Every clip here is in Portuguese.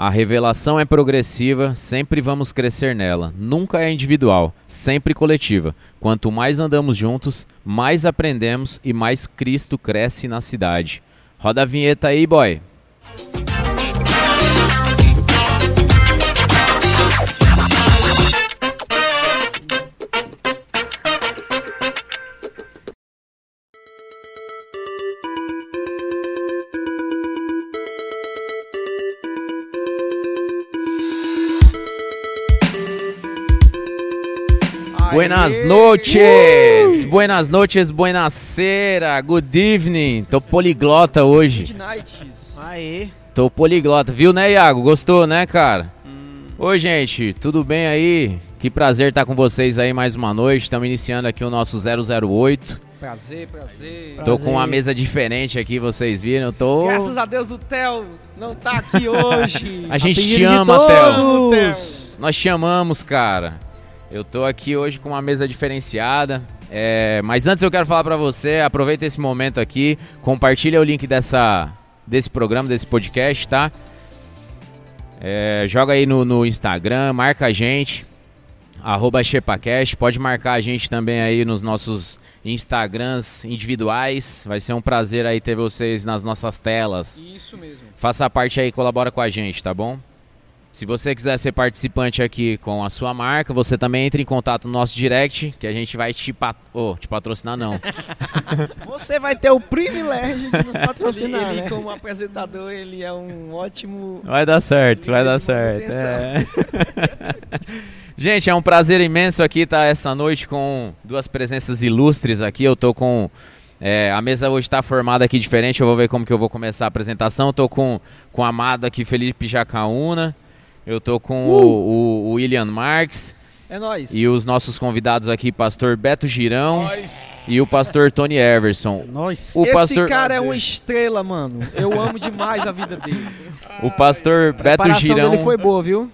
A revelação é progressiva, sempre vamos crescer nela. Nunca é individual, sempre coletiva. Quanto mais andamos juntos, mais aprendemos e mais Cristo cresce na cidade. Roda a vinheta aí, boy. Buenas noches, buenas noches, buenasera, good evening. Tô poliglota hoje. Midnights. Aê. Tô poliglota, viu, né, Iago? Gostou, né, cara? Oi, gente, tudo bem aí? Que prazer estar com vocês aí mais uma noite. Estamos iniciando aqui o nosso 008. Prazer, prazer. Tô Prazer. com uma mesa diferente aqui, vocês viram? Eu tô. Graças a Deus o Theo não tá aqui hoje. A gente pedido te ama, Theo. Nós te amamos, cara. Eu tô aqui hoje com uma mesa diferenciada. É, mas antes eu quero falar pra você, aproveita esse momento aqui, compartilha o link dessa, desse programa, desse podcast, tá? É, joga aí no, no Instagram, marca a gente, arroba ChepaCast, pode marcar a gente também aí nos nossos Instagrams individuais. Vai ser um prazer aí ter vocês nas nossas telas. Isso mesmo. Faça parte aí, colabora com a gente, tá bom? Se você quiser ser participante aqui com a sua marca, você também entra em contato no nosso direct, que a gente vai te, pat... oh, te patrocinar, não. Você vai ter o privilégio de nos Ele, patrocinar, ele né? como apresentador, ele é um ótimo... Vai dar certo, vai dar certo. é. gente, é um prazer imenso aqui estar essa noite com duas presenças ilustres aqui. Eu tô com. é, a mesa hoje está formada aqui diferente, eu vou ver como que eu vou começar a apresentação. Eu tô com, com o amado aqui, Felipe Jacaúna. Eu tô com o, o- o William Marques. É nóis. E os nossos convidados aqui, pastor Beto Girão e o pastor Tony Everson. Nós. O Esse pastor, cara é uma estrela, mano. Eu amo demais a vida dele. o pastor A Beto Girão, dele foi boa, viu?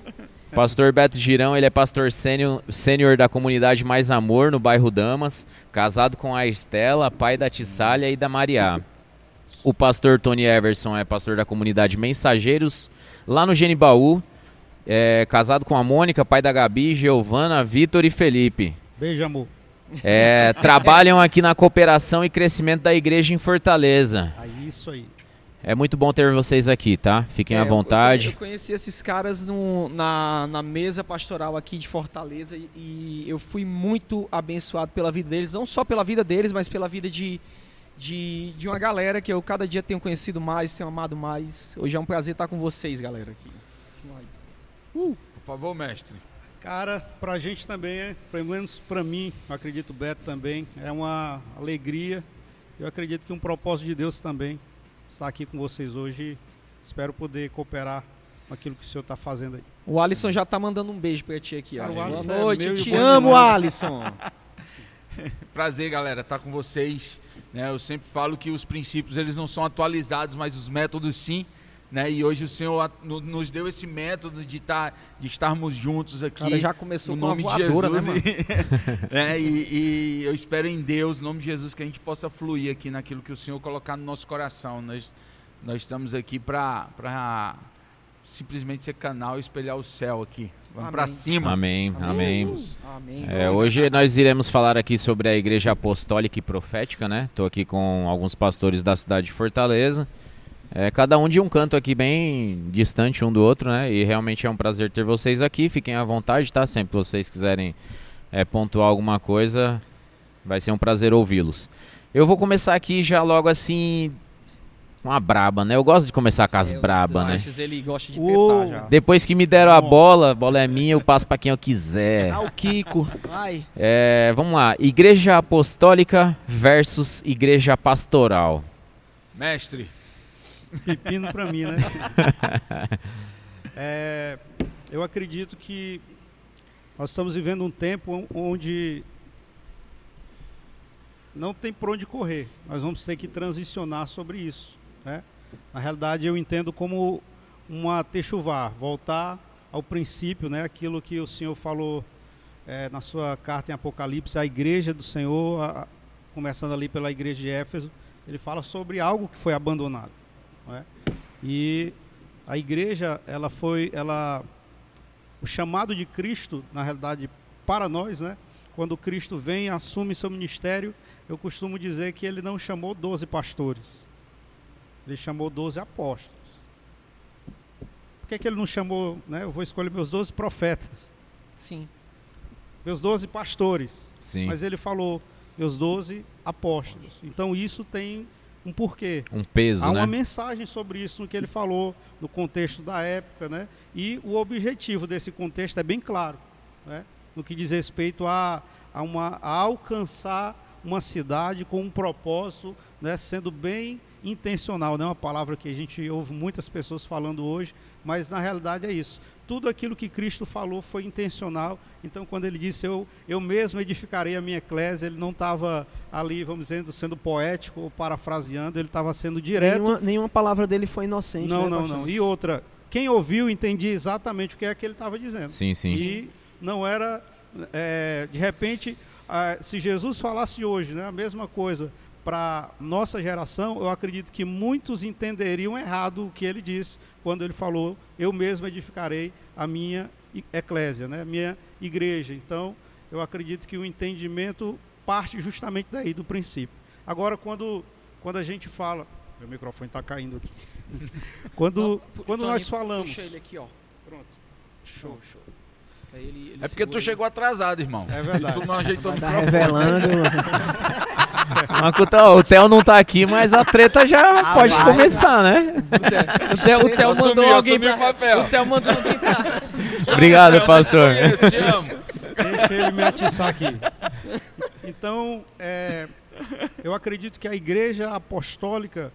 pastor Beto Girão, ele é pastor sênior sênior da comunidade Mais Amor no bairro Damas, casado com a Estela, pai da Tissália e da Mariá. O pastor Tony Everson é pastor da comunidade Mensageiros lá no Genibaú, é casado com a Mônica, pai da Gabi, Giovana, Vitor e Felipe. Beijo, amor. É, trabalham aqui na cooperação e crescimento da igreja em Fortaleza. Aí, isso aí. É muito bom ter vocês aqui, tá? Fiquem É, à vontade. Eu, eu conheci esses caras no- na, na mesa pastoral aqui de Fortaleza e, e eu fui muito abençoado pela vida deles. Não só pela vida deles, mas pela vida de, de, de uma galera que eu cada dia tenho conhecido mais, tenho amado mais. Hoje é um prazer estar com vocês, galera, aqui. Nós. Por favor, mestre. Cara, pra gente também, é, pelo menos pra mim, eu acredito Beto também, é uma alegria. Eu acredito que um propósito de Deus também estar aqui com vocês hoje. Espero poder cooperar com aquilo que o senhor está fazendo aí. O Alisson já tá mandando um beijo pra ti aqui, ó. Cara, o Boa Alisson é noite, eu e te amo, demais. Alisson. Prazer, galera, estar com vocês. né? Eu sempre falo que os princípios eles não são atualizados, mas os métodos sim. Né? E hoje o Senhor nos deu esse método de, tá, de estarmos juntos aqui. cara já começou no com nome de né, Jesus. mano? e, é, e, e eu espero em Deus, no nome de Jesus, que a gente possa fluir aqui naquilo que o Senhor colocar no nosso coração. Nós, nós estamos aqui para simplesmente ser canal e espelhar o céu aqui. Vamos para cima. Amém, amém. Amém. É, hoje nós iremos falar aqui sobre a igreja apostólica e profética, né? Tô aqui com alguns pastores da cidade de Fortaleza. É, cada um de um canto aqui bem distante um do outro, né? E realmente é um prazer ter vocês aqui. Fiquem à vontade, tá? Sempre que vocês quiserem é, pontuar alguma coisa, vai ser um prazer ouvi-los. Eu vou começar aqui já logo assim, uma braba, né? Eu gosto de começar com as o braba, né? Ele gosta de tretar já. Depois que me deram a bola, a bola é minha, eu passo pra quem eu quiser. Ah, o Kiko. Ai. É, vamos lá. Igreja apostólica versus igreja pastoral. Mestre, Pepino para mim, né? É, eu acredito que nós estamos vivendo um tempo onde não tem por onde correr. Nós vamos ter que transicionar sobre isso. Né? Na realidade, eu entendo como uma techuvar, voltar ao princípio, né? aquilo que o Senhor falou é, na sua carta em Apocalipse, a igreja do Senhor, a- começando ali pela igreja de Éfeso, ele fala sobre algo que foi abandonado. Não é? E a igreja, ela foi, ela, o chamado de Cristo, na realidade, para nós, né? Quando Cristo vem e assume seu ministério, eu costumo dizer que ele não chamou 12 pastores, ele chamou 12 apóstolos. Por que, que ele não chamou, né? Eu vou escolher meus 12 profetas, Sim. meus 12 pastores. Sim. Mas ele falou, meus 12 apóstolos. Então isso tem um porquê. Um peso, Há né? uma mensagem sobre isso no que ele falou, no contexto da época, né? E o objetivo desse contexto é bem claro, né? No que diz respeito a, a, uma, a alcançar uma cidade com um propósito, né? Sendo bem intencional, não é uma palavra que a gente ouve muitas pessoas falando hoje, mas na realidade é isso. Tudo aquilo que Cristo falou foi intencional. Então, quando ele disse eu, eu mesmo edificarei a minha eclésia, ele não estava ali, vamos dizer, sendo poético ou parafraseando, ele estava sendo direto. Nenhuma, nenhuma palavra dele foi inocente. Não, né, não, não. E outra, quem ouviu entendia exatamente o que é que ele estava dizendo. Sim, sim. E não era, é, de repente, se Jesus falasse hoje né, a mesma coisa para nossa geração, eu acredito que muitos entenderiam errado o que ele disse quando ele falou: Eu mesmo edificarei a minha i- eclésia, né, a minha igreja. Então, eu acredito que o entendimento parte justamente daí, do princípio. Agora, quando, quando a gente fala. Meu microfone está caindo aqui. quando Não, quando Tony, nós falamos. Puxa ele aqui, ó. Pronto. Show, show. Ele- ele É porque tu segura chegou atrasado, irmão. É verdade. E tu não ajeitou o tá microfone. revelando. Mas o Theo- o Theo não tá aqui, mas a treta já pode vai. começar, né? O Theo, o Theo Assumiu, mandou alguém pra... o papel. O Theo mandou alguém pra... Obrigado, pastor. Conheço, te amo. Deixa ele me atiçar aqui. Então, é, eu acredito que a igreja apostólica,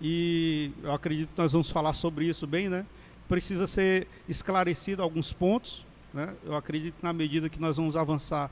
e eu acredito que nós vamos falar sobre isso bem, né? Precisa ser esclarecido alguns pontos, né? Eu acredito que na medida que nós vamos avançar,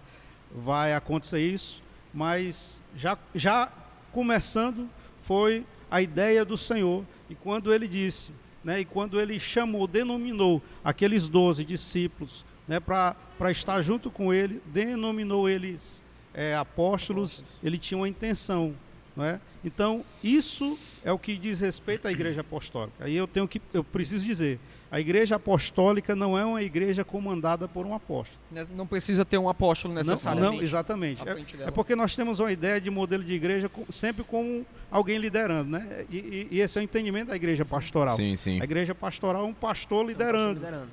vai acontecer isso, mas já, já começando foi a ideia do Senhor, e quando ele disse, né, e quando ele chamou, denominou aqueles doze discípulos né, para estar junto com ele, denominou eles é, apóstolos, ele tinha uma intenção. Não é? Então, isso é o que diz respeito à igreja apostólica. Aí eu tenho que, eu preciso dizer, a igreja apostólica não é uma igreja comandada por um apóstolo. Não precisa ter um apóstolo Não, necessariamente. não, exatamente. à É, é porque nós temos uma ideia de modelo de igreja sempre com alguém liderando, né? E, e- e esse é o entendimento da igreja pastoral. Sim, sim. A igreja pastoral é um pastor liderando. Liderando.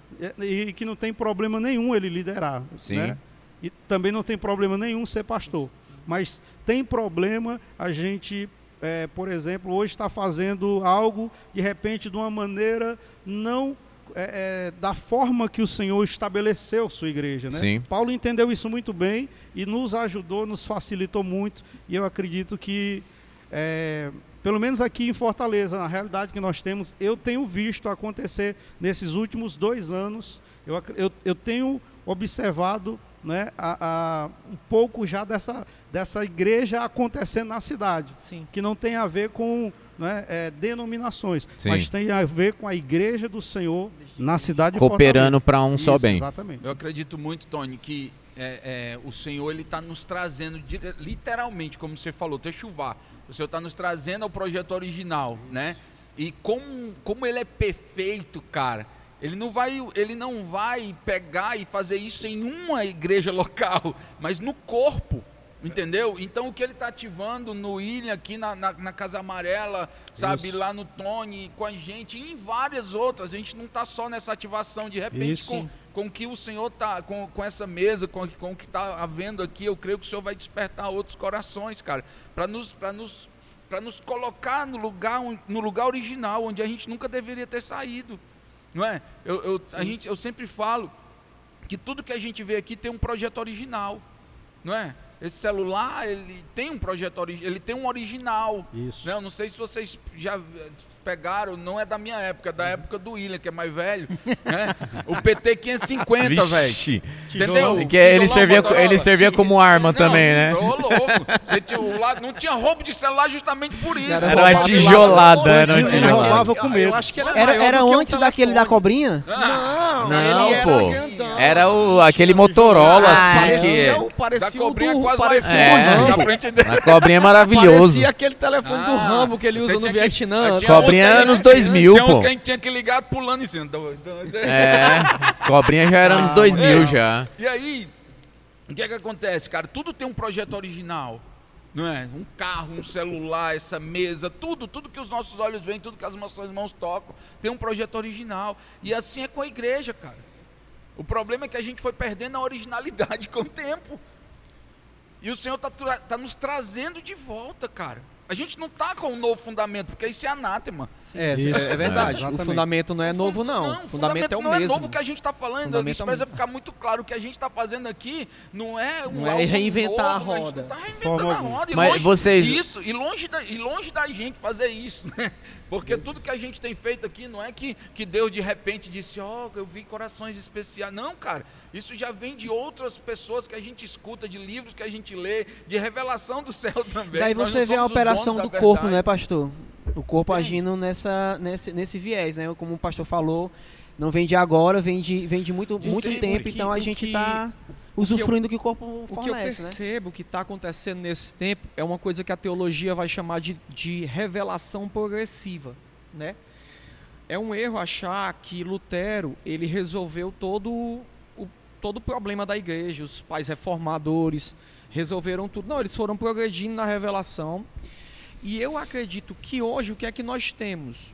E, e que não tem problema nenhum ele liderar. Sim. Né? E também não tem problema nenhum ser pastor. Mas tem problema a gente, é, por exemplo, hoje está fazendo algo, de repente, de uma maneira não é, é, da forma que o Senhor estabeleceu sua igreja. Né? Sim. Paulo entendeu isso muito bem e nos ajudou, nos facilitou muito. E eu acredito que, é, pelo menos aqui em Fortaleza, na realidade que nós temos, eu tenho visto acontecer nesses últimos dois anos. Eu, eu, eu tenho observado né, a, a- um pouco já dessa, dessa igreja acontecendo na cidade, Sim. que não tem a ver com né, é, denominações, Sim. mas tem a ver com a igreja do Senhor na cidade de Cooperando para um só Isso, bem. Exatamente. Eu acredito muito, Tony, que é, é, o Senhor ele está nos trazendo literalmente, como você falou, chuvar. O Senhor está nos trazendo ao projeto original, né? E como, como ele é perfeito, cara. Ele não vai, ele não vai pegar e fazer isso em uma igreja local, mas no corpo. Entendeu? Então o que ele está ativando no William aqui na, na, na Casa Amarela, sabe, Isso. lá no Tony, com a gente, e em várias outras. A gente não está só nessa ativação, de repente, Isso. com, com o que o Senhor tá, com, com essa mesa, com, com o que está havendo aqui, eu creio que o Senhor vai despertar outros corações, cara, para nos, nos, nos colocar no lugar, no lugar original, onde a gente nunca deveria ter saído, não é? Eu, eu, a gente, eu sempre falo que tudo que a gente vê aqui tem um projeto original, não é? Esse celular, ele tem um projeto, ele tem um original, Isso. né? Eu não sei se vocês já eh, pegaram, não é da minha época, é da época do William, que é mais velho, né? O PT 550, velho. Vixe. Entendeu? Que ele servia, Motorola. ele servia como arma também, né? Ô, louco. Você tinha, lado, não tinha roubo de celular justamente por isso. Era pô. uma Mas- tijolada, era uma Ele tijolada. roubava com medo. Eu acho que ele é Era, era um antes daquele da cobrinha? Ah, Não, Não, ele era pô. grandão. Era o, aquele Motorola, Ah, assim, parecia, que... o- parecia Da o cobrinha do, quase parecia É. o na Rambo. frente dele. A cobrinha é maravilhoso. Parecia aquele telefone do Ah, Rambo que ele usa no tinha que- Vietnã. tinha Cobrinha uns anos gente- 2000, Tinha uns pô. que a gente tinha que ligar pulando em cima. Dois, dois, dois. É, cobrinha já era anos Ah, 2000 é. já. E aí, o que é que acontece, cara? Tudo tem um projeto original. Não é? Um carro, um celular, essa mesa, tudo, tudo que os nossos olhos veem, tudo que as nossas mãos tocam, tem um projeto original. E assim é com a igreja, cara. O problema é que a gente foi perdendo a originalidade com o tempo. E o Senhor está nos trazendo de volta, cara. A gente não está com um novo fundamento, porque isso é anátema. É, Isso. é, é verdade. É, o fundamento não é novo, não. o fundamento, é o não mesmo. é novo que a gente está falando. Fundamento Isso é precisa mesmo. ficar muito claro. O que a gente está fazendo aqui não é um Não é reinventar novo, a gente roda. não tá reinventando Forma a roda. E Mas longe, vocês- Isso, e longe, da, e longe da gente fazer isso, né? Porque tudo que a gente tem feito aqui não é que, que Deus de repente disse, ó, eu vi corações especiais. Não, cara. Isso já vem de outras pessoas que a gente escuta, de livros que a gente lê, de revelação do céu também. Daí você vê a operação do corpo, verdade. né, pastor? O corpo Tem. agindo nessa, nesse, nesse viés, né? Como o pastor falou, não vem de agora, vem de, vem de muito, De muito tempo, que- então a gente que- está usufruindo do que o corpo O que eu fornece, né? percebo que está acontecendo nesse tempo é uma coisa que a teologia vai chamar de, de revelação progressiva, né? É um erro achar que Lutero ele resolveu todo todo o problema da igreja, os pais reformadores resolveram tudo. Não, eles foram progredindo na revelação. E eu acredito que hoje o que é que nós temos?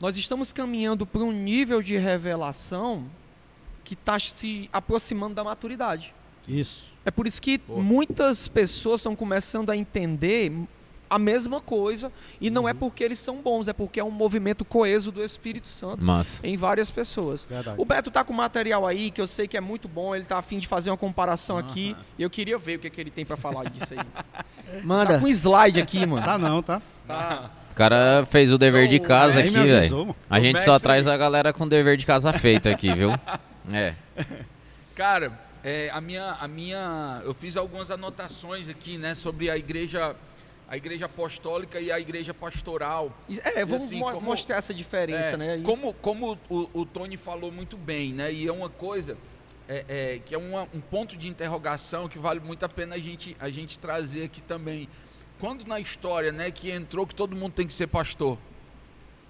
Nós estamos caminhando para um nível de revelação que está se aproximando da maturidade. Isso. É por isso que Pô. muitas pessoas estão começando a entender a mesma coisa e não é Uhum. porque eles são bons, é porque é um movimento coeso do Espírito Santo Massa. em várias pessoas. Verdade. O Beto tá com material aí que eu sei que é muito bom, ele tá afim de fazer uma comparação aqui e eu queria ver o que, que ele tem para falar disso aí. Tá Manda. com slide aqui, mano. Tá não, tá? Tá. O cara fez o dever de Então, casa Nem aqui, velho. A O gente só traz a galera com dever de casa feito aqui, viu? É. Cara, é, a minha, a minha, eu fiz algumas anotações aqui, né, sobre a igreja, a igreja apostólica e a igreja pastoral. É, vamos assim, mo- como- mostrar essa diferença, É, né? E- Como, como o, o Tony falou muito bem, né? E é uma coisa é, é, que é uma- um ponto de interrogação que vale muito a pena a gente, a gente trazer aqui também. Quando na história, né, que entrou que todo mundo tem que ser pastor?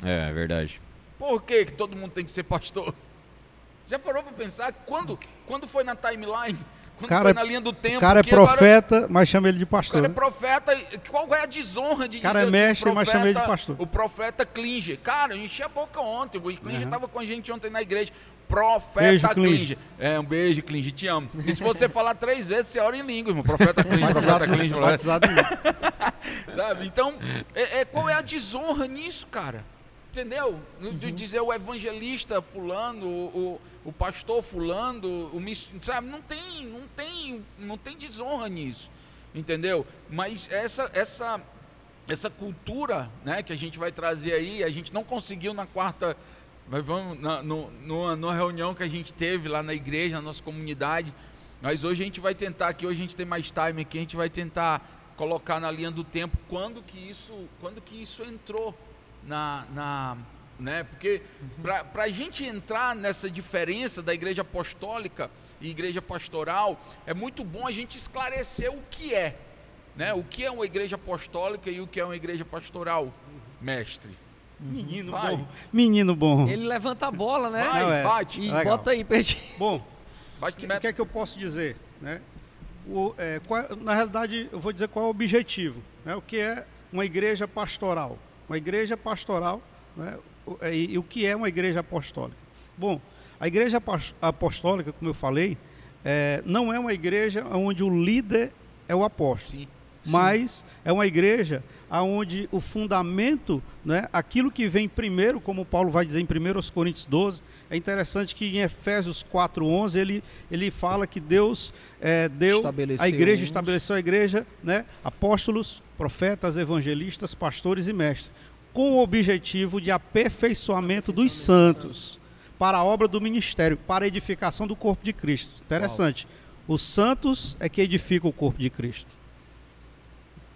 É, verdade. Por que, que todo mundo tem que ser pastor? Já parou para pensar quando, quando foi na timeline? Quando Cara é- na linha do tempo? O cara é que agora- profeta, mas chama ele de o pastor. cara é né? profeta, qual é a desonra de O cara dizer é assim, mestre, mas chama ele de profeta- pastor. O profeta Klinger. Cara, eu enchi a boca ontem. O Klinger Uhum. estava com a gente ontem na igreja. Profeta Beijo, Klinger. Klinger. É, um beijo, Klinger, te amo. E se você falar três vezes, você ora em língua, irmão. Profeta Klinger, profeta Klinger. profeta- batizado. Sabe? Então, é, é- qual é a desonra nisso, cara? Entendeu? No- De dizer o evangelista fulano, o, o, o pastor fulano, o sabe? Não tem, não tem, não tem desonra nisso, entendeu? Mas essa essa essa cultura, né, que a gente vai trazer aí, a gente não conseguiu na quarta, mas vamos na, no, numa, numa reunião que a gente teve lá na igreja, na nossa comunidade, mas hoje a gente vai tentar aqui, hoje a gente tem mais time aqui, a gente vai tentar colocar na linha do tempo quando que isso, quando que isso entrou na, na né? Porque para a gente entrar nessa diferença da igreja apostólica e igreja pastoral, é muito bom a gente esclarecer o que é, né? O que é uma igreja apostólica e o que é uma igreja pastoral, mestre. Menino Vai. bom. Menino bom. Ele levanta a bola, né? Vai, Não, é. bate, E Legal. bota aí pra gente. Bom, bate o que, que é que eu posso dizer? Né? O, é, qual- na realidade, eu vou dizer qual é o objetivo. Né? O que é uma igreja pastoral? Uma igreja pastoral, né? é, e, e o que é uma igreja apostólica? Bom, a igreja apos- apostólica, como eu falei, é, não é uma igreja onde o líder é o apóstolo. Sim. mas é uma igreja onde o fundamento, né, aquilo que vem primeiro, como Paulo vai dizer em 1 Coríntios 12, é interessante que em Efésios 4:11 ele, ele fala que Deus é, deu a igreja estabeleceu a igreja, né, apóstolos, profetas, evangelistas, pastores e mestres, com o objetivo de aperfeiçoamento dos santos para a obra do ministério, para a edificação do corpo de Cristo. Interessante. Os santos é que edificam o corpo de Cristo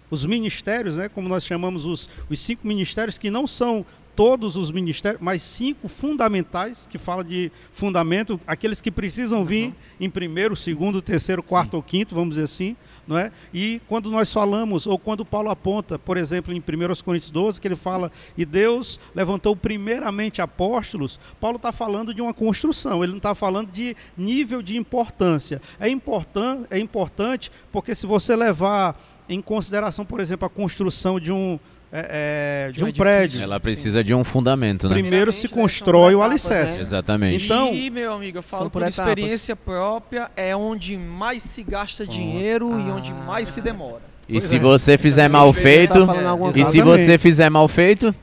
os ministérios, né, como nós chamamos os, os cinco ministérios, que não são todos os ministérios, mas cinco fundamentais, que fala de fundamento, aqueles que precisam vir em primeiro, segundo, terceiro, quarto ou quinto, vamos dizer assim, não é? E quando nós falamos, ou quando Paulo aponta, por exemplo, em 1 Coríntios 12, que ele fala, e Deus levantou primeiramente apóstolos, Paulo está falando de uma construção, ele não está falando de nível de importância. É, importan é importante porque se você levar em consideração, por exemplo, a construção de um, é, é, de De um um edifício. prédio, Ela precisa de um fundamento, né? primeiro se né, constrói o etapas, alicerce. né? Exatamente. Então- e, meu amigo, eu falo por, por experiência própria, é onde mais se gasta dinheiro e onde Ah. mais se demora. E Pois se é. você fizer mal feito, Tá e se você fizer mal feito,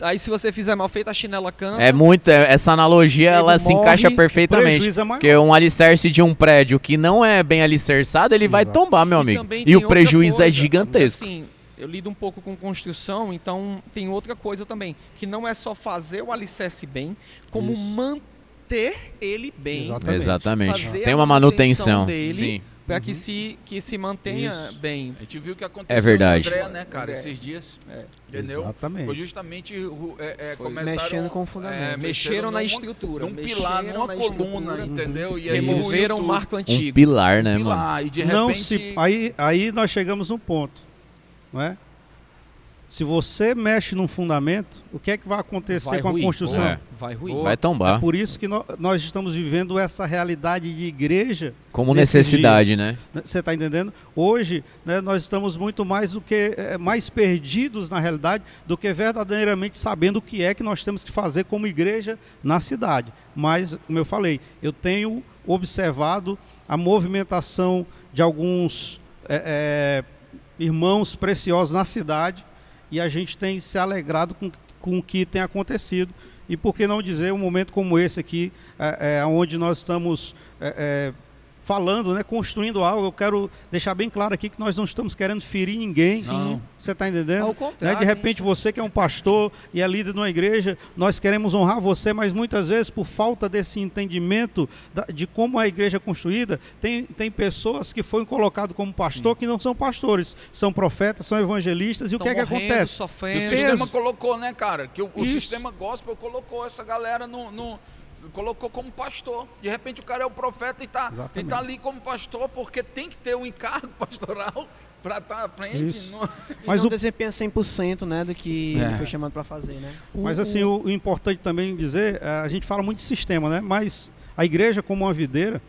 Aí se você fizer mal feito, a chinela canta. é muito, é- essa analogia ela se morre, encaixa O perfeitamente. é. Porque um alicerce de um prédio que não é bem alicerçado, ele vai Exato. tombar, meu E amigo. E tem o prejuízo é coisa, gigantesco. Assim, eu lido um pouco com construção, então tem outra coisa também, que não é só fazer o alicerce bem, como Isso. manter ele bem, Exatamente. Exatamente. Fazer Tem uma manutenção. manutenção dele. Sim. para que se que se mantenha Isso. bem. A gente viu o que aconteceu É verdade. com o André, né, cara, André. esses dias. É. Entendeu? Exatamente. Foi justamente o- é, é, Foi mexendo com o fundamento. é, Mexeram na numa- estrutura, num mexeram pilar, numa na coluna, estrutura, entendeu? E aí removeram o marco Um antigo. pilar, né, Um mano? pilar, e de não repente se aí aí nós chegamos num ponto, não é? Se você mexe num fundamento, o que é que vai acontecer Vai com ruir. a construção? É. Vai ruir. Vai tombar. Por isso que nó- nós estamos vivendo essa realidade de igreja. Como necessidade, dias. né? né? Você está entendendo? Hoje, né, nós estamos muito mais do que eh, mais perdidos na realidade do que verdadeiramente sabendo o que é que nós temos que fazer como igreja na cidade. Mas, como eu falei, eu tenho observado a movimentação de alguns eh, eh, irmãos preciosos na cidade e a gente tem se alegrado com, com o que tem acontecido. E por que não dizer um momento como esse aqui, é, é, onde nós estamos é, é, falando, né, construindo algo. Eu quero deixar bem claro aqui que nós não estamos querendo ferir ninguém. Não. Você está entendendo? Ao Né? contrário. De repente você que é um pastor e é líder de uma igreja, nós queremos honrar você, mas muitas vezes por falta desse entendimento de como a igreja é construída, tem, tem pessoas que foram colocadas como pastor que não são pastores, são profetas, são evangelistas, e o que é que acontece? que o Sofrendo. sistema colocou, né, cara? Que o, o sistema gospel colocou essa galera no, no- colocou como pastor. De repente o cara é o profeta e tá, e Exatamente. tá ali como pastor porque tem que ter um encargo pastoral para estar à frente. Isso. Não- Mas Mas não o- desempenha 100% né, do que É. ele foi chamado para fazer, né? Mas assim, o, o importante também dizer, eh, a gente fala muito de sistema, né? Mas a igreja como uma videira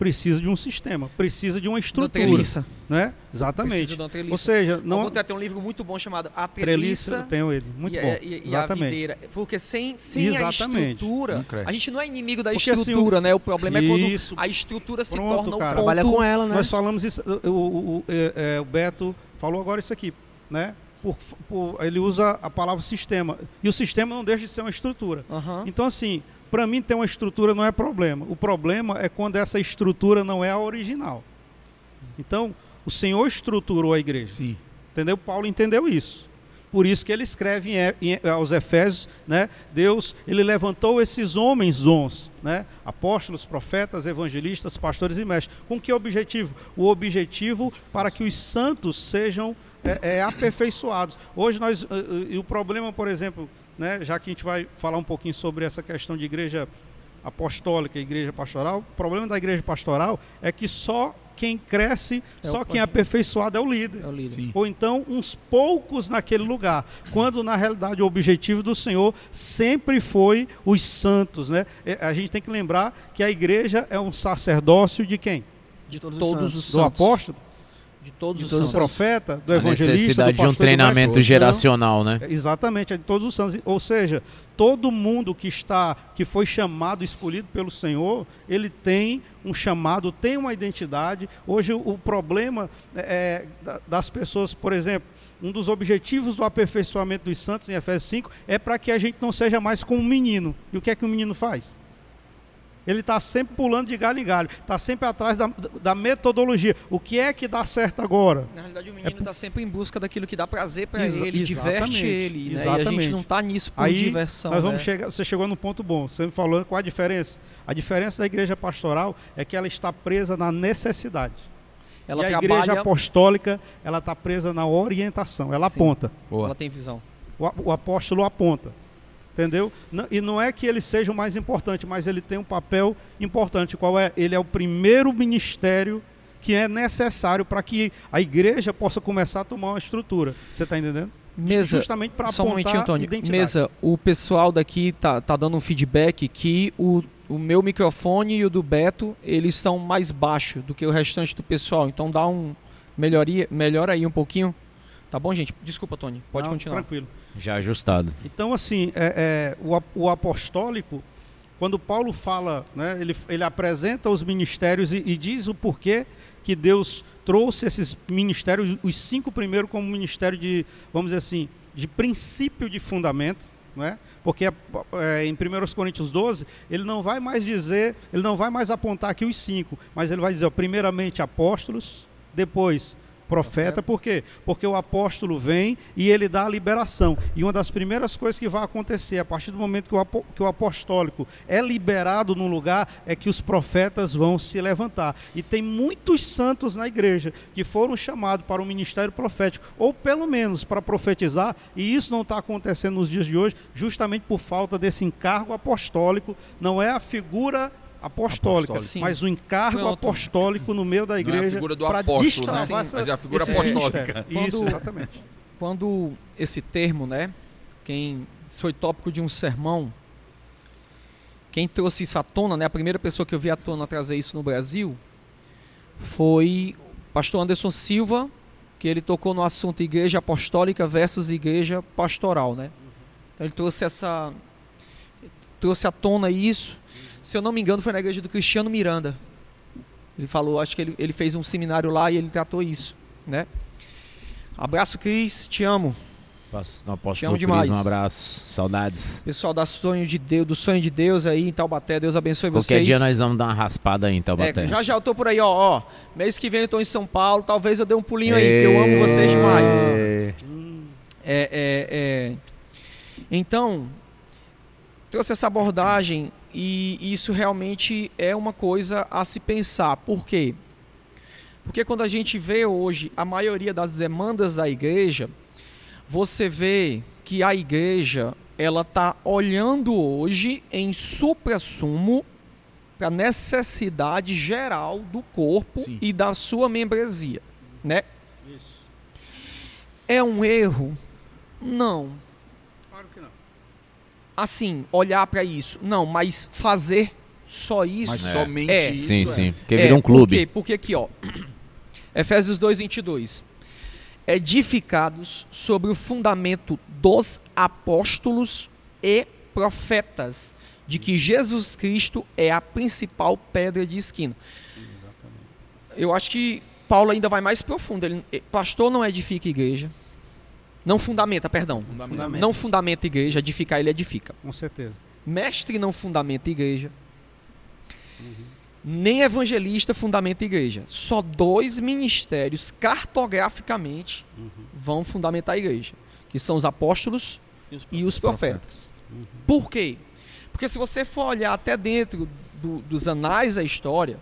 precisa de um sistema, precisa de uma estrutura, treliça. né? Exatamente. Precisa de uma treliça. Ou seja, Não... Vou ter um livro muito bom chamado A treliça, Treliça, tenho ele, muito e, bom. a- e- e a Exatamente. videira. Porque sem, sem a estrutura, a gente não é inimigo da Porque, assim, estrutura, né? O problema é quando Isso. a estrutura se Pronto, torna o cara. ponto. Trabalha com ela, né? Nós falamos isso, o, o- o- é, é, o Beto falou agora isso aqui, né? Por- por- ele usa a palavra sistema. E o sistema não deixa de ser uma estrutura. Aham. Então, assim, para mim ter uma estrutura não é problema. O problema é quando essa estrutura não é a original. Então, o Senhor estruturou a igreja. Sim. Entendeu? Paulo entendeu isso. Por isso que ele escreve em, em- aos Efésios, né? Deus, ele levantou esses homens dons, né? Apóstolos, profetas, evangelistas, pastores e mestres. Com que objetivo? O objetivo para que os santos sejam é, é, aperfeiçoados. Hoje nós, eh, eh, e o problema, por exemplo, né? Já que a gente vai falar um pouquinho sobre essa questão de igreja apostólica e igreja pastoral, o problema da igreja pastoral é que só quem cresce, É só o quem é aperfeiçoado é o líder É o líder. Ou então uns poucos naquele lugar, quando na realidade o objetivo do Senhor sempre foi os santos, né? É, A gente tem que lembrar que a igreja é um sacerdócio de quem? De Todos todos, os os Do santos. apóstolo, De todos do os santos. profeta, do a evangelista, necessidade do de um treinamento mestre. geracional, né? É, Exatamente, é de todos os santos. Ou seja, todo mundo que está, que foi chamado, escolhido pelo Senhor, ele tem um chamado, tem uma identidade. Hoje o, problema é, da- das pessoas, por exemplo, um dos objetivos do aperfeiçoamento dos santos em Efésios 5 é para que a gente não seja mais como um menino. E o que é que o menino faz? Ele está sempre pulando de galho em galho, está sempre atrás da, da metodologia. O que é que dá certo agora? Na realidade, o menino está sempre em busca daquilo que dá prazer para Exa- ele, diverte exatamente, ele. Né? E a exatamente. gente não está nisso por Aí, diversão. Nós vamos né? chegar, você chegou num ponto bom. Você me falou qual a diferença? A diferença da igreja pastoral é que ela está presa na necessidade. Ela e a trabalha, igreja apostólica, ela está presa na orientação. Ela Sim. aponta. Boa. ela tem visão. o, o apóstolo aponta. Entendeu? E não é que ele seja o mais importante, mas ele tem um papel importante. Qual é? Ele é o primeiro ministério que é necessário para que a igreja possa começar a tomar uma estrutura. Você está entendendo? Mesa, Justamente para só um momentinho, apontar Antônio. identidade. Mesa, o pessoal daqui tá, tá dando um feedback que o, o meu microfone e o do Beto, eles estão mais baixo do que o restante do pessoal. Então dá um melhoria, melhora aí um pouquinho. Tá bom, gente? Desculpa, Tony. Pode Não, continuar. Tranquilo. Já ajustado. Então, assim, é, é, o, o apostólico, quando Paulo fala, né, ele, ele apresenta os ministérios e, e diz o porquê que Deus trouxe esses ministérios, os cinco primeiros como ministério de, vamos dizer assim, de princípio de fundamento, não é? Porque é, em 1 Coríntios 12, ele não vai mais dizer, ele não vai mais apontar aqui os cinco, mas ele vai dizer, ó, primeiramente apóstolos, depois profeta, por quê? Porque o apóstolo vem e ele dá a liberação. E uma das primeiras coisas que vai acontecer a partir do momento que o, apo- que o apostólico é liberado num lugar é que os profetas vão se levantar. E tem muitos santos na igreja que foram chamados para o ministério profético, ou pelo menos para profetizar, e isso não está acontecendo nos dias de hoje, justamente por falta desse encargo apostólico. Não é a figura apostólica, Apostólica. Sim. mas o encargo Pronto. apostólico no meio da é a igreja figura do para apóstolo, destravar né? essa- Mas é a figura esses apostólica. ministérios. Isso, Quando- exatamente. Quando esse termo, né? Quem foi tópico de um sermão, quem trouxe isso à tona, né? A primeira pessoa que eu vi à tona trazer isso no Brasil foi o pastor Anderson Silva, que ele tocou no assunto igreja apostólica versus igreja pastoral, né? Então ele trouxe essa trouxe à tona isso. Se eu não me engano, foi na igreja do Cristiano Miranda. Ele falou, acho que ele, ele fez um seminário lá e ele tratou isso, né? Abraço, Cris, te amo. No Te amo Cris, demais. um abraço. Saudades. Pessoal da sonho de Deus, do sonho de Deus aí em Taubaté, Deus abençoe Qualquer vocês. dia nós vamos dar uma raspada aí em Taubaté. É, já já eu tô por aí, ó, ó. Mês que vem eu tô em São Paulo, talvez eu dê um pulinho aí, porque eu amo vocês demais. É, é, é. Então, trouxe essa abordagem e isso realmente é uma coisa a se pensar. Por quê? Porque quando a gente vê hoje a maioria das demandas da igreja, você vê que a igreja ela está olhando hoje em supra-sumo para a necessidade geral do corpo Sim. e da sua membresia, né? Isso. É um erro? Não. Assim, olhar para isso. Não, mas fazer só isso. Mas É. somente É. isso. Sim, é. sim. Porque É, vira um clube. Por quê? Porque aqui, ó. Efésios 2, 22. Edificados sobre o fundamento dos apóstolos e profetas, de que Jesus Cristo é a principal pedra de esquina. Eu acho que Paulo ainda vai mais profundo. Ele, eh, pastor não edifica igreja. Não fundamenta, perdão. Fundamento. Não fundamenta igreja, edificar ele edifica. Com certeza. Mestre não fundamenta igreja. Nem evangelista fundamenta igreja. Só dois ministérios cartograficamente vão fundamentar a igreja, que são os apóstolos e os profetas. Por quê? Porque se você for olhar até dentro do- dos anais da história,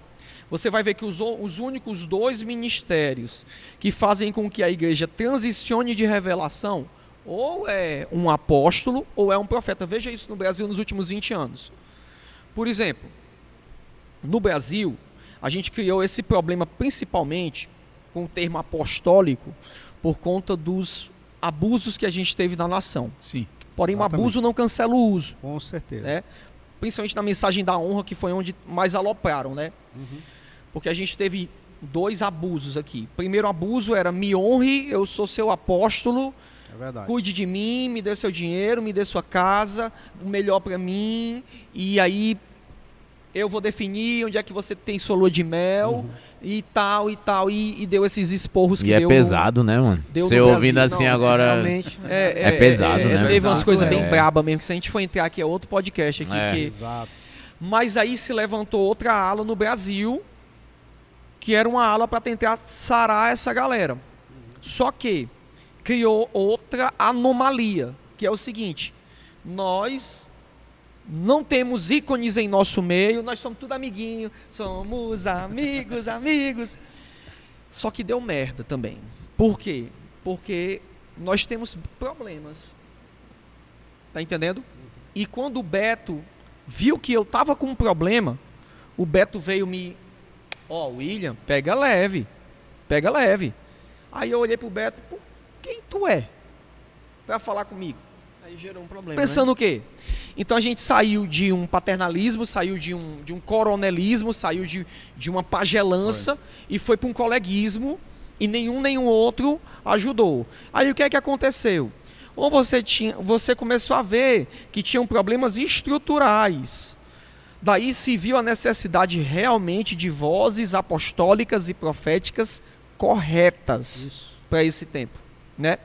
você vai ver que os, os únicos dois ministérios que fazem com que a igreja transicione de revelação ou é um apóstolo ou é um profeta. Veja isso no Brasil nos últimos 20 anos. Por exemplo, no Brasil, a gente criou esse problema principalmente com o termo apostólico por conta dos abusos que a gente teve na nação. Sim. Porém, o abuso não cancela o uso, Com certeza. né? Principalmente na mensagem da honra, que foi onde mais alopraram, né? Porque a gente teve dois abusos aqui. Primeiro abuso era me honre, eu sou seu apóstolo, É verdade. cuide de mim, me dê seu dinheiro, me dê sua casa, o melhor pra mim, e aí eu vou definir onde é que você tem sua lua de mel e tal e tal e, e deu esses esporros que E é deu pesado, né, mano? Você ouvindo Brasil. assim Não, agora. Realmente. É, É pesado, né? Teve umas coisas é. bem braba mesmo, que se a gente for entrar aqui é outro podcast aqui, É. Exato. mas aí se levantou outra ala no Brasil, que era uma ala para tentar sarar essa galera. Só que criou outra anomalia, que é o seguinte: nós não temos ícones em nosso meio, nós somos tudo amiguinho, somos amigos, amigos. Só que deu merda também. Por quê? Porque nós temos problemas Tá entendendo? E quando o Beto viu que eu tava com um problema, o Beto veio me. Ó, William, pega leve. Pega leve. Aí eu olhei pro Beto, pô, quem tu é? Pra falar comigo. Aí gerou um problema. Pensando o quê? Então a gente saiu de um paternalismo, saiu de um, de um coronelismo, saiu de, de uma pagelança e foi para um coleguismo e nenhum o outro ajudou. Aí o que é que aconteceu? Ou você, tinha, você começou a ver que tinham problemas estruturais. Daí se viu a necessidade realmente de vozes apostólicas e proféticas corretas para esse tempo, né?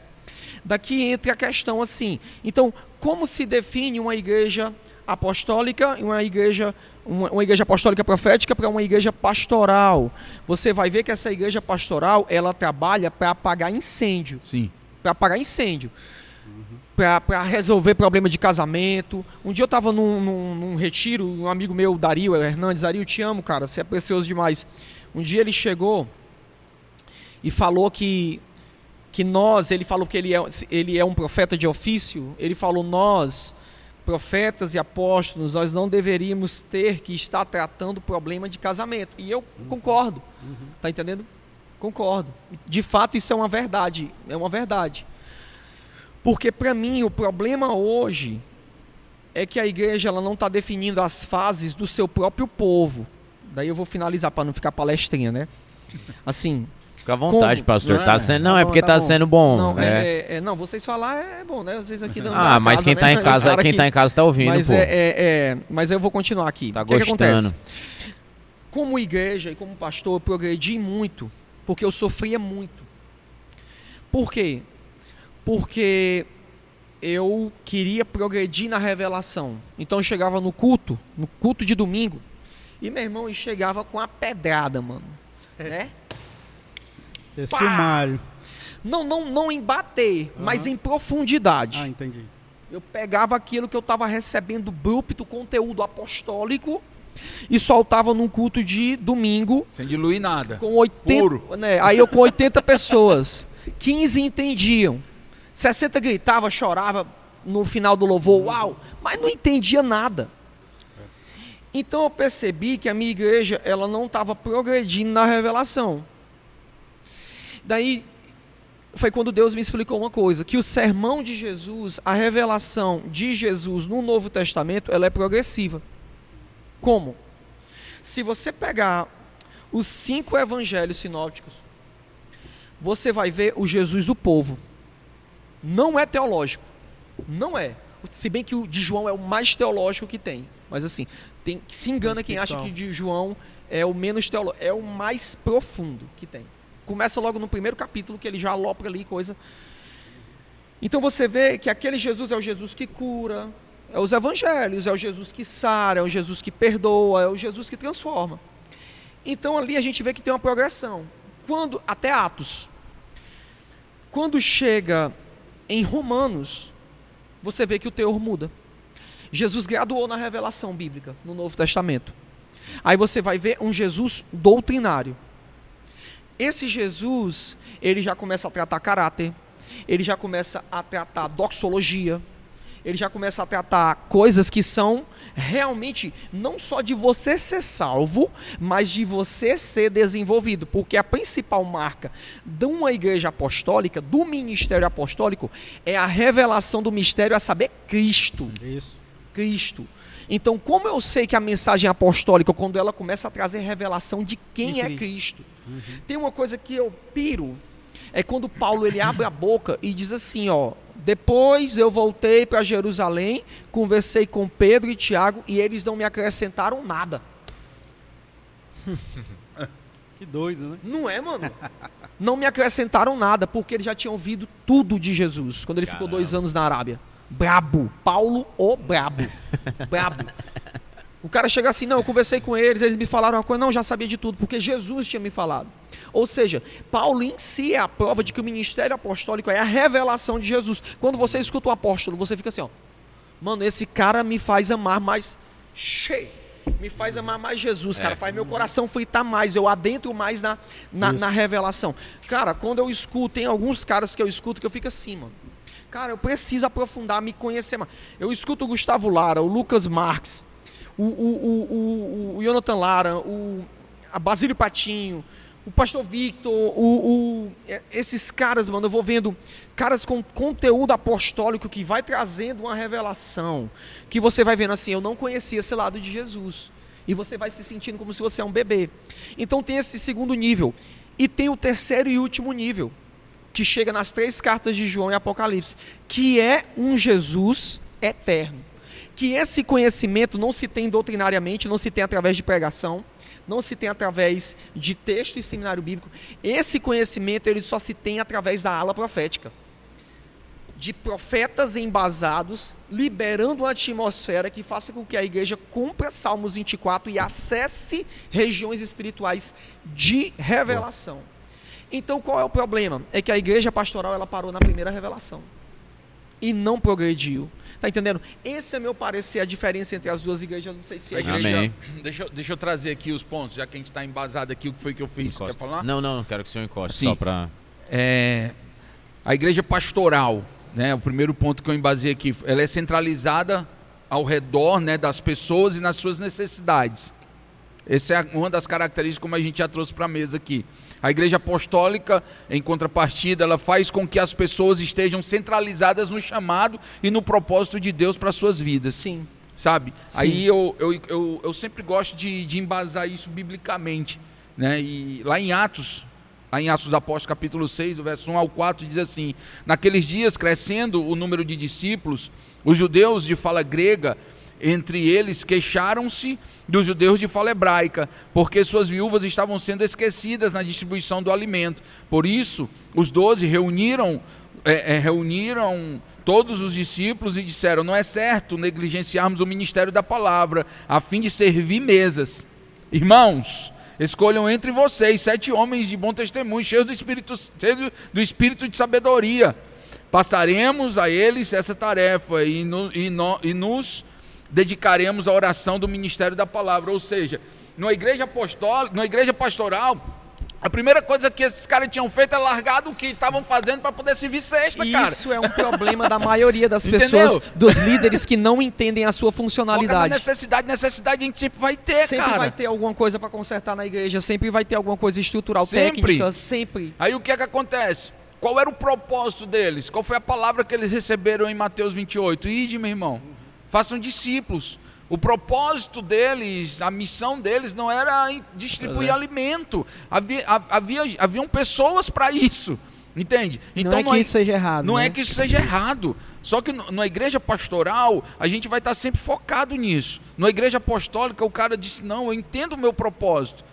Daqui entra a questão assim. Então, como se define uma igreja apostólica e uma igreja uma, uma igreja apostólica profética para uma igreja pastoral? Você vai ver que essa igreja pastoral, ela trabalha para apagar incêndio, Sim. para apagar incêndio. Para resolver problema de casamento. Um dia eu estava num, num, num retiro, um amigo meu, Dario Hernandes, Dario, te amo, cara, você é precioso demais. Um dia ele chegou e falou que que nós, ele falou que ele é, ele é um profeta de ofício, ele falou nós, profetas e apóstolos, nós não deveríamos ter que estar tratando o problema de casamento. E eu concordo. Tá entendendo? Concordo. De fato, isso é uma verdade, é uma verdade. Porque para mim o problema hoje é que a igreja ela não está definindo as fases do seu próprio povo. Daí eu vou finalizar para não ficar palestrinha, né? Assim, Fica à vontade, Como? pastor. Não Tá é? sendo, não, Tá é porque tá tá sendo bom. não, é. é- é- é- não, vocês falar é bom, né? Vocês aqui não Ah, mas quem tá em casa, quem tá em casa tá ouvindo, mas pô. é, é- é- mas eu vou continuar aqui. Tá o que, que gostando. acontece? Como igreja e como pastor, eu progredi muito, porque eu sofria muito. Por quê? Porque eu queria progredir na revelação. Então eu chegava no culto, no culto de domingo, e meu irmão e chegava com a pedrada, mano. Né? Esse malho. Não, não, não em bater, mas em profundidade. Ah, entendi. Eu pegava aquilo que eu estava recebendo brúpito, conteúdo apostólico, e soltava num culto de domingo Sem diluir nada. com 80, Puro. né, aí eu com 80 pessoas. 15 entendiam. 60 gritava, chorava no final do louvor, uau, mas não entendia nada. Então eu percebi que a minha igreja, ela não estava progredindo na revelação. Daí foi quando Deus me explicou uma coisa, que o sermão de Jesus, a revelação de Jesus no Novo Testamento, ela é progressiva. Como? Se você pegar os cinco evangelhos sinópticos, você vai ver o Jesus do povo. Não é teológico. Não é. Se bem que o de João é o mais teológico que tem. Mas assim, tem, se engana quem acha que o de João é o menos teológico. É o mais profundo que tem. Começa logo no primeiro capítulo, que ele já alopra ali coisa. Então você vê que aquele Jesus é o Jesus que cura, é os evangelhos, é o Jesus que sara, é o Jesus que perdoa, é o Jesus que transforma. Então ali a gente vê que tem uma progressão. Quando até Atos. Quando chega em Romanos, você vê que o teor muda. Jesus graduou na revelação bíblica no Novo Testamento. Aí você vai ver um Jesus doutrinário. Esse Jesus, ele já começa a tratar caráter, ele já começa a tratar doxologia, ele já começa a tratar coisas que são realmente não só de você ser salvo, mas de você ser desenvolvido, porque a principal marca de uma igreja apostólica, do ministério apostólico, é a revelação do mistério a saber Cristo. Isso. Cristo. Então, como eu sei que a mensagem apostólica, quando ela começa a trazer revelação de quem De é Cristo. Cristo, tem uma coisa que eu piro, é quando Paulo ele abre a boca e diz assim, ó, depois eu voltei para Jerusalém, conversei com Pedro e Tiago e eles não me acrescentaram nada. Que doido, né? Não é, mano? Não me acrescentaram nada, porque eles já tinham ouvido tudo de Jesus, quando ele ficou dois anos na Arábia. Brabo. Paulo, o brabo. Brabo. O cara chega assim, não, eu conversei com eles, eles me falaram uma coisa, não, já sabia de tudo, porque Jesus tinha me falado. Ou seja, Paulo em si é a prova de que o ministério apostólico é a revelação de Jesus. Quando você escuta o apóstolo, você fica assim, ó, mano, esse cara me faz amar mais, cheio, me faz amar mais Jesus, cara, faz meu coração fritar mais, eu adentro mais na, na, na revelação. Cara, quando eu escuto, tem alguns caras que eu escuto que eu fico assim, mano. Cara, eu preciso aprofundar, me conhecer mais. Eu escuto o Gustavo Lara, o Lucas Marques, o, o, o, o, o Jonathan Lara, o Basílio Patinho, o Pastor Victor, o, o, é, esses caras, mano, eu vou vendo caras com conteúdo apostólico que vai trazendo uma revelação, que você vai vendo assim, eu não conhecia esse lado de Jesus. E você vai se sentindo como se você é um bebê. Então tem esse segundo nível. E tem o terceiro e último nível, que chega nas três cartas de João e Apocalipse, que é um Jesus eterno. Que esse conhecimento não se tem doutrinariamente, não se tem através de pregação, não se tem através de texto e seminário bíblico. Esse conhecimento ele só se tem através da ala profética. De profetas embasados, liberando uma atmosfera que faça com que a igreja cumpra Salmos 24 e acesse regiões espirituais de revelação. Então qual é o problema? É que a igreja pastoral ela parou na primeira revelação e não progrediu. Tá entendendo? Esse é meu parecer, a diferença entre as duas igrejas. Não sei se é A igreja. deixa, eu- deixa eu trazer aqui os pontos, já que a gente está embasado aqui, o que foi que eu fiz. Encosta. Quer falar? Não, não, não quero que o senhor encoste, Sim. só pra... É, a igreja pastoral, né, o primeiro ponto que eu embasei aqui, ela é centralizada ao redor né, das pessoas e nas suas necessidades. Essa é uma das características como a gente já trouxe para a mesa aqui. A igreja apostólica, em contrapartida, ela faz com que as pessoas estejam centralizadas no chamado e no propósito de Deus para suas vidas Sim. sabe? Sim. Aí eu, eu, eu, eu sempre gosto de, de embasar isso biblicamente, né? E lá em Atos, lá em Atos dos Apóstolos, capítulo 6, do verso 1 ao 4, diz assim: Naqueles dias, crescendo o número de discípulos, os judeus de fala grega, entre eles, queixaram-se dos judeus de fala hebraica, porque suas viúvas estavam sendo esquecidas na distribuição do alimento. Por isso, os doze reuniram é, é, reuniram todos os discípulos e disseram: Não é certo negligenciarmos o ministério da palavra, a fim de servir mesas. Irmãos, escolham entre vocês sete homens de bom testemunho, cheios do espírito, cheios do espírito de sabedoria. Passaremos a eles essa tarefa e, no- e no- e nos dedicaremos à oração do ministério da palavra. Ou seja, na igreja apostólica, na igreja pastoral, a primeira coisa que esses caras tinham feito é largado o que estavam fazendo para poder servir sexta, cara. Isso é um problema da maioria das Entendeu? pessoas, dos líderes que não entendem a sua funcionalidade. necessidade, necessidade a gente sempre vai ter, Sempre cara. vai ter alguma coisa para consertar na igreja, sempre vai ter alguma coisa estrutural, Sempre. técnica, sempre. Aí o que é que acontece? Qual era o propósito deles? Qual foi a palavra que eles receberam em Mateus 28? Ide, meu irmão, façam discípulos. O propósito deles, a missão deles não era distribuir é. alimento. Havia, ha- havia, haviam pessoas para isso. Entende? não é que isso seja errado. Não né? é que isso seja errado. Só que no- na igreja pastoral, a gente vai estar sempre focado nisso. Na igreja apostólica, o cara disse: Não, eu entendo o meu propósito.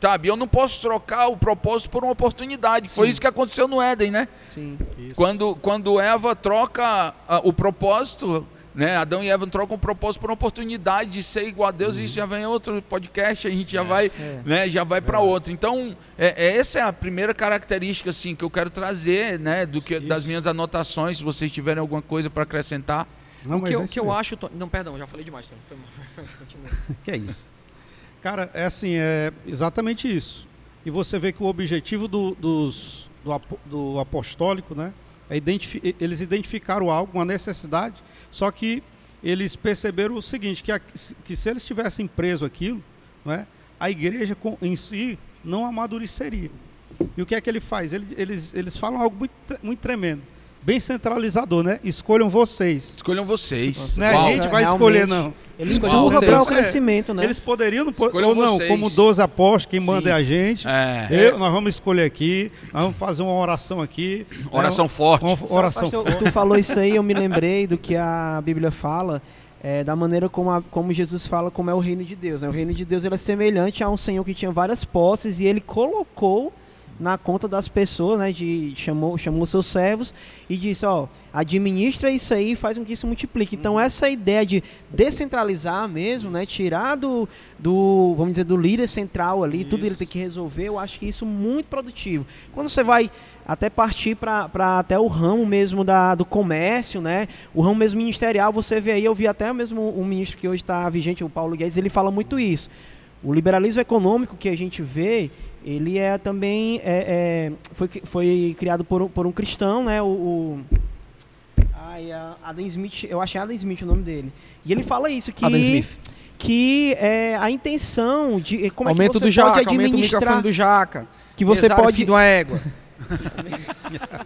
Sabe? Eu não posso trocar o propósito por uma oportunidade. Foi Sim. isso que aconteceu no Éden, né? Sim. Isso. Quando, quando Eva troca ah, o propósito, né? Adão e Eva trocam o propósito por uma oportunidade de ser igual a Deus, isso já vem em outro podcast, a gente já vai, É. né? Já vai para outro. Então, é, é- essa é a primeira característica assim que eu quero trazer, né? Do que das Isso. minhas anotações, se vocês tiverem alguma coisa para acrescentar. Não, o que, é eu, isso que eu acho. Não, perdão, já falei demais, Tony. Foi mal. Que é isso. Cara, é assim, é exatamente isso. E você vê que o objetivo do, dos, do, do apostólico, né? É identifi eles identificaram algo, uma necessidade, só que eles perceberam o seguinte, que, a- que se eles tivessem preso aquilo, né, a igreja em si não amadureceria. E o que é que ele faz? Ele- eles, eles falam algo muito, muito tremendo, bem centralizador, né? Escolham vocês. Escolham vocês. Não é Uau. a gente vai Realmente. escolher, não. Ele Empurra empurra vocês. para o crescimento, né? Eles poderiam, não po- Escolham ou não, vocês. como 12 apóstolos, quem manda é a gente. É. Eu- nós vamos escolher aqui, nós vamos fazer uma oração aqui. né, Oração forte. Uma Sabe, oração pastor, forte. Tu falou isso aí, eu me lembrei do que a Bíblia fala, é, da maneira como, a- como Jesus fala como é o reino de Deus. né? O reino de Deus ele é semelhante a um senhor que tinha várias posses e ele colocou na conta das pessoas, né? De, chamou, chamou seus servos e disse, ó, administra isso aí e faz com que isso multiplique. Então essa ideia de descentralizar mesmo, né? Tirar do, do vamos dizer, do líder central ali, tudo ele Isso. tem que resolver, eu acho que isso é muito produtivo. Quando você vai até partir para até o ramo mesmo da, do comércio, né? O ramo mesmo ministerial, você vê aí, eu vi até mesmo o ministro que hoje está vigente, o Paulo Guedes, ele fala muito isso. O liberalismo econômico que a gente vê, ele é também é, é, foi, foi criado por, um- por um cristão, né? O, o- pai, a Adam Smith, eu achei Adam Smith o nome dele. E ele fala isso, que, Adam Smith. que é, a intenção de como aumento é que você do jaca, pode o administrar, microfone do jaca. que você pode uma égua.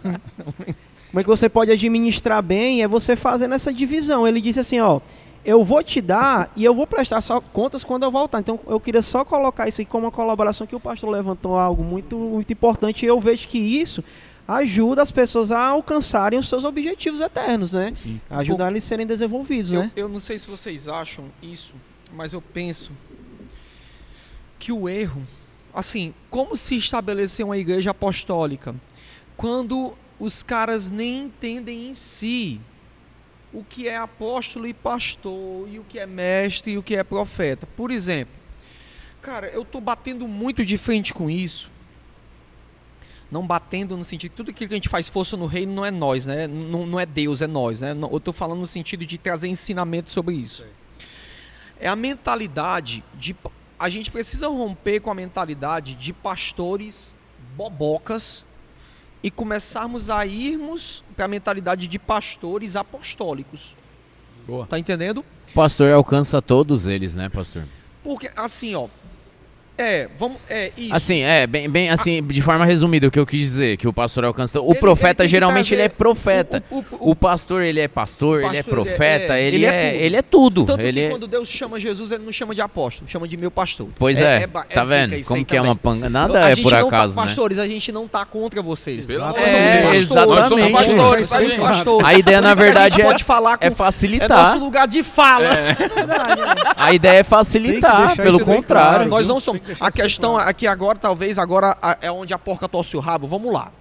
Como é que você pode administrar bem? É você fazendo essa divisão. Ele disse assim, ó, eu vou te dar e eu vou prestar só contas quando eu voltar. Então eu queria só colocar isso aqui como uma colaboração que o pastor levantou algo muito, muito importante. E eu vejo que isso ajuda as pessoas a alcançarem os seus objetivos eternos, né? Sim. Ajudar eles a serem desenvolvidos, Eu, né? eu não sei se vocês acham isso, mas eu penso que o erro, assim, como se estabelecer uma igreja apostólica quando os caras nem entendem em si o que é apóstolo e pastor, e o que é mestre e o que é profeta. Por exemplo, cara, eu tô batendo muito de frente com isso. Não batendo no sentido que tudo aquilo que a gente faz força no reino não é nós, né? Não, não é Deus, é nós, né? Eu tô falando no sentido de trazer ensinamento sobre isso. É a mentalidade de. A gente precisa romper com a mentalidade de pastores bobocas e começarmos a irmos para a mentalidade de pastores apostólicos. Boa. Tá entendendo? O pastor alcança todos eles, né, pastor? Porque, assim, ó. É, vamos. É, isso. Assim, é, bem, bem assim, de forma resumida, o que eu quis dizer, que o pastor alcança. O Ele- profeta, ele geralmente, ele é profeta. O, o- o- O pastor, ele é pastor, ele é pastor, ele é- profeta, é, ele, ele é é, tudo. ele é tudo. Tanto ele que é- quando Deus chama Jesus, ele não chama de apóstolo, chama de meu pastor. Pois é, ba- tá vendo? isso Como aí que é uma panga. Nada a é gente por não acaso, tá, né? Pastores, a gente não tá contra vocês. Exatamente. nós somos pastores, somos pastores. A ideia, na verdade, é, pode falar com é é facilitar. nosso lugar de fala. A ideia é facilitar, pelo contrário. Nós não somos. A questão claro. aqui agora, talvez agora é onde a porca torce o rabo. Vamos lá.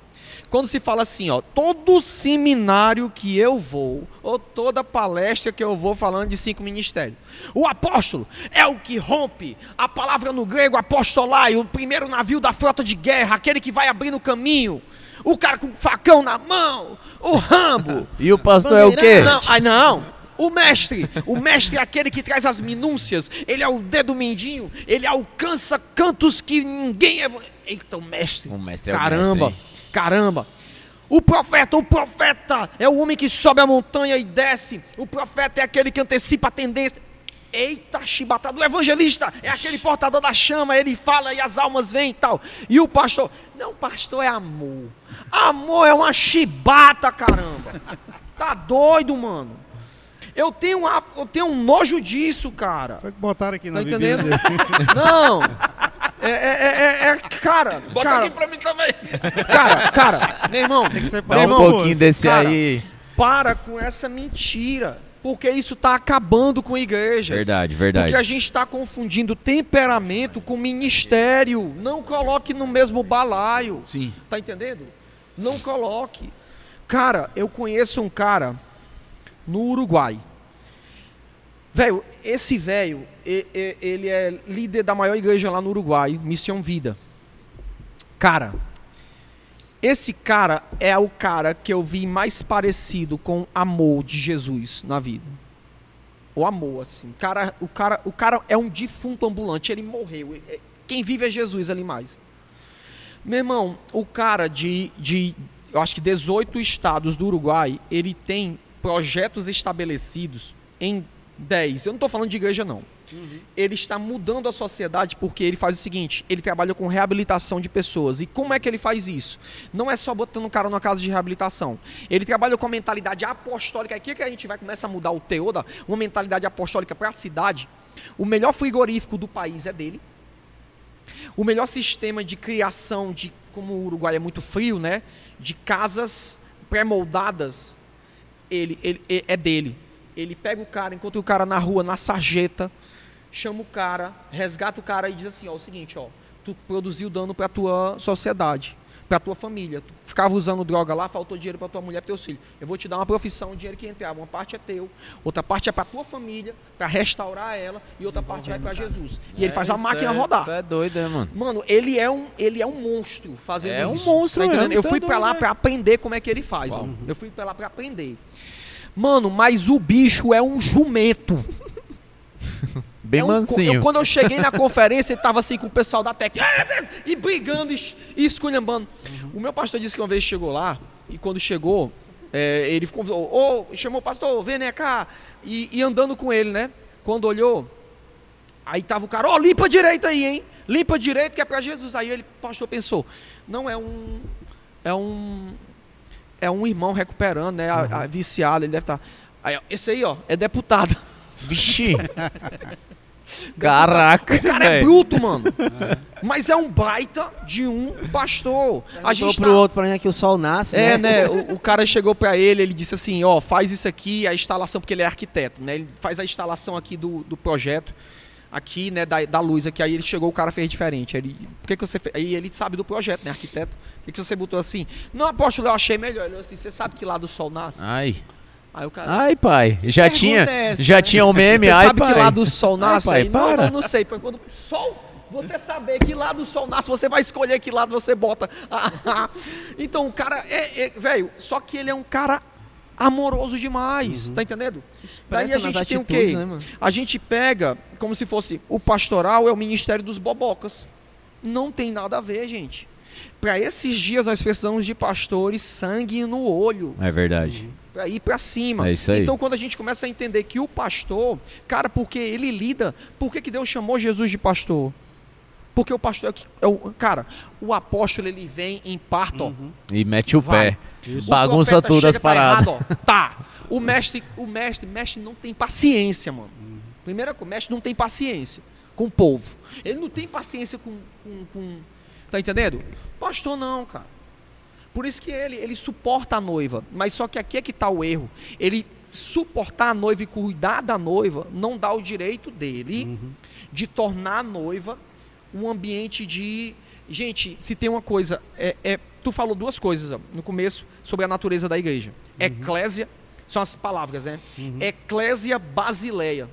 Quando se fala assim, ó, todo seminário que eu vou, ou toda palestra que eu vou falando de cinco ministérios, o apóstolo é o que rompe a palavra no grego apostolai, o primeiro navio da frota de guerra, aquele que vai abrindo o caminho, o cara com facão na mão, o Rambo, E o pastor é o quê? não, ai não. O mestre, o mestre é aquele que traz as minúcias, ele é o dedo mindinho, ele alcança cantos que ninguém é. Eita, o mestre. O mestre é o caramba, mestre, caramba. O profeta, o profeta é o homem que sobe a montanha e desce. O profeta é aquele que antecipa a tendência. Eita, chibatada. O evangelista é aquele portador da chama, ele fala e as almas vêm e tal. E o pastor, não, pastor é amor. Amor é uma chibata, caramba. Tá doido, mano. Eu tenho, uma, eu tenho um nojo disso, cara. Foi que botaram aqui na Tá entendendo? Não. É, é, é, é- é- cara, Bota cara, aqui pra mim também. cara, cara, meu irmão, Tem que Dá separar um irmão, pouquinho desse cara, aí. para com essa mentira. Porque isso tá acabando com igrejas. Verdade, verdade. Porque a gente está confundindo temperamento com ministério. Não coloque no mesmo balaio. Sim. Tá entendendo? Não coloque. Cara, eu conheço um cara no Uruguai. Velho, esse velho, ele é líder da maior igreja lá no Uruguai, Missão Vida. Cara, esse cara é o cara que eu vi mais parecido com amor de Jesus na vida. O amor, assim. O cara, o cara, o cara é um defunto ambulante, ele morreu. Quem vive é Jesus ali mais. Meu irmão, o cara de, de, eu acho que 18 estados do Uruguai, ele tem projetos estabelecidos em 10. Eu não estou falando de igreja, não. Ele está mudando a sociedade porque ele faz o seguinte: ele trabalha com reabilitação de pessoas. E como é que ele faz isso? Não é só botando o cara numa casa de reabilitação. Ele trabalha com a mentalidade apostólica. Aqui que a gente vai começar a mudar o teor da uma mentalidade apostólica para a cidade. O melhor frigorífico do país é dele. O melhor sistema de criação de, como o Uruguai é muito frio, né? De casas pré-moldadas, ele, ele, é- é dele. Ele pega o cara, encontra o cara na rua, na sarjeta, chama o cara, resgata o cara e diz assim, ó, o seguinte, ó, tu produziu dano pra tua sociedade, pra tua família. Tu ficava usando droga lá, faltou dinheiro pra tua mulher, pro teus filhos. Eu vou te dar uma profissão, o dinheiro que entrava, uma parte é teu, outra parte é pra tua família, pra restaurar ela, e outra parte vai pra Jesus. E ele faz a Isso máquina é- rodar. Tu é doido, né, mano? Mano, ele é um, ele é um monstro fazendo É um isso. monstro tá entendendo? Eu fui pra doido, lá né? pra aprender como é que ele faz, mano. Eu fui pra lá pra aprender. Mano, mas o bicho é um jumento. Bem É um mansinho. eu- quando eu cheguei na conferência, ele tava assim com o pessoal da técnica e brigando e, e esculhambando. O meu pastor disse que uma vez chegou lá e quando chegou, É, ele ficou, ô, chamou o pastor, vem né, cá, e, e andando com ele, né? Quando olhou, aí tava o cara, ó, limpa direito aí, hein? Limpa direito que é para Jesus. Aí ele, o pastor pensou, não é um, é um, é um irmão recuperando, né? A, a viciado, ele deve estar. Aí, ó, esse aí, ó, é deputado. Vixe! Caraca! O cara é velho. bruto, mano. Mas é um baita de um pastor. A gente pro tá- outro pra mim que o sol nasce, É, né? né? O, o cara chegou pra ele, ele disse assim, ó, faz isso aqui, a instalação, porque ele é arquiteto, né? Ele faz a instalação aqui do, do projeto, aqui, né, da, da luz aqui. Aí ele chegou, o cara fez diferente. Aí Ele, por que, que você fez? Aí ele sabe do projeto, né, arquiteto? Por que, que você botou assim? Não, apóstolo, eu achei melhor. Ele falou assim, você sabe que lá do sol nasce? Ai. Aí o cara... Ai, pai. Já tinha, é já né? tinha o meme, Você ai, sabe pai. que lá do sol nasce? pai, Aí, não, para. não, não sei. Porque quando o sol, você saber que lá do sol nasce, você vai escolher que lado você bota. então, o cara é, é- velho, só que ele é um cara amoroso demais, tá entendendo? Daí a Expressa gente tem o quê? né? A gente pega como se fosse o pastoral é o ministério dos bobocas. Não tem nada a ver, gente. Para esses dias nós precisamos de pastores sangue no olho É verdade. Para ir para cima. É isso aí. Então, quando a gente começa a entender que o pastor, cara, porque ele lida, por que, que Deus chamou Jesus de pastor? Porque o pastor é, o que- é o cara, o apóstolo ele vem em parto, ó. E mete o Vai. pé. O Bagunça tudo as paradas. Tá, errado, ó. tá. O mestre, o mestre, mestre não tem paciência, mano. Primeira coisa, o mestre não tem paciência com o povo. Ele não tem paciência com, com, com- tá entendendo? Pastor não, cara. Por isso que ele, ele suporta a noiva. Mas só que aqui é que está o erro. Ele suportar a noiva e cuidar da noiva não dá o direito dele de tornar a noiva um ambiente de. Gente, se tem uma coisa. É, é- tu falou duas coisas no começo sobre a natureza da igreja. Eclésia, são as palavras, né? Eclésia basileia.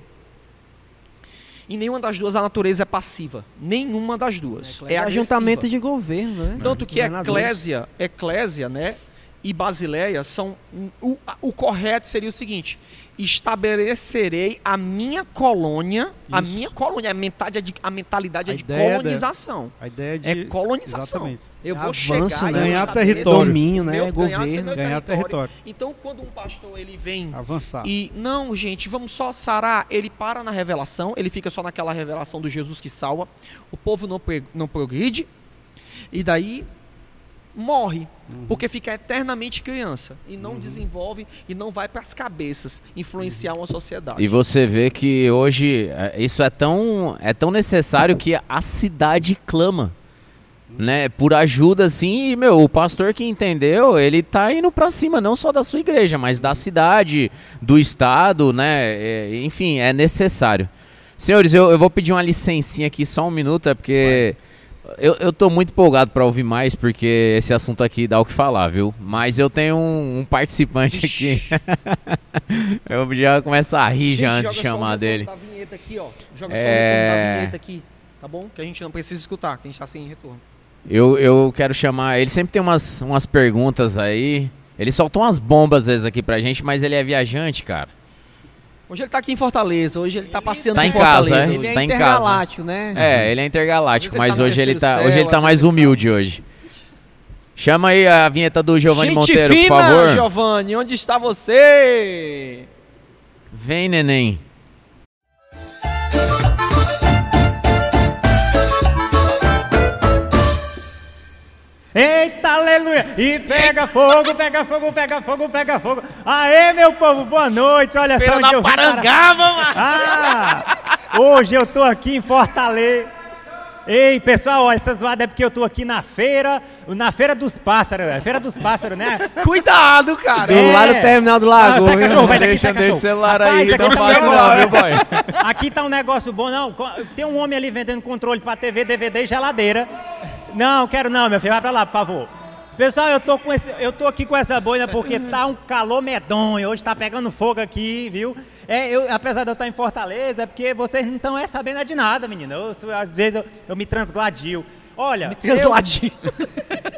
Em nenhuma das duas a natureza é passiva. Nenhuma das duas. É, É ajuntamento de governo, né? Tanto que Governadores. eclésia, eclésia, né, e basileia são o, o correto seria o seguinte: estabelecerei a minha colônia, a Isso. minha colônia, a mentalidade, a mentalidade é A de ideia da- colonização. A ideia de. É colonização. Exatamente. Eu vou Avanço, chegar né? Ganhar território. Domínio, né? meu- ganhar Governo. meu Ganhar território. Então, quando um pastor ele vem Avançar. e não, gente, vamos só sarar. Ele para na revelação, ele fica só naquela revelação do Jesus que salva. O povo não, não progride e daí morre, porque fica eternamente criança e não desenvolve e não vai para as cabeças influenciar uma sociedade. E você vê que hoje é, isso é tão, é tão necessário que a cidade clama. Né, por ajuda assim, e meu, o pastor que entendeu, ele tá indo pra cima não só da sua igreja, mas da cidade, do estado, né? é, enfim, é necessário. Senhores, eu, eu vou pedir uma licencinha aqui só um minuto, é porque eu, eu tô muito empolgado pra ouvir mais, porque esse assunto aqui dá o que falar, viu? Mas eu tenho um, um participante aqui. eu já começo a rir já antes de joga só o chamar dele. Da vinheta aqui, ó. Joga É. da vinheta aqui, tá bom? Que a gente não precisa escutar, que a gente tá sem retorno. Eu, eu quero chamar. Ele sempre tem umas, umas perguntas aí. Ele soltou umas bombas às vezes aqui pra gente, mas ele é viajante, cara. Hoje ele tá aqui em Fortaleza, hoje ele tá passeando Tá em em casa, Fortaleza. é? Ele é Tá em casa. intergaláctico, né? É, ele é intergaláctico, mas ele tá hoje ele tá, céu, hoje ele tá mais ele tá- humilde hoje. Chama aí a vinheta do Giovanni Gente Monteiro, fina, por favor. Giovanni, onde está você? Vem, neném. Eita, aleluia! E pega fogo, pega fogo, pega fogo, pega fogo. Aê, meu povo, boa noite. Olha só Feira onde eu vim. Parangaba, mano. Ah, hoje eu tô aqui em Fortaleza. Ei, pessoal, olha, essa zoada é porque eu tô aqui na feira, na feira dos pássaros, é feira dos pássaros, né? Cuidado, cara. Do lado do terminal do lago. Ah, sai cachorro, vai daqui, Deixa, sai o celular Rapaz, aí, aqui não tá negócio- não, viu, boy? Aqui tá um negócio bom, não. Tem um homem ali vendendo controle pra TV, DVD e geladeira. Não, quero não, meu filho, vai pra lá, por favor. Pessoal, eu tô, com esse, eu tô aqui com essa boina porque tá um calor medonho. Hoje tá pegando fogo aqui, viu? É, eu, apesar de eu estar em Fortaleza, é porque vocês não estão é, sabendo de nada, menino. Eu, às vezes eu, eu me transgladio. Olha, eu- Transladinho.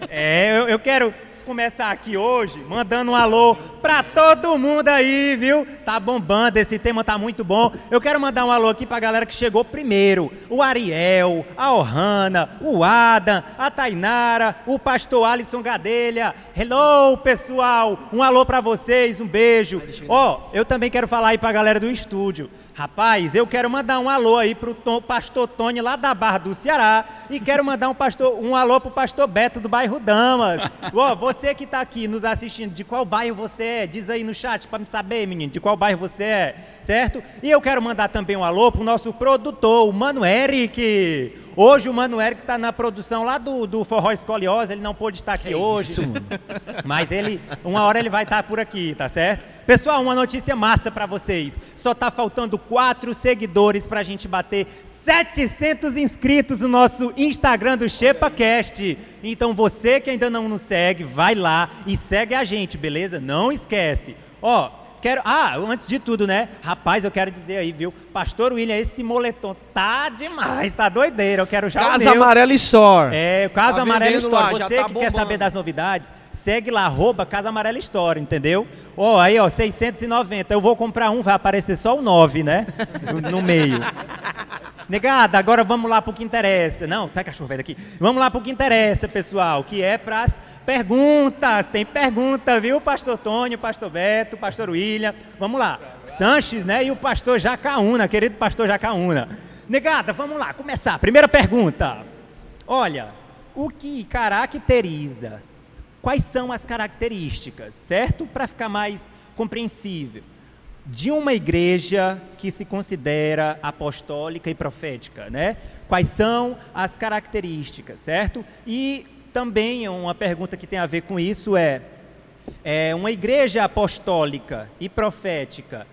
é, eu, eu quero. Começar aqui hoje mandando um alô pra todo mundo aí, viu? Tá bombando, esse tema tá muito bom. Eu quero mandar um alô aqui pra galera que chegou primeiro. O Ariel, a Ohana, o Adam, a Tainara, o pastor Alisson Gadelha. Hello, pessoal! Um alô pra vocês, um beijo. Ó, eu também quero falar aí pra galera do estúdio. Rapaz, eu quero mandar um alô aí pro Tom- pastor Tony lá da Barra do Ceará e quero mandar um, pastor, um alô pro pastor Beto do bairro Damas. Ó, você que tá aqui nos assistindo, de qual bairro você é? Diz aí no chat para me saber, menino, de qual bairro você é, certo? E eu quero mandar também um alô pro nosso produtor, o Mano Eric. Hoje o Mano Eric tá na produção lá do, do Forró Escoliosa, ele não pôde estar aqui hoje. Mas ele, uma hora ele vai estar por aqui, tá certo? Pessoal, uma notícia massa pra vocês. Só tá faltando quatro seguidores pra gente bater 700 inscritos no nosso Instagram do ShepaCast. Então você que ainda não nos segue, vai lá e segue a gente, beleza? Não esquece. Ó, quero. Ah, antes de tudo, né? Rapaz, eu quero dizer aí, viu? Pastor William, esse moletom tá demais, tá doideira. Eu quero já o Casa. Amarela Store. É, o Casa Tá Amarela Store. lá, Você tá que quer bombando. saber das novidades, segue lá, arroba Casa Amarela Store, entendeu? Ó, aí, ó, 690. Eu vou comprar um, vai aparecer só o 9, né? No- No meio. Negada, agora vamos lá pro que interessa. Não, sai cachorro velho daqui. Vamos lá pro que interessa, pessoal, que é pras perguntas. Tem pergunta, viu, pastor Tônio, pastor Beto, pastor William. Vamos lá. Sanches, né? E o pastor Jacaúna, querido pastor Jacaúna. Negada, vamos lá, começar. Primeira pergunta. Olha, o que caracteriza? Quais são as características, certo? Para ficar mais compreensível. De uma igreja que se considera apostólica e profética, né? Quais são as características, certo? E também uma pergunta que tem a ver com isso é, é uma igreja apostólica e profética,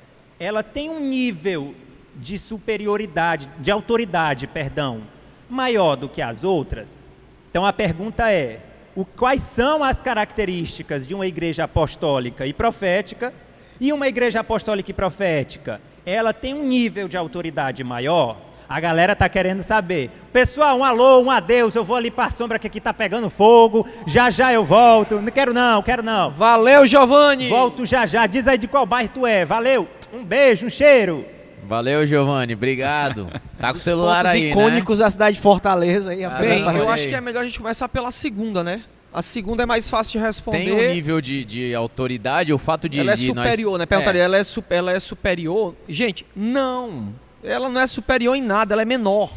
ela tem um nível de superioridade, de autoridade, perdão, maior do que as outras? Então a pergunta é: o, quais são as características de uma igreja apostólica e profética? E uma igreja apostólica e profética, ela tem um nível de autoridade maior? A galera tá querendo saber. Pessoal, um alô, um adeus. Eu vou ali para a sombra que aqui tá pegando fogo. Já já eu volto. Não quero não, quero não. Valeu, Giovanni! Volto já já. Diz aí de qual bairro tu é. Valeu. Um beijo, um cheiro. Valeu, Giovanni. Obrigado. Tá com o celular aí, icônicos da cidade de Fortaleza aí. Ah, Bem, eu acho que é melhor a gente começar pela segunda, né? A segunda é mais fácil de né? responder. Tem um nível de, de autoridade, o fato de, ela é de superior, nós... né? Perguntaria, É. ela, é su- ela é superior? Gente, não. Ela não é superior em nada, ela é menor.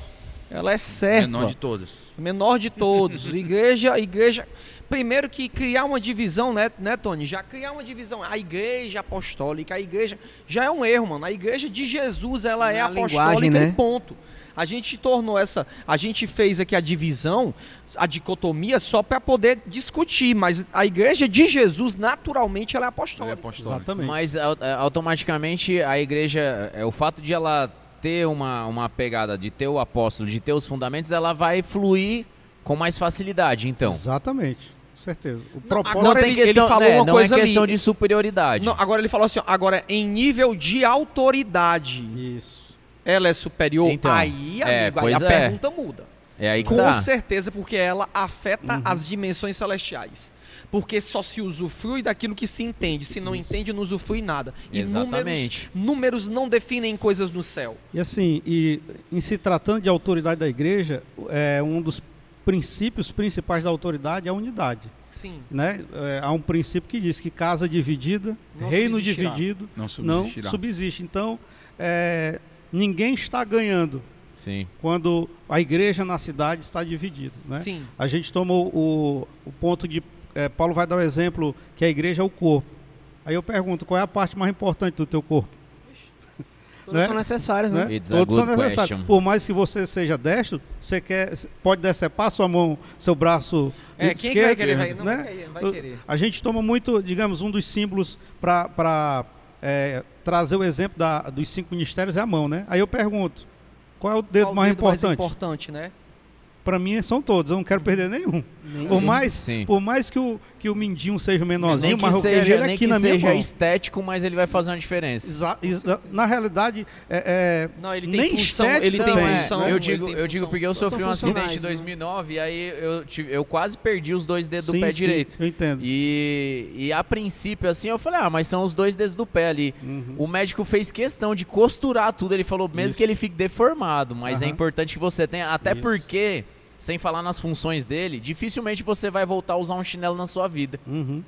Ela é serva. Menor de todas. Menor de todos. igreja, igreja. Primeiro que criar uma divisão, né, né, Tony? Já criar uma divisão. A igreja apostólica, a igreja. Já é um erro, mano. A igreja de Jesus, ela é a apostólica né? e ponto. A gente tornou essa. A gente fez aqui a divisão, a dicotomia, só para poder discutir. Mas a igreja de Jesus, naturalmente, ela é Ele é apostólica. Exatamente. Mas é, automaticamente a igreja, é, o fato de ela ter uma, uma pegada, de ter o apóstolo, de ter os fundamentos, ela vai fluir com mais facilidade, então. Exatamente, com certeza. O propósito agora tem ele- ele questão, falou é, uma não coisa é ali. questão de superioridade. Não, agora ele falou assim, ó, agora em nível de autoridade, Isso. ela é superior. Então, aí, é, amigo, aí a é. pergunta muda. é aí que Com tá. certeza, porque ela afeta as dimensões celestiais. Porque só se usufrui daquilo que se entende. Se não entende, não usufrui nada. E Exatamente. Números, números não definem coisas no céu. E assim, e em se tratando de autoridade da igreja, é um dos princípios principais da autoridade é a unidade. Sim. Né? É, há um princípio que diz que casa dividida, Não reino subsistirá. dividido, Não não subsiste. Então, é, ninguém está ganhando Sim. quando a igreja na cidade está dividida. Né? Sim. A gente tomou o, o ponto de. é, Paulo vai dar o exemplo que a igreja é o corpo. Aí eu pergunto, qual é a parte mais importante do teu corpo? Todos né? são necessários, né? né? Todos são necessários. question. Por mais que você seja destro, você quer, pode decepar sua mão, seu braço É, quem que esquerdo, vai querer? Vai, não né? vai querer. Vai querer. A gente toma muito, digamos, um dos símbolos para trazer o exemplo da- dos cinco ministérios é a mão, né? Aí eu pergunto, qual é o dedo Qual mais dedo mais importante? importante, né? Para mim são todos, eu não quero perder nenhum. Nem- Por mais, Sim. por mais que, o, que o mindinho seja Nem menorzinho, que mas eu quero seja, ele nem aqui que na minha seja mão. estético, mas ele vai fazer uma diferença. Exa- exa- na realidade, é, é, Não, ele tem nem função, estética ele tem tem, função. né? eu digo, eu digo porque eu sofri um acidente em né? 2009 e aí eu, tive- eu quase perdi os dois dedos do sim, pé sim, direito. Eu entendo. E, e a princípio, assim, eu falei, ah, mas são os dois dedos do pé ali. Uhum. O médico fez questão de costurar tudo. Ele falou, mesmo Isso. que ele fique deformado, mas é Aham. importante que você tenha. Até Isso. porque, sem falar nas funções dele, dificilmente você vai voltar a usar um chinelo na sua vida. Uhum.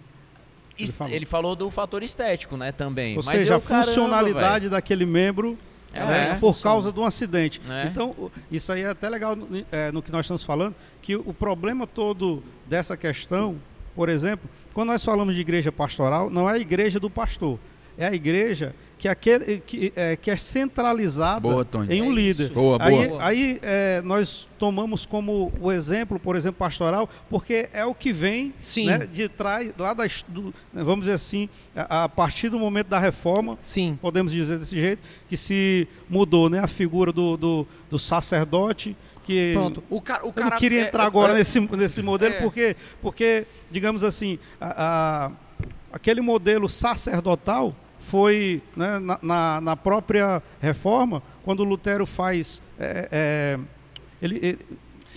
Est- falou. Ele falou do fator estético, né, também. Ou mas seja, eu, a funcionalidade daquele membro caramba, né, é, por causa de um acidente. É. Então, isso aí é até legal no, é, no que nós estamos falando, que o problema todo dessa questão, por exemplo, quando nós falamos de igreja pastoral, não é a igreja do pastor, é a igreja que, aquele, que, é, que é centralizada Boa, em um É líder. Boa, Aí, boa. aí é, nós tomamos como o exemplo, por exemplo, pastoral, porque é o que vem Sim. né, de trás, lá das, do, vamos dizer assim, a, a partir do momento da reforma, Sim. podemos dizer desse jeito, que se mudou né, a figura do, do, do sacerdote, que Pronto. O cara, o eu cara não queria é- entrar é- agora é- nesse, nesse modelo, É. porque, porque, digamos assim, a- a- aquele modelo sacerdotal foi né, na, na, na própria reforma, quando Lutero faz. é, é, ele, ele,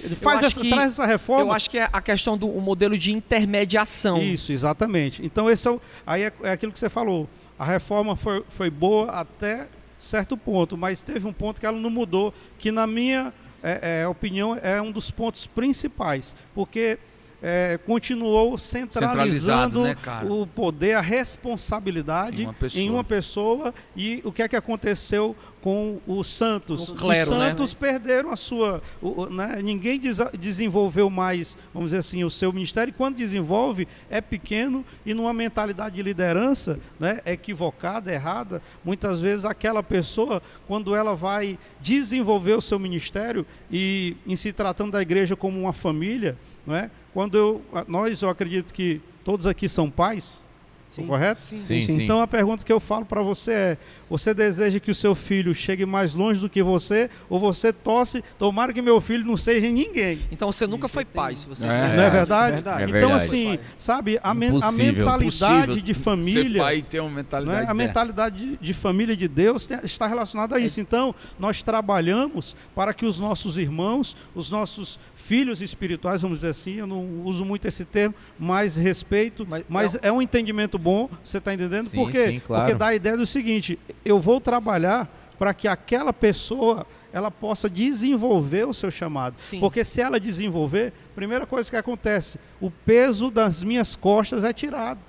ele faz essa, que- traz essa reforma. Eu acho que é a questão do modelo de intermediação. Isso, exatamente. Então, esse é o, aí é, é aquilo que você falou. A reforma foi, foi boa até certo ponto, mas teve um ponto que ela não mudou, que na minha é, é, opinião é um dos pontos principais, porque é, continuou centralizando né, o poder, a responsabilidade Em uma pessoa. em uma pessoa e o que é que aconteceu com os santos. O clero, os né? santos perderam a sua. o- o- né, Ninguém desa- desenvolveu mais, vamos dizer assim, o seu ministério. E quando desenvolve, é pequeno e numa mentalidade de liderança né, equivocada, errada. Muitas vezes aquela pessoa, quando ela vai desenvolver o seu ministério e em se tratando da igreja como uma família, não é? Quando eu, nós, eu acredito que todos aqui são pais, Sim. correto? Sim. Sim, sim. Então a pergunta que eu falo para você é: você deseja que o seu filho chegue mais longe do que você, ou você torce, tomara que meu filho não seja ninguém? Então você nunca foi pai, se você É. Não é verdade? Verdade. É então, verdade. assim, sabe, a, men- a mentalidade Impossível de Ser família. pai e ter uma mentalidade é? A mentalidade de, de família de Deus tem- está relacionada a isso. Então, nós trabalhamos para que os nossos irmãos, os nossos filhos espirituais, vamos dizer assim, eu não uso muito esse termo, mais respeito, Mas- mas, é um entendimento bom, você está entendendo? Sim, Por quê? sim, claro. Porque dá a ideia do seguinte: eu vou trabalhar para que aquela pessoa ela possa desenvolver o seu chamado. Sim. Porque se ela desenvolver, primeira coisa que acontece, o peso das minhas costas é tirado.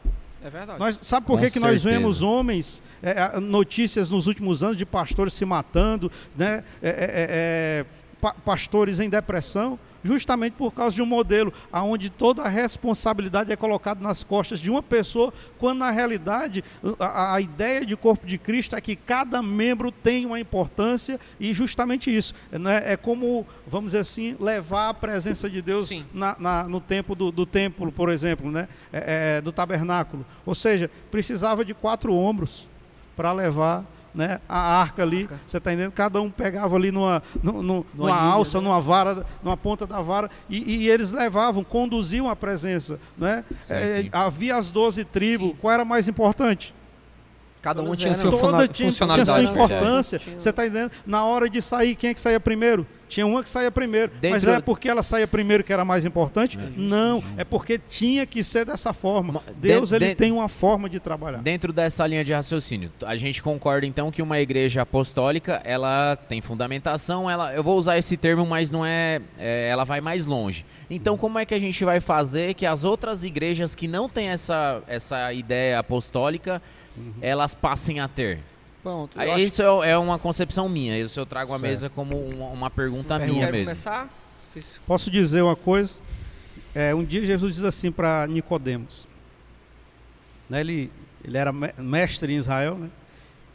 É verdade. Nós, sabe por que, que nós vemos homens, é, é, notícias nos últimos anos de pastores se matando, né? É, é, é, é, pa- pastores em depressão? Justamente por causa de um modelo onde toda a responsabilidade é colocada nas costas de uma pessoa, quando na realidade a, a ideia de corpo de Cristo é que cada membro tem uma importância e justamente isso. Né? É como, vamos dizer assim, levar a presença de Deus na- na- no tempo do, do templo, por exemplo, né? É, é, do tabernáculo. Ou seja, precisava de quatro ombros para levar né, a arca ali. Você está entendendo? Cada um pegava ali numa, nu- nu- numa ilha, alça, né? numa vara, numa ponta da vara, e, e eles levavam, conduziam a presença. Né? Sim, É, sim. havia as doze tribos. Qual era mais importante? Cada um tinha sua Toda funa- tinha, tinha sua importância. Você está entendendo? Na hora de sair, quem é que saía primeiro? Tinha uma que saía primeiro. Mas Dentro- é porque ela saía primeiro que era mais importante? Não, é porque tinha que ser dessa forma. Ma- Deus de- ele de- tem uma forma de trabalhar. Dentro dessa linha de raciocínio, a gente concorda então que uma igreja apostólica, ela tem fundamentação, ela, eu vou usar esse termo, mas não é, é, ela vai mais longe. Então, como é que a gente vai fazer que as outras igrejas que não têm essa, essa ideia apostólica, elas passem a ter? Pronto. eu Aí, acho- Isso é, é uma concepção minha, isso eu trago à Certo. mesa como uma, uma pergunta Pergunta. minha mesmo. começar? Posso dizer uma coisa? É, um dia Jesus diz assim para Nicodemos. Né, ele, ele era me- mestre em Israel, né?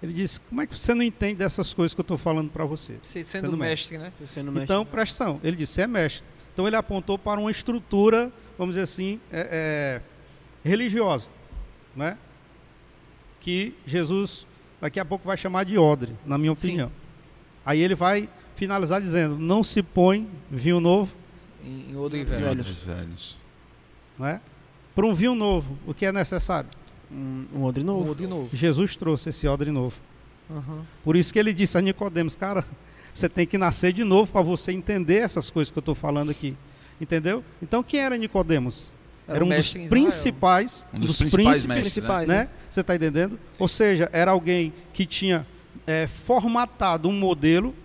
Ele disse: Como é que você não entende dessas coisas que eu estou falando para você? Você sendo, Sendo mestre, né? Tô sendo mestre. Então, presta atenção. Ele disse: é mestre. Então, ele apontou para uma estrutura, vamos dizer assim, é, é, religiosa, né? Que Jesus daqui a pouco vai chamar de odre, na minha Sim. opinião. Aí ele vai finalizar dizendo: não se põe vinho novo, Em, em odre Velho. velho. Outros velhos. não é? Para um vinho novo, o que é necessário? Um, um odre Um novo. odre novo. Jesus trouxe esse odre novo. Aham. Por isso que ele disse a Nicodemos, cara, você tem que nascer de novo para você entender essas coisas que eu estou falando aqui. Entendeu? Então quem era Nicodemos? Era, um dos principais, Um dos, dos principais príncipes, mestres, né? principais, né? Você está entendendo? Ou seja, era alguém que tinha é, formatado um modelo,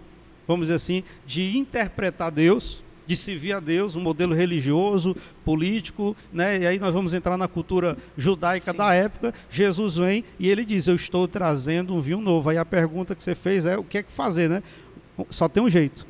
vamos dizer assim, de interpretar Deus, de servir a Deus, um modelo religioso, político, né? E aí nós vamos entrar na cultura judaica Sim. da época. Jesus vem e ele diz: Eu estou trazendo um vinho novo. Aí a pergunta que você fez é: o que é que fazer, né? Só tem um jeito: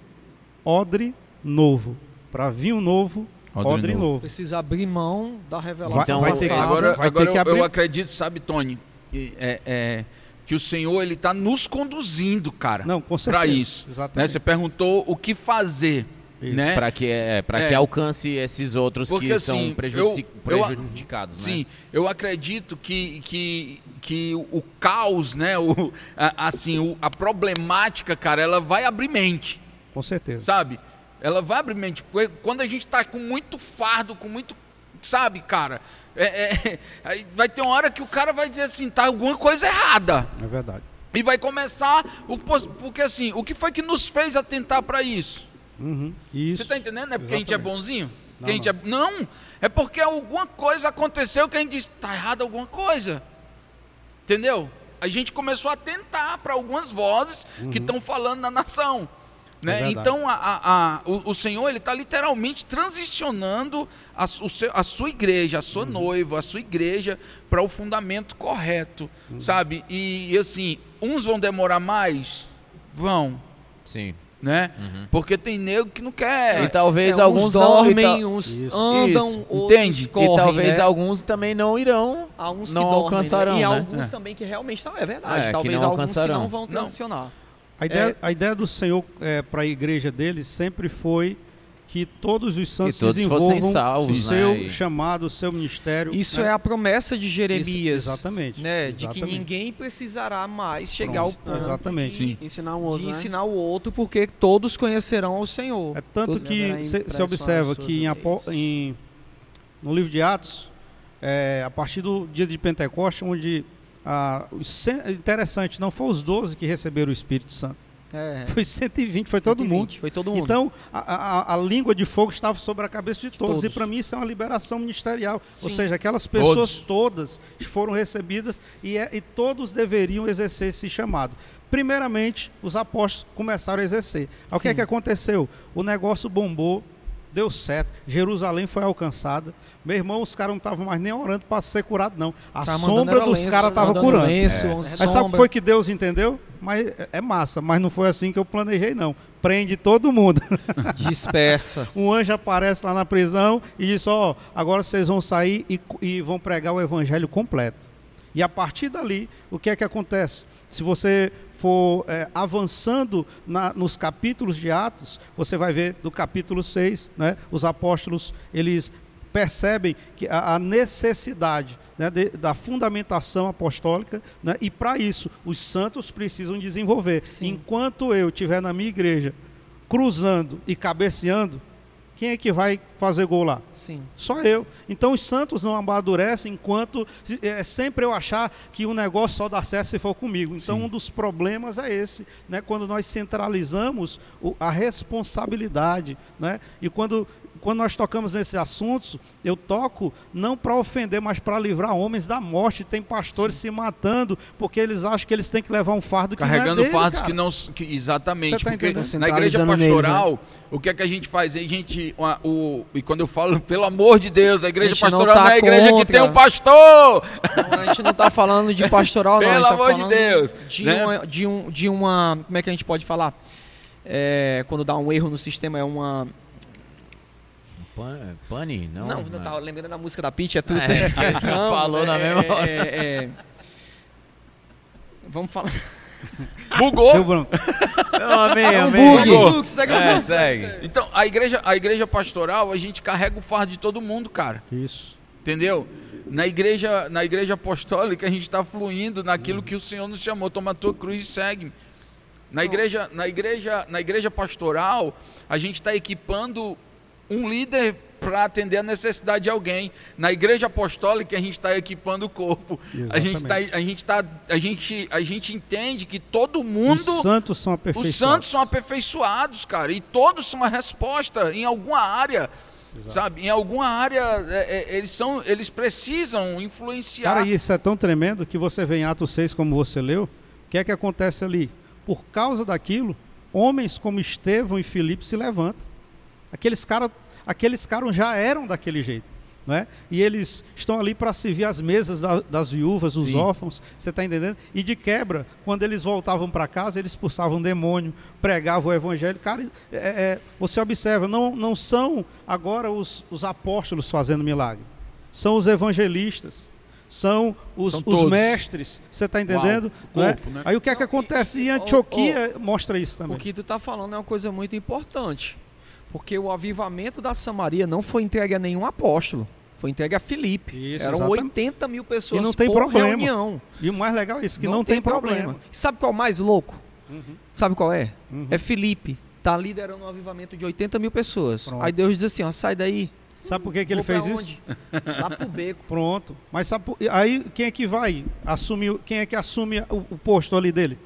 odre novo. Para vinho novo, Odre, novo. novo. Precisa abrir mão da revelação. Então, vai ter que. Agora, vai agora ter que eu, abrir. eu acredito, sabe, Tony, é, é, que o Senhor ele está nos conduzindo, cara, Não, com certeza. para isso. Né? Exatamente. Você perguntou o que fazer, né? Para que, é, pra É. que alcance esses outros Porque, que assim, são prejudici- eu- eu- prejudicados, né? Sim, eu acredito que, que, que o caos, né, o, a- assim, o- a problemática, cara, ela vai abrir mente, Com certeza. sabe? Ela vai abrir mente. Quando a gente tá com muito fardo, com muito, sabe, cara, é- é- vai ter uma hora que o cara vai dizer assim, tá alguma coisa errada. É verdade. E vai começar, o, porque assim, o que foi que nos fez atentar para isso? Uhum. Isso. Você tá entendendo? Não é porque a gente é Exatamente. bonzinho? Não, a gente é... não, é porque alguma coisa aconteceu que a gente disse, tá errado alguma coisa. Entendeu? A gente começou a atentar para algumas vozes que estão falando na nação. Né? Uhum. É então a, a- a- o, o Senhor ele está literalmente transicionando a, seu- a sua igreja, a Uhum. sua noiva, a sua igreja para o fundamento correto, Uhum. sabe? E, e, assim, uns vão demorar mais, vão, Sim. né? Uhum. Porque tem nego que não quer. E talvez É, alguns e dormem, uns Isso. andam, Isso, outros entende? E correm, e talvez né? alguns também não irão. Há uns que não dormem, alcançarão, né? E né? alguns É. também que realmente não é verdade. É, que talvez não alguns que não vão Não. A ideia, É. a ideia do Senhor para a igreja dele sempre foi que todos os santos Que todos desenvolvam salvos, o seu né? E- chamado, o seu ministério. Isso né? é a promessa de Jeremias. Isso- exatamente. Né? De que Exatamente. ninguém precisará mais chegar ao Pronto, ponto exatamente. de, Ensinar um de outro, né? ensinar o outro, porque todos conhecerão o Senhor. É tanto que impresso observa que em, em- no livro de Atos, é, a partir do dia de Pentecostes, onde ah, interessante, não foi os 12 que receberam o Espírito Santo, É. foi 120, foi todo 120, mundo. Foi todo mundo. Então, a, a- a língua de fogo estava sobre a cabeça de todos. todos. E para mim isso é uma liberação ministerial. Ou Sim. seja, aquelas pessoas todas foram recebidas e, é- e todos deveriam exercer esse chamado. Primeiramente, os apóstolos começaram a exercer. O que é que aconteceu? O negócio bombou, deu certo, Jerusalém foi alcançada. Meu irmão, os caras não estavam mais nem orando para ser curado, não. A Tá sombra dos caras estava curando. lenço, É. Mas sabe o que foi que Deus entendeu? Mas é- é massa, mas não foi assim que eu planejei, não. Prende todo mundo. Dispersa. Um anjo aparece lá na prisão e diz: Ó, agora vocês vão sair e, e vão pregar o evangelho completo. E a partir dali, o que é que acontece? Se você for é, avançando na- nos capítulos de Atos, você vai ver do capítulo 6, né, os apóstolos, eles percebem que a, a necessidade né, de- da fundamentação apostólica, né, e para isso os santos precisam desenvolver. Sim. Enquanto eu estiver na minha igreja cruzando e cabeceando, quem é que vai fazer gol lá? Sim. Só eu. Então os santos não amadurecem enquanto é sempre eu achar que o negócio só dá certo se for comigo. Então Sim. um dos problemas é esse, né? Quando nós centralizamos a responsabilidade, né? E quando quando nós tocamos nesses assuntos, eu toco não para ofender, mas para livrar homens da morte. Tem pastores se matando porque eles acham que eles têm que levar um fardo que Carregando não é dele, fardos cara. que não. Que, exatamente. Tá porque entendendo? na igreja Centralizando neles, né? pastoral, o que é que a gente faz? A gente. uma- o, e quando eu falo, pelo amor de Deus, a igreja A não pastoral não, tá é a igreja que contra. tem um pastor! Não, a gente não está falando de pastoral, não. Pelo tá amor de falando Deus, De, né? uma, de, um, de uma. Como é que a gente pode falar? É, quando dá um erro no sistema, é uma. Pan- Pane? Não. Não, não, tava lembrando da música da Pitty, é tudo. É, que você falou na mesma hora. é, é. Vamos falar. Bugou! Deu. Não, amém, É amém. bug. Bug, segue É, segue. Então, a igreja, a igreja pastoral, a gente carrega o fardo de todo mundo, cara. Isso. Entendeu? Na igreja, na igreja apostólica, a gente está fluindo naquilo que o Senhor nos chamou. Toma a tua cruz e segue. Na igreja, na igreja, na igreja pastoral, a gente está equipando um líder para atender a necessidade de alguém. Na igreja apostólica a gente está equipando o corpo. A gente, tá, a, gente tá, a, gente, a gente entende que todo mundo. Os santos são Os aperfeiçoados. santos são aperfeiçoados, cara, e todos são uma resposta em alguma área. Sabe, em alguma área é, é, eles são, eles precisam influenciar. Cara, isso é tão tremendo que você vê em Atos 6, como você leu, o que é que acontece ali? Por causa daquilo, homens como Estevão e Filipe se levantam. Aqueles caras aqueles caras já eram daquele jeito. Não é? E eles estão ali para servir as mesas da- das viúvas, dos Sim. órfãos, você está entendendo? E de quebra, quando eles voltavam para casa, eles expulsavam demônio, pregavam o evangelho. Cara, é- é, você observa, não, não são agora os, os apóstolos fazendo milagre, são os evangelistas, são os, São os mestres, você está entendendo? Uau, é? corpo, né? Aí o que é que acontece em Antioquia mostra isso também. O que tu tá falando é uma coisa muito importante. Porque o avivamento da Samaria não foi entregue a nenhum apóstolo. Foi entregue a Filipe. Isso, Eram exatamente. 80 mil pessoas E não tem problema. reunião. E o mais legal é isso, que não, tem, problema. E Sabe qual é o mais louco? Uhum. Sabe qual é? Uhum. É Filipe. Tá liderando um avivamento de 80 mil pessoas. Pronto. Aí Deus diz assim, ó, sai daí. Sabe por que, que ele fez isso? onde? Lá pro beco. Pronto. Mas sabe aí quem é que vai assumir, quem é que assume o, o posto ali dele?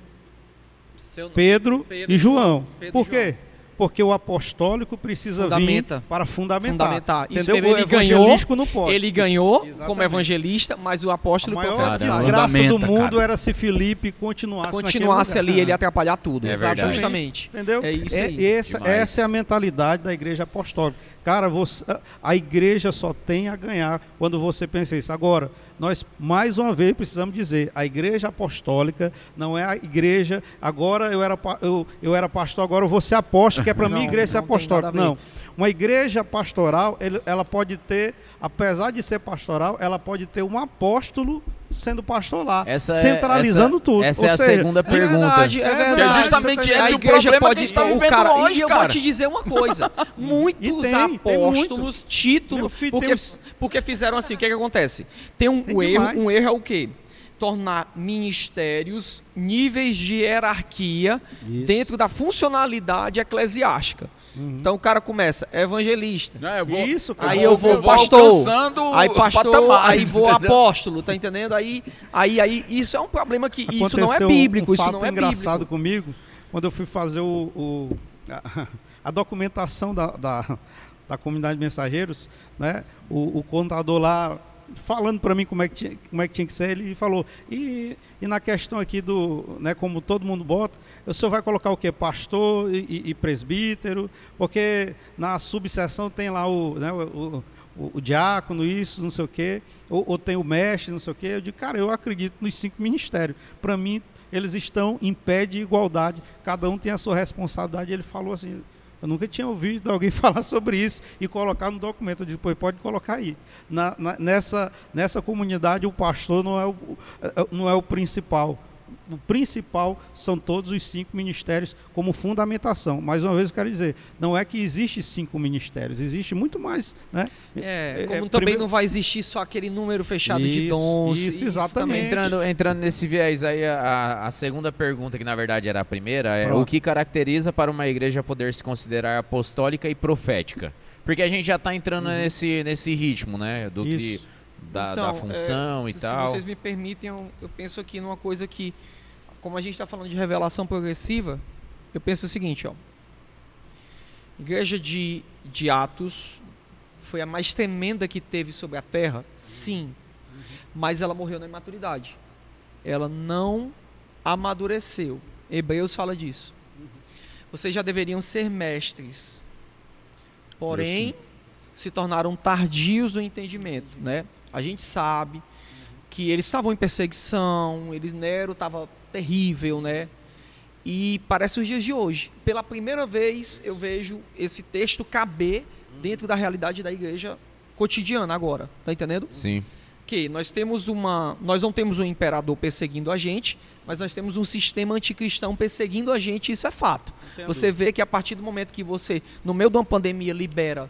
Nome. Pedro, Pedro e João. João. Pedro por quê? Porque o apostólico precisa Fundamenta. vir para fundamentar. Fundamentar. Entendeu? o ele ganhou, não pode. Ele ganhou como Exatamente. evangelista, mas o A apóstolo o maior Cara, desgraça do mundo cara. era se Filipe continuasse, continuasse ali, lugar. ele ia atrapalhar tudo. É verdade. Justamente. Entendeu? É isso É- essa, essa é a mentalidade da igreja apostólica. Cara, você- a igreja só tem a ganhar quando você pensa isso. Agora, nós mais uma vez precisamos dizer, a igreja apostólica não é a igreja, agora eu era, eu, eu era pastor, agora eu vou ser apóstolo, que é para mim igreja ser apostólica. Não. Uma igreja pastoral, ela pode ter, apesar de ser pastoral, ela pode ter um apóstolo sendo pastor lá, Essa é- centralizando essa- tudo. essa Ou é a seja, segunda É pergunta. verdade, é É verdade. Que é verdade, justamente você tá- esse o igreja problema pode que a gente está o vivendo cara, hoje, E eu cara. vou te dizer uma coisa: muitos tem, tem apóstolos, Meu títulos, filho, porque, tem porque fizeram assim. O que, é que acontece? Tem um Tem o erro, demais. um erro é o quê? Tornar ministérios níveis de hierarquia Isso. dentro da funcionalidade eclesiástica. Uhum. Então o cara começa evangelista. Né, eu vou- Isso, cara. Aí eu vou eu vou pastor, aí pastor, aí vou entendeu? apóstolo, tá entendendo? Aí, aí, aí isso é um problema que isso não é Aconteceu bíblico, um isso fato não é engraçado bíblico. comigo quando eu fui fazer o, o- a, a documentação da, da, da comunidade de mensageiros, né? O, o contador lá falando para mim como é, que tinha, como é que tinha que ser, ele falou, e, e na questão aqui do, né, como todo mundo bota, o senhor vai colocar o quê? Pastor e, e- presbítero, porque na subseção tem lá o, né, o- o, o diácono, isso, não sei o quê, ou, ou tem o mestre, não sei o quê. Eu digo, cara, eu acredito nos cinco ministérios. Para mim, eles estão em pé de igualdade, cada um tem a sua responsabilidade. Ele falou assim, eu nunca tinha ouvido alguém falar sobre isso e colocar no documento. Eu pois pode colocar aí. Na- na- nessa, nessa comunidade, o pastor não é o, não é o principal. O principal são todos os cinco ministérios como fundamentação. Mais uma vez eu quero dizer, não é que existe cinco ministérios, existe muito mais, né? É, É, como é, também primeiro- não vai existir só aquele número fechado de Isso, dons. isso, exatamente. Entrando, entrando nesse viés aí, a, a segunda pergunta, que na verdade era a primeira, é Pronto. o que caracteriza para uma igreja poder se considerar apostólica e profética? Porque a gente já está entrando nesse, nesse ritmo, né? Do que Isso. Da, Então, da função é, e se, tal. Se vocês me permitem, eu, eu penso aqui numa coisa que, como a gente está falando de revelação progressiva, eu penso o seguinte, ó. Igreja de, de Atos foi a mais tremenda que teve sobre a terra? Sim. Mas ela morreu na imaturidade. Ela não amadureceu. Hebreus fala disso. Vocês já deveriam ser mestres. Porém, se tornaram tardios no entendimento, né? A gente sabe que eles estavam em perseguição, eles Nero estava terrível, né? E parece os dias de hoje. Pela primeira vez eu vejo esse texto caber dentro da realidade da igreja cotidiana agora, tá entendendo? Sim. Que nós temos uma, nós não temos um imperador perseguindo a gente, mas nós temos um sistema anticristão perseguindo a gente, isso é fato. Você vê que a partir do momento que você, no meio de uma pandemia, libera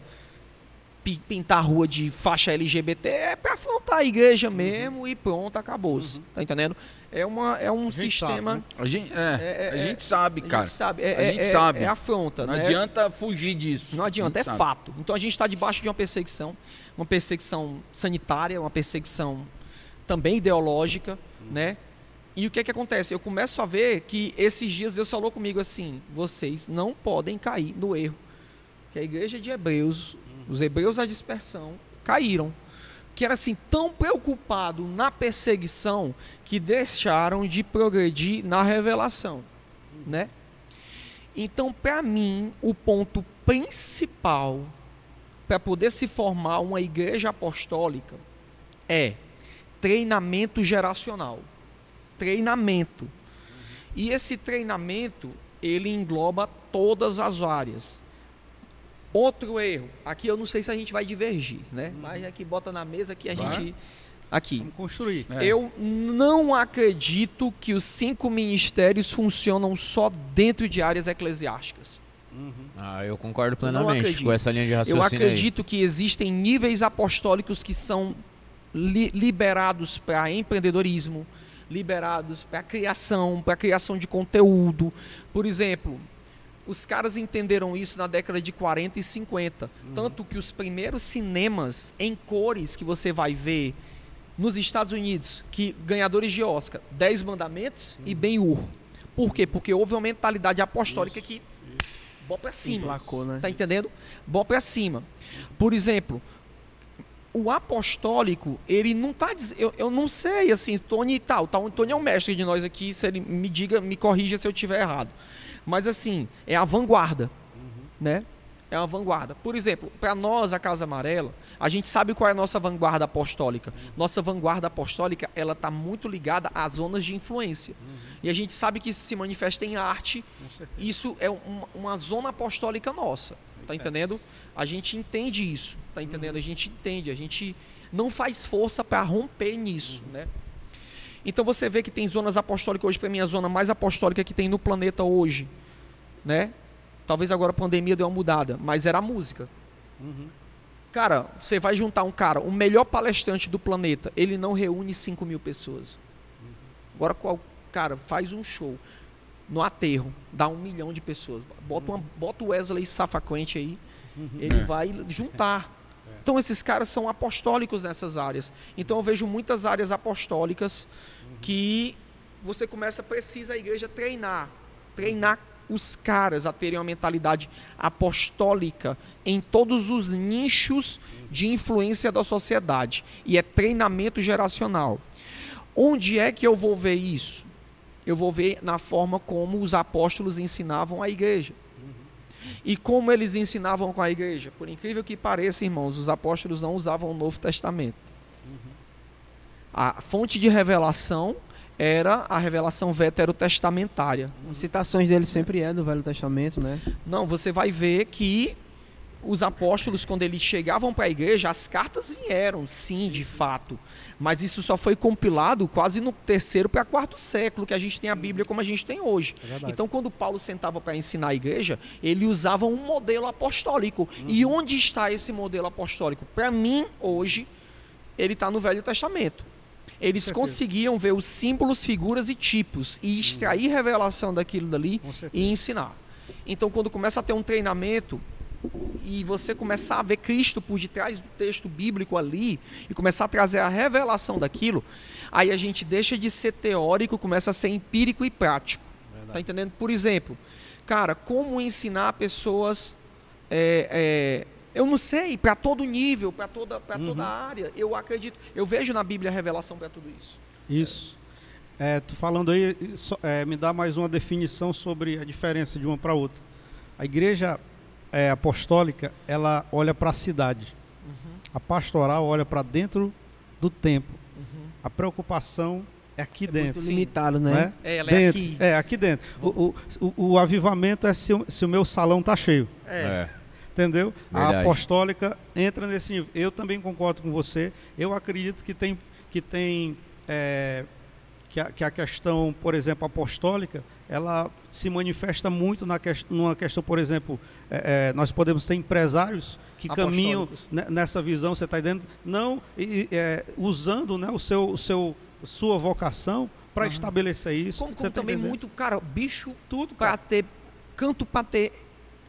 pintar a rua de faixa LGBT, é pra afrontar a igreja mesmo e pronto, acabou. Tá entendendo? É, uma, é um A sistema. sabe, né? A gente, é, É, é, a é, gente sabe, A cara. gente sabe. É, A é- gente é- sabe. É afronta, Não né? adianta fugir disso. Não adianta, A é sabe. fato. Então a gente está debaixo de uma perseguição, uma perseguição sanitária, uma perseguição também ideológica, né? E o que é que acontece? Eu começo a ver que esses dias Deus falou comigo assim: vocês não podem cair no erro. Que a igreja de Hebreus, os hebreus da dispersão, caíram. Que era assim, tão preocupado na perseguição que deixaram de progredir na revelação, né? Então, para mim, o ponto principal para poder se formar uma igreja apostólica é treinamento geracional. Treinamento. E esse treinamento, ele engloba todas as áreas. Outro erro, aqui eu não sei se a gente vai divergir, né? Mas aqui bota na mesa que a Vai. gente aqui. Vamos construir. É. Eu não acredito que os cinco ministérios funcionam só dentro de áreas eclesiásticas. Ah, eu concordo plenamente acredito. com essa linha de raciocínio Eu aí. acredito que existem níveis apostólicos que são li- liberados para empreendedorismo, liberados para criação, para criação de conteúdo. Por exemplo, os caras entenderam isso na década de 40 e 50. Tanto que os primeiros cinemas em cores que você vai ver nos Estados Unidos, que ganhadores de Oscar, Dez Mandamentos e Ben-Hur. Por quê? Porque houve uma mentalidade apostólica que bota pra cima. Emplacou, né? Tá entendendo? Bom pra cima. Por exemplo, o apostólico, ele não tá diz- eu, eu não sei assim, Tony e tal, tá, o Tony é o mestre de nós aqui, se ele me diga, me corrija se eu tiver errado. Mas assim, é a vanguarda, né? É uma vanguarda. Por exemplo, para nós, a Casa Amarela, a gente sabe qual é a nossa vanguarda apostólica. Nossa vanguarda apostólica, ela tá muito ligada às zonas de influência. E a gente sabe que isso se manifesta em arte, isso é uma, uma zona apostólica nossa, tá entendendo? A gente entende isso, tá entendendo? A gente entende, a gente não faz força para romper nisso, né? Então você vê que tem zonas apostólicas hoje, para mim a zona mais apostólica que tem no planeta hoje, né? Talvez agora a pandemia deu uma mudada, mas era a música. Cara, você vai juntar um cara, o melhor palestrante do planeta, ele não reúne 5 mil pessoas. Agora, qual cara faz um show no aterro, dá um milhão de pessoas. Bota, uma, bota o Wesley Safacquente aí, ele É. vai juntar. Então, esses caras são apostólicos nessas áreas. Então, eu vejo muitas áreas apostólicas que você começa, precisa a igreja treinar. Treinar os caras a terem uma mentalidade apostólica em todos os nichos de influência da sociedade. E é treinamento geracional. Onde é que eu vou ver isso? Eu vou ver na forma como os apóstolos ensinavam a igreja. E como eles ensinavam com a igreja? Por incrível que pareça, irmãos, os apóstolos não usavam o Novo Testamento. A fonte de revelação era a revelação veterotestamentária. As citações dele sempre é do Velho Testamento, né? Não, você vai ver que os apóstolos, quando eles chegavam para a igreja, as cartas vieram, sim, de fato. Mas isso só foi compilado quase no terceiro para quarto século, que a gente tem a Bíblia como a gente tem hoje. É. Então, quando Paulo sentava para ensinar a igreja, ele usava um modelo apostólico. E onde está esse modelo apostólico? Para mim, hoje, ele está no Velho Testamento. Eles conseguiam ver os símbolos, figuras e tipos e extrair revelação daquilo dali e ensinar. Então, quando começa a ter um treinamento e você começar a ver Cristo por detrás do texto bíblico ali e começar a trazer a revelação daquilo, aí a gente deixa de ser teórico, começa a ser empírico e prático. Tá entendendo? Por exemplo, cara, como ensinar pessoas é, é, eu não sei, para todo nível, para toda, pra toda área. Eu acredito, eu vejo na Bíblia a revelação para tudo isso. Isso. É, tu falando aí, é, me dá mais uma definição sobre a diferença de uma para outra. A igreja é, apostólica, ela olha para a cidade. A pastoral olha para dentro do templo. A preocupação é aqui dentro. Muito limitado, não né? é? É, ela é dentro. aqui. É, aqui dentro. O, o, o- o avivamento é se, o- se o meu salão tá cheio. É. É. Entendeu? A Verdade. apostólica entra nesse nível. Eu também concordo com você. Eu acredito que tem, que tem é, que, a, que a questão, por exemplo, apostólica, ela se manifesta muito na que, numa questão, por exemplo, é, é, nós podemos ter empresários que caminham nessa visão, você está entendendo? Não e- é, usando né, o seu, o seu, sua vocação para estabelecer isso. Como, Você como tá também entendendo? muito, cara, bicho, tudo para ter, canto para ter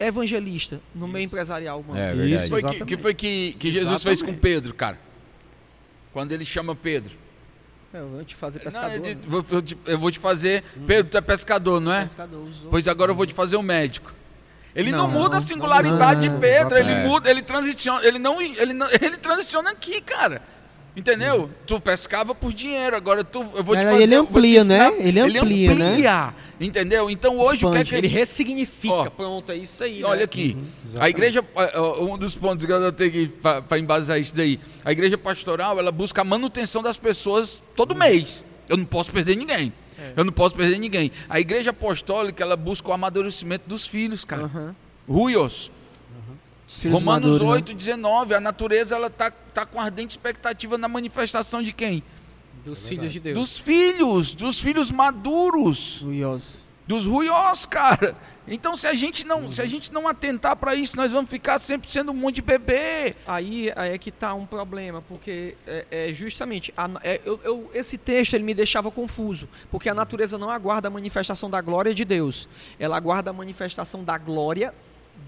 evangelista no meio empresarial, mano. É Isso. Foi que, que foi que, que Jesus fez com Pedro, cara? Quando ele chama Pedro. É, eu vou te fazer Não, pescador. eu, te- né? vou, eu te- eu vou te fazer. Pedro, tu é pescador, não é? Pescador, usou. Pois agora eu vou te fazer o médico. Ele não, Não, muda a singularidade não, de Pedro, ele muda, ele transiciona, ele não, ele não, ele transiciona aqui, cara. Entendeu? Tu pescava por dinheiro, agora tu, eu vou te É, fazer, ele vou te amplia, né? Ele amplia, né? amplia, entendeu? Então hoje o que é Expande. que Ele ressignifica. Ó, Pronto, é isso aí. e né? olha aqui, a igreja, um dos pontos que eu tenho para embasar isso daí, a igreja pastoral, ela busca a manutenção das pessoas todo mês. Eu não posso perder ninguém. Eu não posso perder ninguém. A igreja apostólica, ela busca o amadurecimento dos filhos, cara. Aham. Ruios. Romanos maduros, né? 8, 19. A natureza, ela tá, tá com ardente expectativa na manifestação de quem? Dos filhos de Deus. Dos filhos, dos filhos maduros. Ruios. dos ruiós, cara. Então, se a gente não, se a gente não atentar para isso, nós vamos ficar sempre sendo um monte de bebê. Aí, aí é que tá um problema, porque é, é justamente a é, eu- eu- esse texto ele me deixava confuso, porque a natureza não aguarda a manifestação da glória de Deus, ela aguarda a manifestação da glória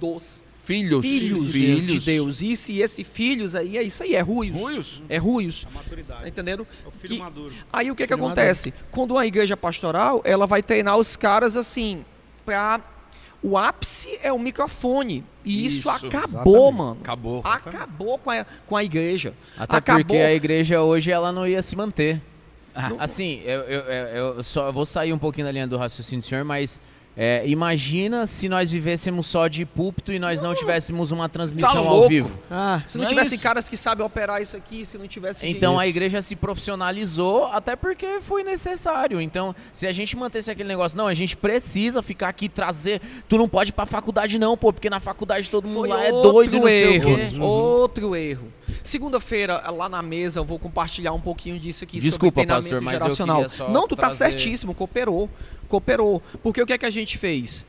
dos Filhos, filhos, de Deus. E se esse filhos aí é isso aí, é ruios. Ruios. É ruios. A maturidade. Tá entendendo? É o filho Que- maduro. Aí o que que acontece? Quando uma igreja pastoral, ela vai treinar os caras assim, pra o ápice é o microfone. E isso, Isso, acabou, exatamente. mano. Acabou. Acabou com a, com a igreja. Até Acabou. porque a igreja hoje ela não ia se manter. Ah. Assim, eu, eu, eu- eu só eu vou sair um pouquinho da linha do raciocínio do senhor, mas é, imagina se nós vivêssemos só de púlpito e nós não tivéssemos uma transmissão ao louco. vivo. Ah, Se não, Não é tivesse isso. caras que sabem operar isso aqui, se não tivesse Então gente- a igreja se profissionalizou até porque foi necessário. Então, se a gente mantesse aquele negócio, não, a gente precisa ficar aqui e trazer. Tu não pode ir pra faculdade, não, pô, porque na faculdade todo mundo foi lá é outro doido e não sei o erro, outro erro. Segunda-feira, lá na mesa, eu vou compartilhar um pouquinho disso aqui Desculpa, pastor, mas eu geracional. queria só Não, tu tá trazer- certíssimo, cooperou. Cooperou. Porque o que é que a gente fez?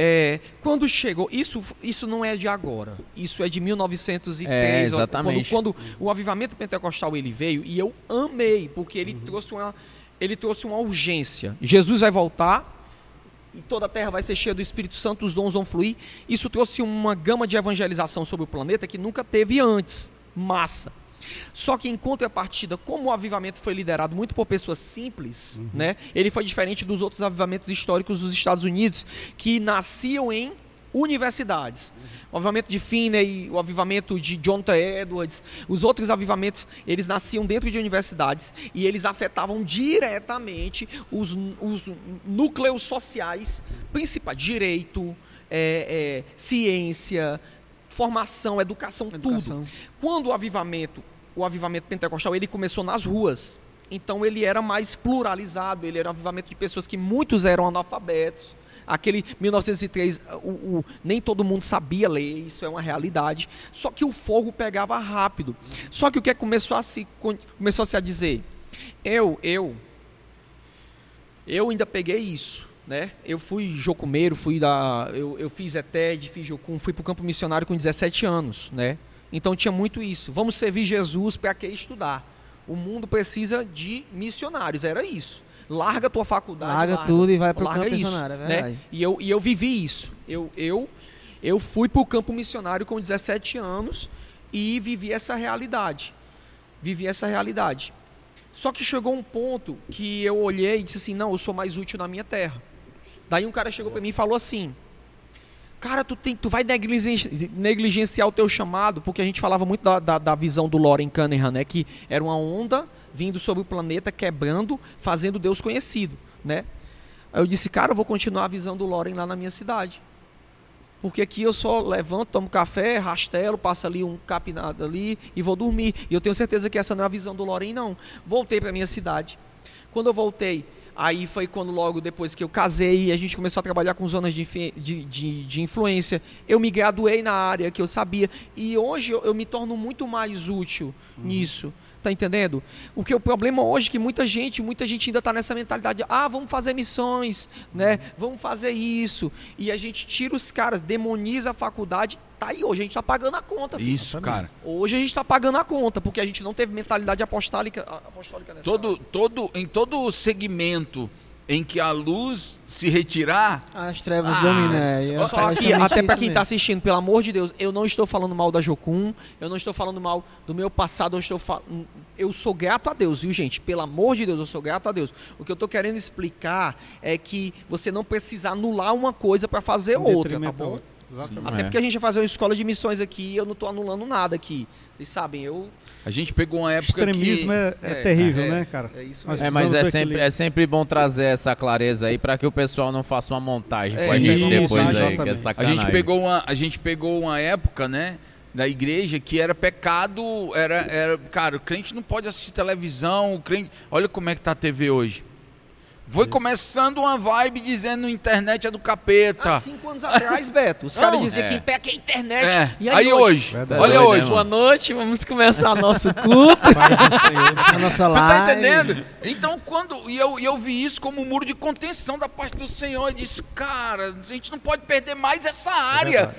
É, quando chegou, isso, isso não é de agora, isso é de 1903, É, exatamente. Quando, quando o avivamento pentecostal ele veio e eu amei, porque ele trouxe uma ele trouxe uma urgência. Jesus vai voltar, e toda a terra vai ser cheia do Espírito Santo, os dons vão fluir. Isso trouxe uma gama de evangelização sobre o planeta que nunca teve antes. Massa. Só que em contrapartida, como o avivamento foi liderado muito por pessoas simples, né? Ele foi diferente dos outros avivamentos históricos dos Estados Unidos, que nasciam em universidades. O avivamento de Finney, o avivamento de T. Edwards, os outros avivamentos, eles nasciam dentro de universidades e eles afetavam diretamente os, os núcleos sociais principais, direito, é, é, ciência, formação, educação, Educação. tudo. Quando o avivamento, o avivamento pentecostal, ele começou nas ruas. Então ele era mais pluralizado, ele era um avivamento de pessoas que muitos eram analfabetos. Aquele 1903, o, o- nem todo mundo sabia ler, isso é uma realidade. Só que o fogo pegava rápido. Só que o que começou a se começou a se a dizer? Eu, eu, eu ainda peguei isso, né? Eu fui jocumeiro, fui da, eu, eu fiz ETED, fiz jocum, fui pro campo missionário com 17 anos, né? Então tinha muito isso. Vamos servir Jesus para que estudar? O mundo precisa de missionários, era isso. Larga tua faculdade, Larga tudo e vai pro larga campo isso, missionário, é né? verdade. E eu, e eu vivi isso. Eu, eu, eu fui pro campo missionário com 17 anos e vivi essa realidade. Vivi essa realidade. Só que chegou um ponto que eu olhei e disse assim: não, eu sou mais útil na minha terra. Daí um cara chegou para mim e falou assim: Cara, tu, tem, tu vai negligen- negligenciar o teu chamado, porque a gente falava muito da, da, da visão do Loren Cunningham, né? Que era uma onda vindo sobre o planeta, quebrando, fazendo Deus conhecido, né? Aí eu disse, cara, eu vou continuar a visão do Loren lá na minha cidade. Porque aqui eu só levanto, tomo café, rastelo, passo ali um capinado ali e vou dormir. E eu tenho certeza que essa não é a visão do Loren, não. Voltei para minha cidade. Quando eu voltei, aí foi quando logo depois que eu casei e a gente começou a trabalhar com zonas de, de, de, de influência. Eu me graduei na área que eu sabia. E hoje eu, eu me torno muito mais útil nisso. Tá entendendo? O que o problema hoje é que muita gente, muita gente ainda tá nessa mentalidade, ah, vamos fazer missões, né? Vamos fazer isso. E a gente tira os caras, demoniza a faculdade. Tá aí hoje, a gente tá pagando a conta, filho. Isso, cara. Hoje a gente tá pagando a conta, porque a gente não teve mentalidade apostólica, apostólica nessa Todo, todo, em todo segmento em que a luz se retirar, As trevas Ah, dominam. é, é Só que, até pra isso quem tá mesmo. assistindo, pelo amor de Deus, eu não estou falando mal da Jocum, eu não estou falando mal do meu passado, eu estou fa- eu sou grato a Deus, viu, gente? Pelo amor de Deus, eu sou grato a Deus. O que eu tô querendo explicar é que você não precisa anular uma coisa pra fazer outra, tá bom? Exatamente. Até É. porque a gente vai fazer uma escola de missões aqui e eu não tô anulando nada aqui. Vocês sabem, eu. a gente pegou uma época Extremismo que... é, é é, terrível, é. né, cara? É isso Mas mesmo. É, mas é sempre, é sempre bom trazer essa clareza aí pra que o pessoal não faça uma montagem É, com a gente isso, depois aí, que é. A gente pegou uma, a gente pegou uma época, né, da igreja que era pecado, era, era, cara, o crente não pode assistir televisão, o crente, olha como é que tá a TV hoje. Foi começando uma vibe dizendo internet é do capeta. Há cinco anos atrás, Beto, os caras diziam é. que pé que é internet. É, E aí, hoje, Verdade. olha Tá hoje. Boa noite, vamos começar nosso culto. A nossa Você tá live. entendendo? Então, quando. E eu, e eu vi isso como um muro de contenção da parte do Senhor. Eu disse, cara, a gente não pode perder mais essa área.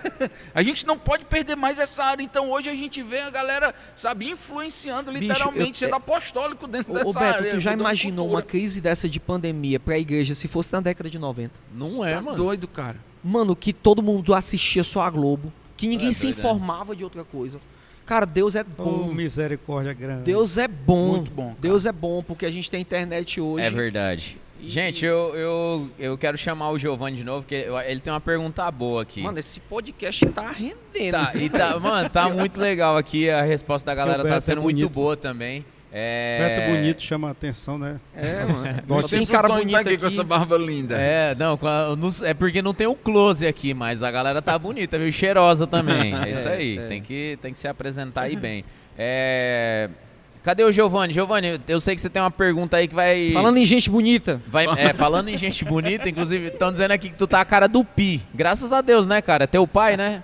a gente não pode perder mais essa área. Então, hoje a gente vê a galera, sabe, influenciando Bicho, literalmente, eu- sendo apostólico dentro Ô, dessa ô Beto, área. tu já imaginou uma cultura. crise dessa de pandemia pra igreja se fosse na década de 90? Não é, Tá mano. doido, cara. Mano, que todo mundo assistia só a Globo, que ninguém É se doido, é. informava de outra coisa. Cara, Deus é Oh, bom. misericórdia grande. Deus é bom. Muito bom, cara. Deus é bom, porque a gente tem internet hoje. É verdade. E- Gente, eu, eu, eu quero chamar o Giovanni de novo, porque ele tem uma pergunta boa aqui. Mano, esse podcast tá rendendo. Tá, e tá, mano, tá muito legal aqui. A resposta da galera tá é sendo muito bonito. boa também. É... Beto bonito chama a atenção, né? É, mano. Nossa, tem cara bonito tá aqui aqui. com essa barba linda. É, não, a- é porque não tem o close aqui, mas a galera tá bonita, viu? Cheirosa também. É isso É, aí. é. Tem, que, tem que se apresentar aí bem. É. Cadê o Giovanni? Giovanni, eu sei que você tem uma pergunta aí que vai. Falando em gente bonita. Vai, é, falando em gente bonita, inclusive, estão dizendo aqui que tu tá a cara do Pi. Graças a Deus, né, cara? É teu pai, né?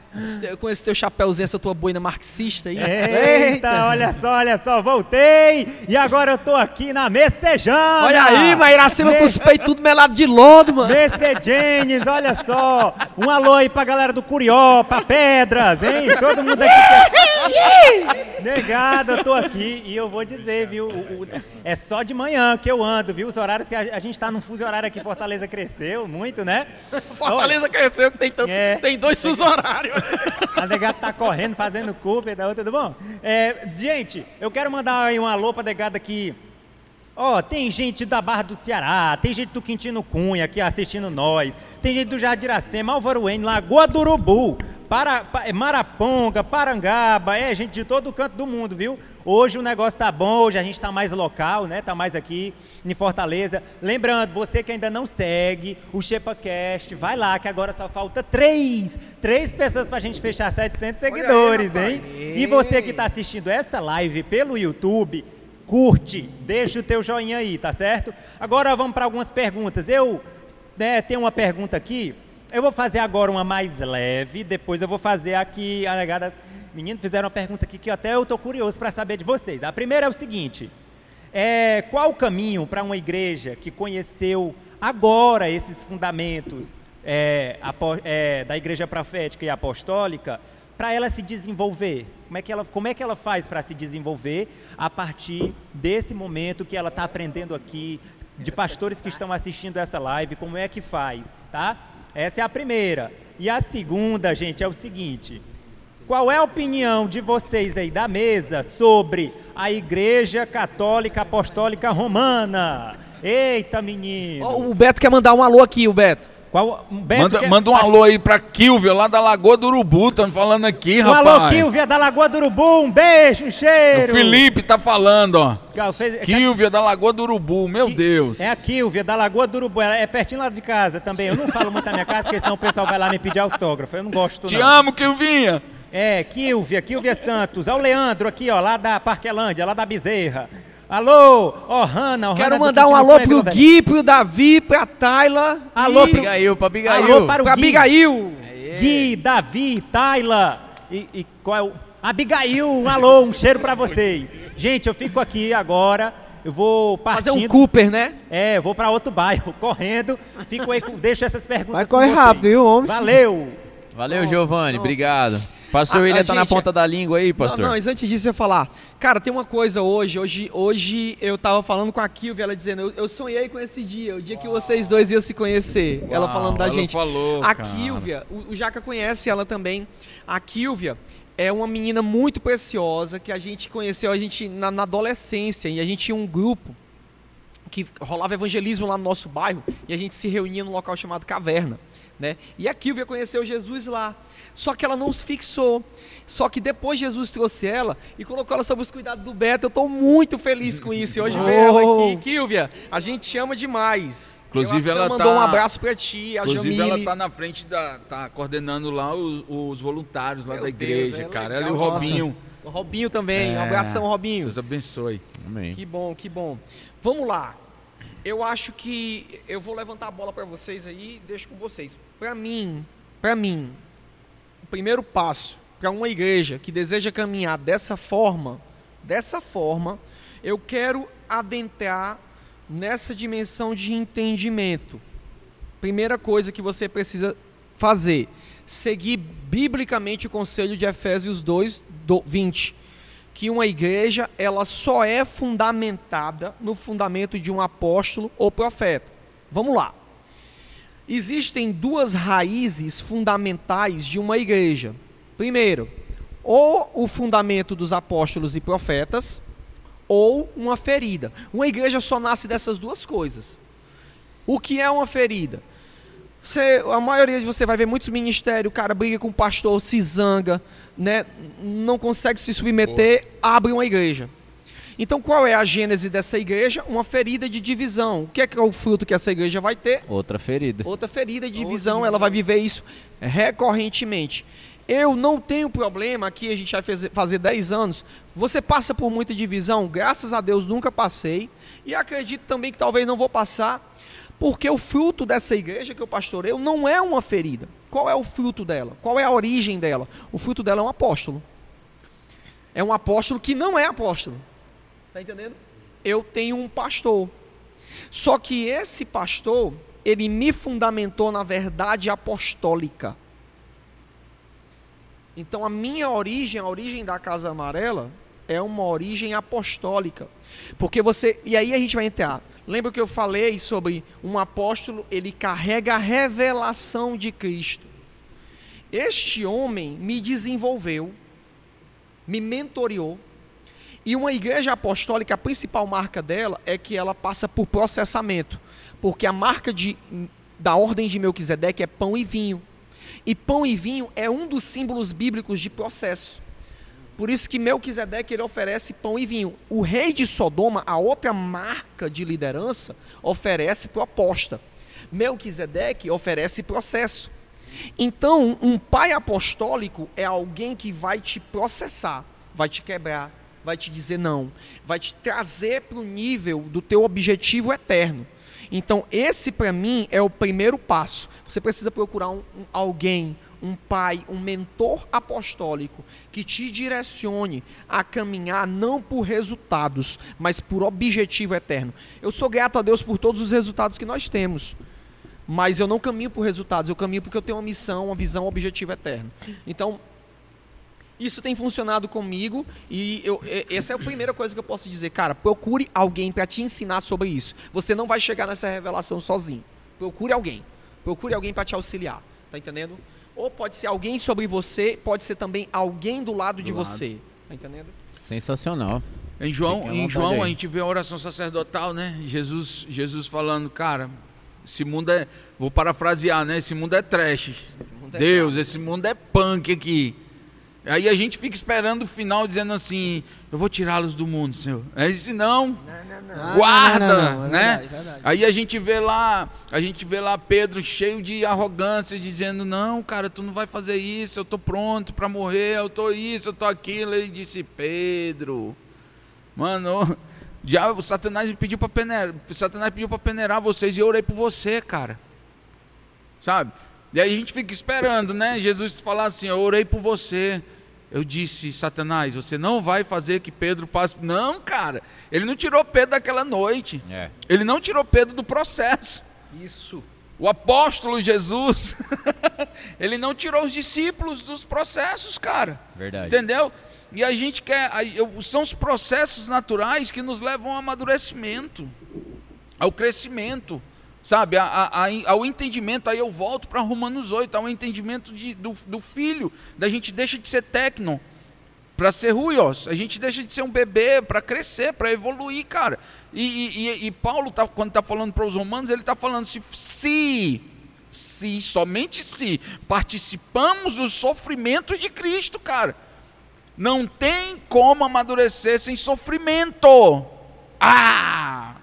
Com esse teu chapéuzinho, essa tua boina marxista aí. Eita, olha só, olha só, voltei! E agora eu tô aqui na Messejana! Olha aí, Mairacema com os peitos tudo melado de lodo, mano. Messejanes, olha só! Um alô aí pra galera do Curió, pra Pedras, hein? Todo mundo aqui. Negado, eu tô aqui e eu vou dizer, viu? o- o- é só de manhã que eu ando, viu? Os horários que a, a gente tá num fuso horário aqui, Fortaleza cresceu muito, né? Fortaleza cresceu, que tem, tanto, É. tem dois fusos horários. A negada tá correndo, fazendo Cooper, da outra, tudo bom? É, gente, eu quero mandar aí um alô pra negada aqui. Ó, tem gente da Barra do Ceará, tem gente do Quintino Cunha aqui assistindo nós, tem gente do Jardiracema, Álvaro N, Lagoa do Urubu, para, Pa- é, Maraponga, Parangaba, é gente de todo canto do mundo, viu? Hoje o negócio tá bom, hoje a gente tá mais local, né? Tá mais aqui em Fortaleza. Lembrando, você que ainda não segue o ShepaCast, vai lá que agora só falta três, três pessoas pra gente fechar 700 seguidores, hein? E você que tá assistindo essa live pelo YouTube, curte, deixa o teu joinha aí, tá certo? Agora vamos para algumas perguntas. Eu né, tenho uma pergunta aqui. Eu vou fazer agora uma mais leve, depois eu vou fazer aqui a negada. Menino, fizeram uma pergunta aqui que até eu tô curioso para saber de vocês. A primeira é o seguinte: é, qual o caminho para uma igreja que conheceu agora esses fundamentos é, é, da igreja profética e apostólica para ela se desenvolver? Como é que ela, como é que ela faz para se desenvolver a partir desse momento que ela está aprendendo aqui, de pastores que estão assistindo essa live, como é que faz, tá? Essa é a primeira. E a segunda, gente, é o seguinte: qual é a opinião de vocês aí da mesa sobre a Igreja Católica Apostólica Romana? Eita, menino! Ó, O Beto quer mandar um alô aqui, o Beto. Qual, um Beto Manda, manda um alô aí pra Kilvia, lá da Lagoa do Urubu, estão falando aqui, Um rapaz. alô, Kilvia da Lagoa do Urubu, um beijo, um O cheiro! Felipe tá falando, ó. Fez- Kilvia da Lagoa do Urubu, meu Deus. É a Kilvia, da Lagoa do Urubu. Ela é pertinho lá de casa também. Eu não falo muito na minha casa, porque senão o pessoal vai lá me pedir autógrafo. Eu não gosto, Te não. amo, Kilvinha. É, Kilvia, Kilvia Santos. Ao Leandro aqui, ó, lá da Parquelândia, lá da Bezerra. Alô, ó, Hanna, ó, Quero mandar um alô pro. Gui, pro Davi, pra Tayla. Alô, e pro- Abigail, pra Abigail. Alô, para o pra Gui. Abigail. Gui, Davi, Tayla. E, e qual é o... Abigail, um alô, um cheiro pra vocês. Gente, eu fico aqui agora. Eu vou Fazer partindo. um Cooper, né? É, eu vou pra outro bairro, correndo. Fico aí, com- deixo essas perguntas. Vai correr rápido, viu, homem? Valeu! Valeu, Giovanni. não. Obrigado. Pastor A- William a tá na gente- ponta da língua aí, Não, pastor. não, mas antes disso eu ia falar. Cara, tem uma coisa hoje. Hoje, hoje eu tava falando com a Kilvia, ela dizendo, eu, eu sonhei com esse dia, o dia que vocês dois iam se conhecer. ela Uau, falando da ela gente. falou, a cara. Kilvia, o, o Jaca conhece ela também. A Kilvia é uma menina muito preciosa que a gente conheceu a gente na, na adolescência e a gente tinha um grupo que rolava evangelismo lá no nosso bairro e a gente se reunia num local chamado Caverna, né? E a Kilvia conheceu Jesus lá. Só que ela não se fixou. Só que depois Jesus trouxe ela e colocou ela sob os cuidados do Beto. Eu estou muito feliz com isso. E hoje ver ela aqui, Kilvia, a gente te ama demais. Inclusive, ela mandou tá- um abraço pra ti, a Inclusive, Jamile. ela tá na frente da. tá coordenando lá os, os voluntários lá Meu da Deus, igreja, é cara. legal. Ela e o Nossa. Robinho. O Robinho também, um É. abração, Robinho. Deus abençoe. Amém. Que bom, que bom. Vamos lá. Eu acho que eu vou levantar a bola para vocês aí, e deixo com vocês. Para mim, para mim, o primeiro passo para uma igreja que deseja caminhar dessa forma, dessa forma, eu quero adentrar nessa dimensão de entendimento. Primeira coisa que você precisa fazer, seguir biblicamente o conselho de Efésios 2, do 20 que uma igreja ela só é fundamentada no fundamento de um apóstolo ou profeta. Vamos lá. Existem duas raízes fundamentais de uma igreja. Primeiro, ou o fundamento dos apóstolos e profetas, ou uma ferida. Uma igreja só nasce dessas duas coisas. O que é uma ferida? Você, a maioria de você vai ver muitos ministérios, o cara briga com o pastor, se zanga, né? não consegue se submeter, abre uma igreja. Então qual é a gênese dessa igreja? Uma ferida de divisão. O que é, que é o fruto que essa igreja vai ter? Outra ferida. Outra ferida de divisão, ela vai viver isso recorrentemente. Eu não tenho problema aqui, a gente vai fazer, fazer 10 anos. Você passa por muita divisão, graças a Deus nunca passei. E acredito também que talvez não vou passar, porque o fruto dessa igreja que eu pastoreio não é uma ferida. Qual é o fruto dela? Qual é a origem dela? O fruto dela é um apóstolo. É um apóstolo que não é apóstolo. Tá entendendo? Eu tenho um pastor. Só que esse pastor, ele me fundamentou na verdade apostólica. Então a minha origem, a origem da Casa Amarela, é uma origem apostólica. Porque você. E aí a gente vai entrar. Lembra que eu falei sobre um apóstolo, ele carrega a revelação de Cristo. Este homem me desenvolveu, me mentoreou. E uma igreja apostólica, a principal marca dela é que ela passa por processamento. Porque a marca de, da ordem de Melquisedeque é pão e vinho. E pão e vinho é um dos símbolos bíblicos de processo. Por isso que Melquisedeque ele oferece pão e vinho. O rei de Sodoma, a outra marca de liderança, oferece proposta. Melquisedeque oferece processo. Então, um pai apostólico é alguém que vai te processar, vai te quebrar, vai te dizer não, vai te trazer para o nível do teu objetivo eterno. Então, esse para mim é o primeiro passo. Você precisa procurar um, um, alguém, um pai, um mentor apostólico que te direcione a caminhar não por resultados, mas por objetivo eterno. Eu sou grato a Deus por todos os resultados que nós temos. Mas eu não caminho por resultados, eu caminho porque eu tenho uma missão, uma visão, um objetivo eterno. Então, isso tem funcionado comigo e eu, essa é a primeira coisa que eu posso dizer. Cara, procure alguém para te ensinar sobre isso. Você não vai chegar nessa revelação sozinho. Procure alguém. Procure alguém para te auxiliar. Tá entendendo? Ou pode ser alguém sobre você, pode ser também alguém do lado de Do lado. você. Tá entendendo? Sensacional. Em João, em João a gente vê a oração sacerdotal, né? Jesus, Jesus falando, cara, esse mundo é, vou parafrasear, né? Esse mundo é trash. Esse mundo é Deus, esse mundo é punk aqui. Aí a gente fica esperando o final dizendo assim, eu vou tirá-los do mundo, Senhor. Aí se não, guarda, não, não, não, é né? verdade, verdade. Aí a gente vê lá, a gente vê lá Pedro cheio de arrogância, dizendo: "Não, cara, tu não vai fazer isso, eu tô pronto para morrer, eu tô isso, eu tô aquilo". Ele disse: "Pedro, mano, já o Satanás me pediu para peneirar, o Satanás pediu para peneirar vocês e eu orei por você, cara". Sabe? E aí a gente fica esperando, né? Jesus falar assim: "Eu orei por você". Eu disse, Satanás, você não vai fazer que Pedro passe. Não, cara. Ele não tirou Pedro daquela noite. É. Ele não tirou Pedro do processo. Isso. O apóstolo Jesus, ele não tirou os discípulos dos processos, cara. Verdade. Entendeu? E a gente quer. São os processos naturais que nos levam ao amadurecimento, ao crescimento, sabe? A- a- a- ao entendimento. Aí eu volto para Romanos 8, ao entendimento de- do, do filho. Da gente deixa de ser tecno para ser ruios. A gente deixa de ser um bebê para crescer, para evoluir, cara. E, e- e- Paulo, tá, quando está falando para os romanos, ele está falando se, se, se, somente se participamos dos sofrimentos de Cristo, cara. Não tem como amadurecer sem sofrimento. Ah!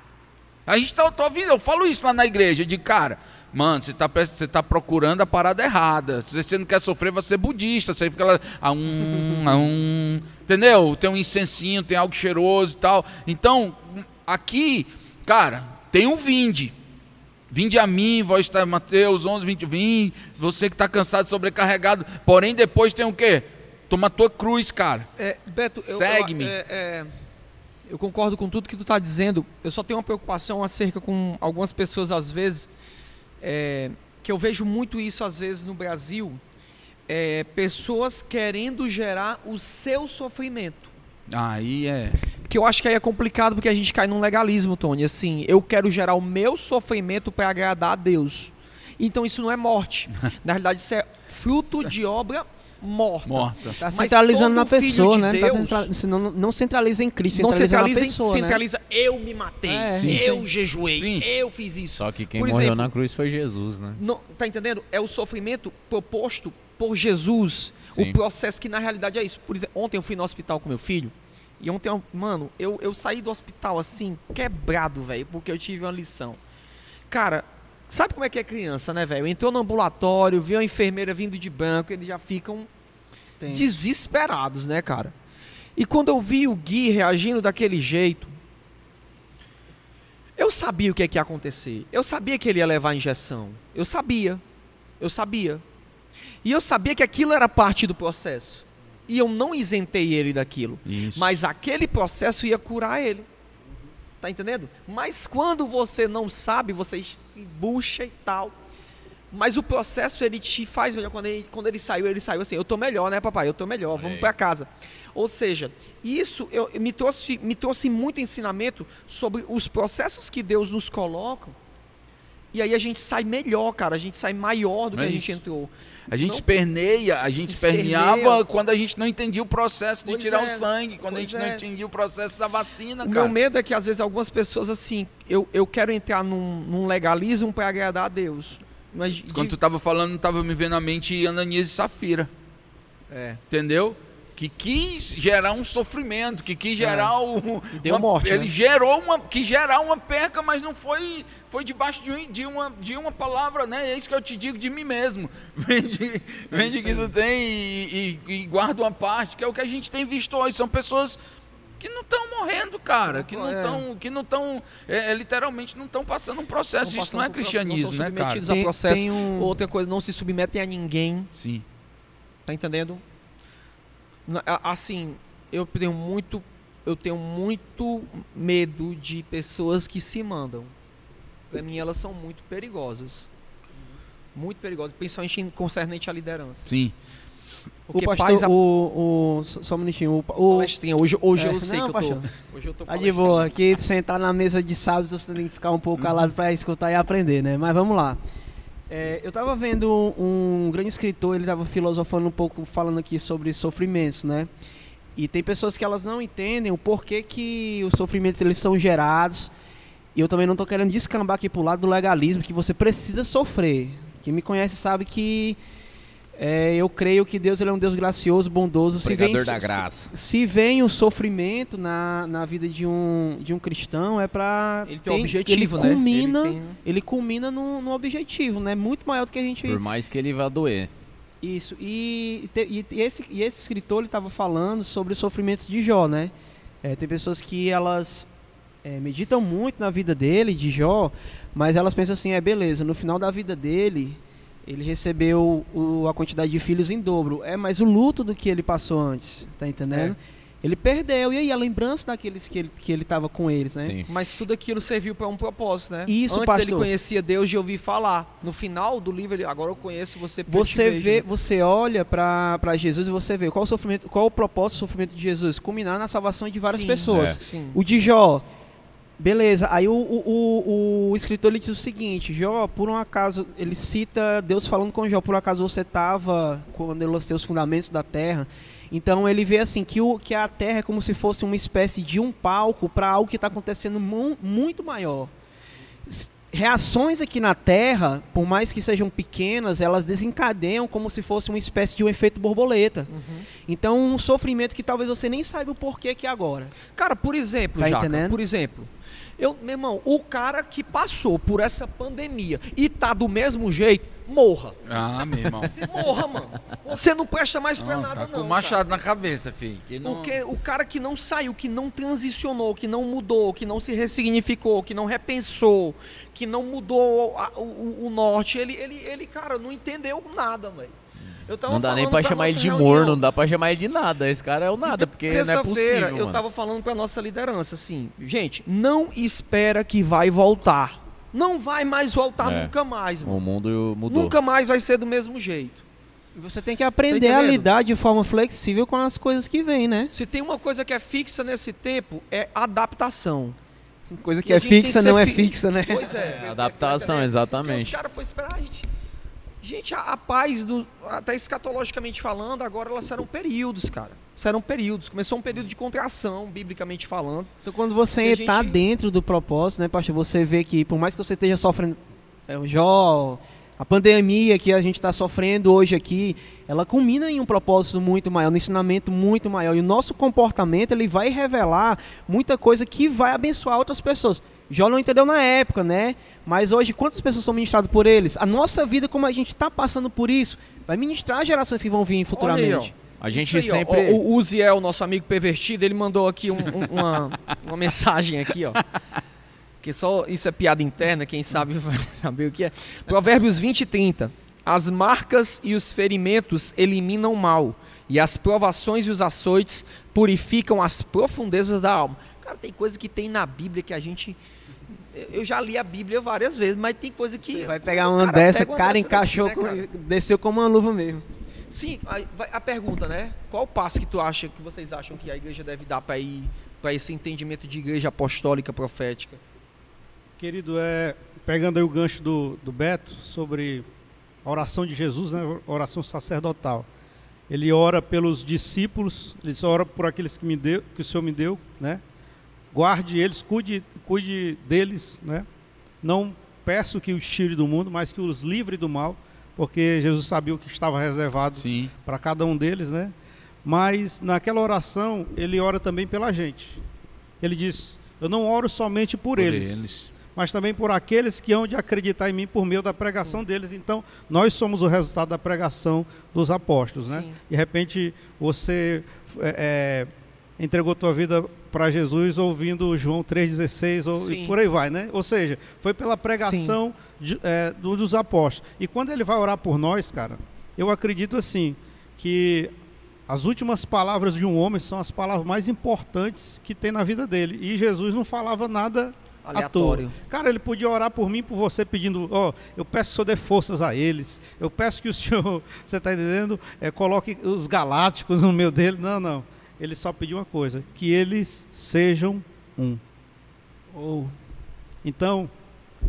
A gente tá, tô eu falo isso lá na igreja, de cara. Mano, você está você tá procurando a parada errada. Se você não quer sofrer, vai ser budista. Você fica lá, a um, a um. Entendeu? Tem um incensinho, tem algo cheiroso e tal. Então, aqui, cara, tem um vinde. Vinde a mim, voz está Mateus 11, 20, vim, você que está cansado, sobrecarregado. Porém, depois tem o quê? Toma a tua cruz, cara. É, Beto, eu, Segue-me. Eu, é, é, eu concordo com tudo que tu está dizendo. Eu só tenho uma preocupação acerca com algumas pessoas, às vezes, é, que eu vejo muito isso, às vezes, no Brasil. é, pessoas querendo gerar o seu sofrimento. Aí é. Que eu acho que aí é complicado porque a gente cai num legalismo, Tony. Assim, eu quero gerar o meu sofrimento para agradar a Deus. Então isso não é morte. Na realidade, isso é fruto de obra morta. Morta. Tá centralizando na pessoa, de né? Não tá Deus- centra- se não, não centraliza em Cristo, Não centraliza, centraliza, na em- pessoa, né? centraliza eu me matei, É, Sim, eu sim. jejuei, Sim. eu fiz isso. Só que quem Por morreu exemplo, na cruz foi Jesus, né? Não, tá entendendo? É o sofrimento proposto por Jesus. Sim. O processo que na realidade é isso. Por exemplo, ontem eu fui no hospital com meu filho. E ontem, mano, eu, eu saí do hospital assim, quebrado, velho, porque eu tive uma lição. Cara, sabe como é que é criança, né, velho? Entrou no ambulatório, viu a enfermeira vindo de branco, eles já ficam Tenso. desesperados, né, cara? E quando eu vi o Gui reagindo daquele jeito, eu sabia o que, é que ia acontecer. Eu sabia que ele ia levar a injeção. Eu sabia. Eu sabia. E eu sabia que aquilo era parte do processo. E eu não isentei ele daquilo. Isso. Mas aquele processo ia curar ele. Tá entendendo? Mas quando você não sabe, você bucha e tal. Mas o processo ele te faz melhor. Quando ele, quando ele saiu, ele saiu assim: Eu tô melhor, né, papai? Eu tô melhor, vamos pra casa. Ou seja, isso eu, me, trouxe, me trouxe muito ensinamento sobre os processos que Deus nos coloca. E aí a gente sai melhor, cara. A gente sai maior do que É a gente entrou. A gente Não- esperneia, a gente esperneava quando a gente não entendia o processo de Pois tirar é, o sangue, quando a pois gente não é. entendia o processo da vacina, O cara. meu medo é que às vezes algumas pessoas assim, eu, eu quero entrar num, num legalismo para agradar a Deus. Mas de- Quando tu tava falando, tava me vendo na mente Ananias e Safira, é, entendeu? Que quis gerar um sofrimento, que quis gerar o. E deu uma- morte, Ele né? gerou uma. Que gerar uma perca, mas não foi. Foi debaixo de, um- de uma, de uma palavra, né? É isso que eu te digo de mim mesmo. Vende, vende que tu tem e, e- e guarda uma parte, que é o que a gente tem visto hoje. São pessoas que não estão morrendo, cara. Que não É. estão. Que não estão. é, é, literalmente não estão passando um processo. Não Isso não é cristianismo, não são né, cara? a Tem- processo. tem um- Outra coisa, não se submetem a ninguém. Sim. Tá entendendo? Assim, eu tenho muito, eu tenho muito medo de pessoas que se mandam. Pra mim, elas são muito perigosas. Muito perigosas, principalmente concernente à liderança. Sim. O Porque pastor, pais a- o, o, só um minutinho, o, o, palestrinha, hoje, hoje É, eu sei não, que eu tô. pastor. Hoje eu tô Tá de boa, aqui sentar na mesa de sábados você tem que ficar um pouco calado para escutar e aprender, né? Mas vamos lá. É, eu tava vendo um, um grande escritor, ele tava filosofando um pouco, falando aqui sobre sofrimentos, né? E tem pessoas que elas não entendem o porquê que os sofrimentos eles são gerados. E eu também não tô querendo descambar aqui pro lado do legalismo, que você precisa sofrer. Quem me conhece sabe que é, eu creio que Deus ele é um Deus gracioso, bondoso. Se vem, da graça. se vem o sofrimento na, na vida de um, de um cristão, é para Ele tem um objetivo, ele né? culmina, Ele ele, tem- culmina no, no objetivo, né? Muito maior do que a gente Por mais que ele vá doer. isso. E, e- e esse, e esse escritor ele estava falando sobre os sofrimentos de Jó, né? É, tem pessoas que elas é, meditam muito na vida dele, de Jó, mas elas pensam assim, é beleza, no final da vida dele, ele recebeu o, a quantidade de filhos em dobro. É mais o luto do que ele passou antes, tá entendendo? É. Ele perdeu, e aí a lembrança daqueles que ele, que ele tava com eles, né? Sim. Mas tudo aquilo serviu para um propósito, né? Isso, Antes pastor. ele conhecia Deus de ouvir falar. No final do livro, ele, agora eu conheço você Você vejo, vê, né? você olha para Jesus e você vê qual o sofrimento, qual o propósito do sofrimento de Jesus, culminar na salvação de várias Sim, pessoas. É. Sim. O de Jó, beleza. Aí o, o, o, o escritor ele diz o seguinte: Jó, por um acaso, ele cita Deus falando com Jó, por um acaso você estava quando ele lançou os fundamentos da terra. Então ele vê assim que, o, que a terra é como se fosse uma espécie de um palco para algo que está acontecendo mu- muito maior. Reações aqui na Terra, por mais que sejam pequenas, elas desencadeiam como se fosse uma espécie de um efeito borboleta. Uhum. Então, um sofrimento que talvez você nem saiba o porquê que é agora. Cara, por exemplo, Tá Jaca, por exemplo, eu, meu irmão, o cara que passou por essa pandemia e tá do mesmo jeito, morra. Ah, meu irmão. Morra, mano. Você não presta mais pra Não, nada, tá com não. o machado na cabeça, filho. Que cara. não... Porque o cara que não saiu, que não transicionou, que não mudou, que não se ressignificou, que não repensou, que não mudou a- o, o- o norte, ele, ele, ele, cara, não entendeu nada, velho. Eu tava Não dá nem pra pra chamar ele de reunião. morno, não dá pra chamar ele de nada. Esse cara é o nada, porque não é possível, eu mano. tava falando pra nossa liderança assim, gente, não espera que vai voltar. Não vai mais voltar É. nunca mais, mano. O mundo mudou. Nunca mais vai ser do mesmo jeito. Você tem que aprender a entendendo? lidar de forma flexível com as coisas que vêm, né? Se tem uma coisa que é fixa nesse tempo, é adaptação. Coisa que a é fixa não é fi- fixa, né? Pois é. É, adaptação, Porque exatamente. os caras foram esperar a gente. Gente, a, a paz, do, até escatologicamente falando, agora elas serão períodos, cara. Serão períodos. Começou um período de contração, biblicamente falando. Então quando você está gente- dentro do propósito, né, pastor, você vê que por mais que você esteja sofrendo é, o Jó, a pandemia que a gente está sofrendo hoje aqui, ela culmina em um propósito muito maior, um ensinamento muito maior. E o nosso comportamento ele vai revelar muita coisa que vai abençoar outras pessoas. Jó não entendeu na época, né? Mas hoje, quantas pessoas são ministradas por eles? A nossa vida, como a gente está passando por isso, vai ministrar as gerações que vão vir futuramente. Aí. A gente aí, sempre. Ó, o Uziel, nosso amigo pervertido, ele mandou aqui um- um- uma, uma mensagem aqui, ó. Que só isso é piada interna, quem sabe vai saber o que é. Provérbios 20 e 30. As marcas e os ferimentos eliminam o mal, e as provações e os açoites purificam as profundezas da alma. Cara, tem coisa que tem na Bíblia que a gente. Eu já li a Bíblia várias vezes, mas tem coisa que. Você vai pegar uma cara dessa, pega uma cara, dessa encaixou, né, cara? desceu como uma luva mesmo. Sim, vai a pergunta, né? Qual o passo que tu acha que vocês acham que a igreja deve dar para ir para esse entendimento de igreja apostólica profética? Querido, é, pegando aí o gancho do, do Beto sobre a oração de Jesus, né, a oração sacerdotal. Ele ora pelos discípulos, ele ora por aqueles que, me deu, que o Senhor me deu, né? Guarde eles, cuide, cuide deles, né? Não peço que os tire do mundo, mas que os livre do mal, porque Jesus sabia o que estava reservado Sim. para cada um deles, né? Mas naquela oração ele ora também pela gente. Ele diz: Eu não oro somente por, eles, mas também por aqueles que hão de acreditar em mim por meio da pregação deles. Então, nós somos o resultado da pregação dos apóstolos, né? Sim. De repente, você é, é, entregou tua vida para Jesus ouvindo João 3,16 ou, Sim. e por aí vai, né? Ou seja, foi pela pregação de- é, do- dos apóstolos. E quando ele vai orar por nós, cara, eu acredito assim, que as últimas palavras de um homem são as palavras mais importantes que tem na vida dele. E Jesus não falava nada. Aleatório. Cara, ele podia orar por mim, por você, pedindo, ó, eu peço que o Senhor dê forças a eles, eu peço que o Senhor, você está entendendo, é, coloque os galácticos no meio dele. Não, não. Ele só pediu uma coisa, que eles sejam um. Ou Então,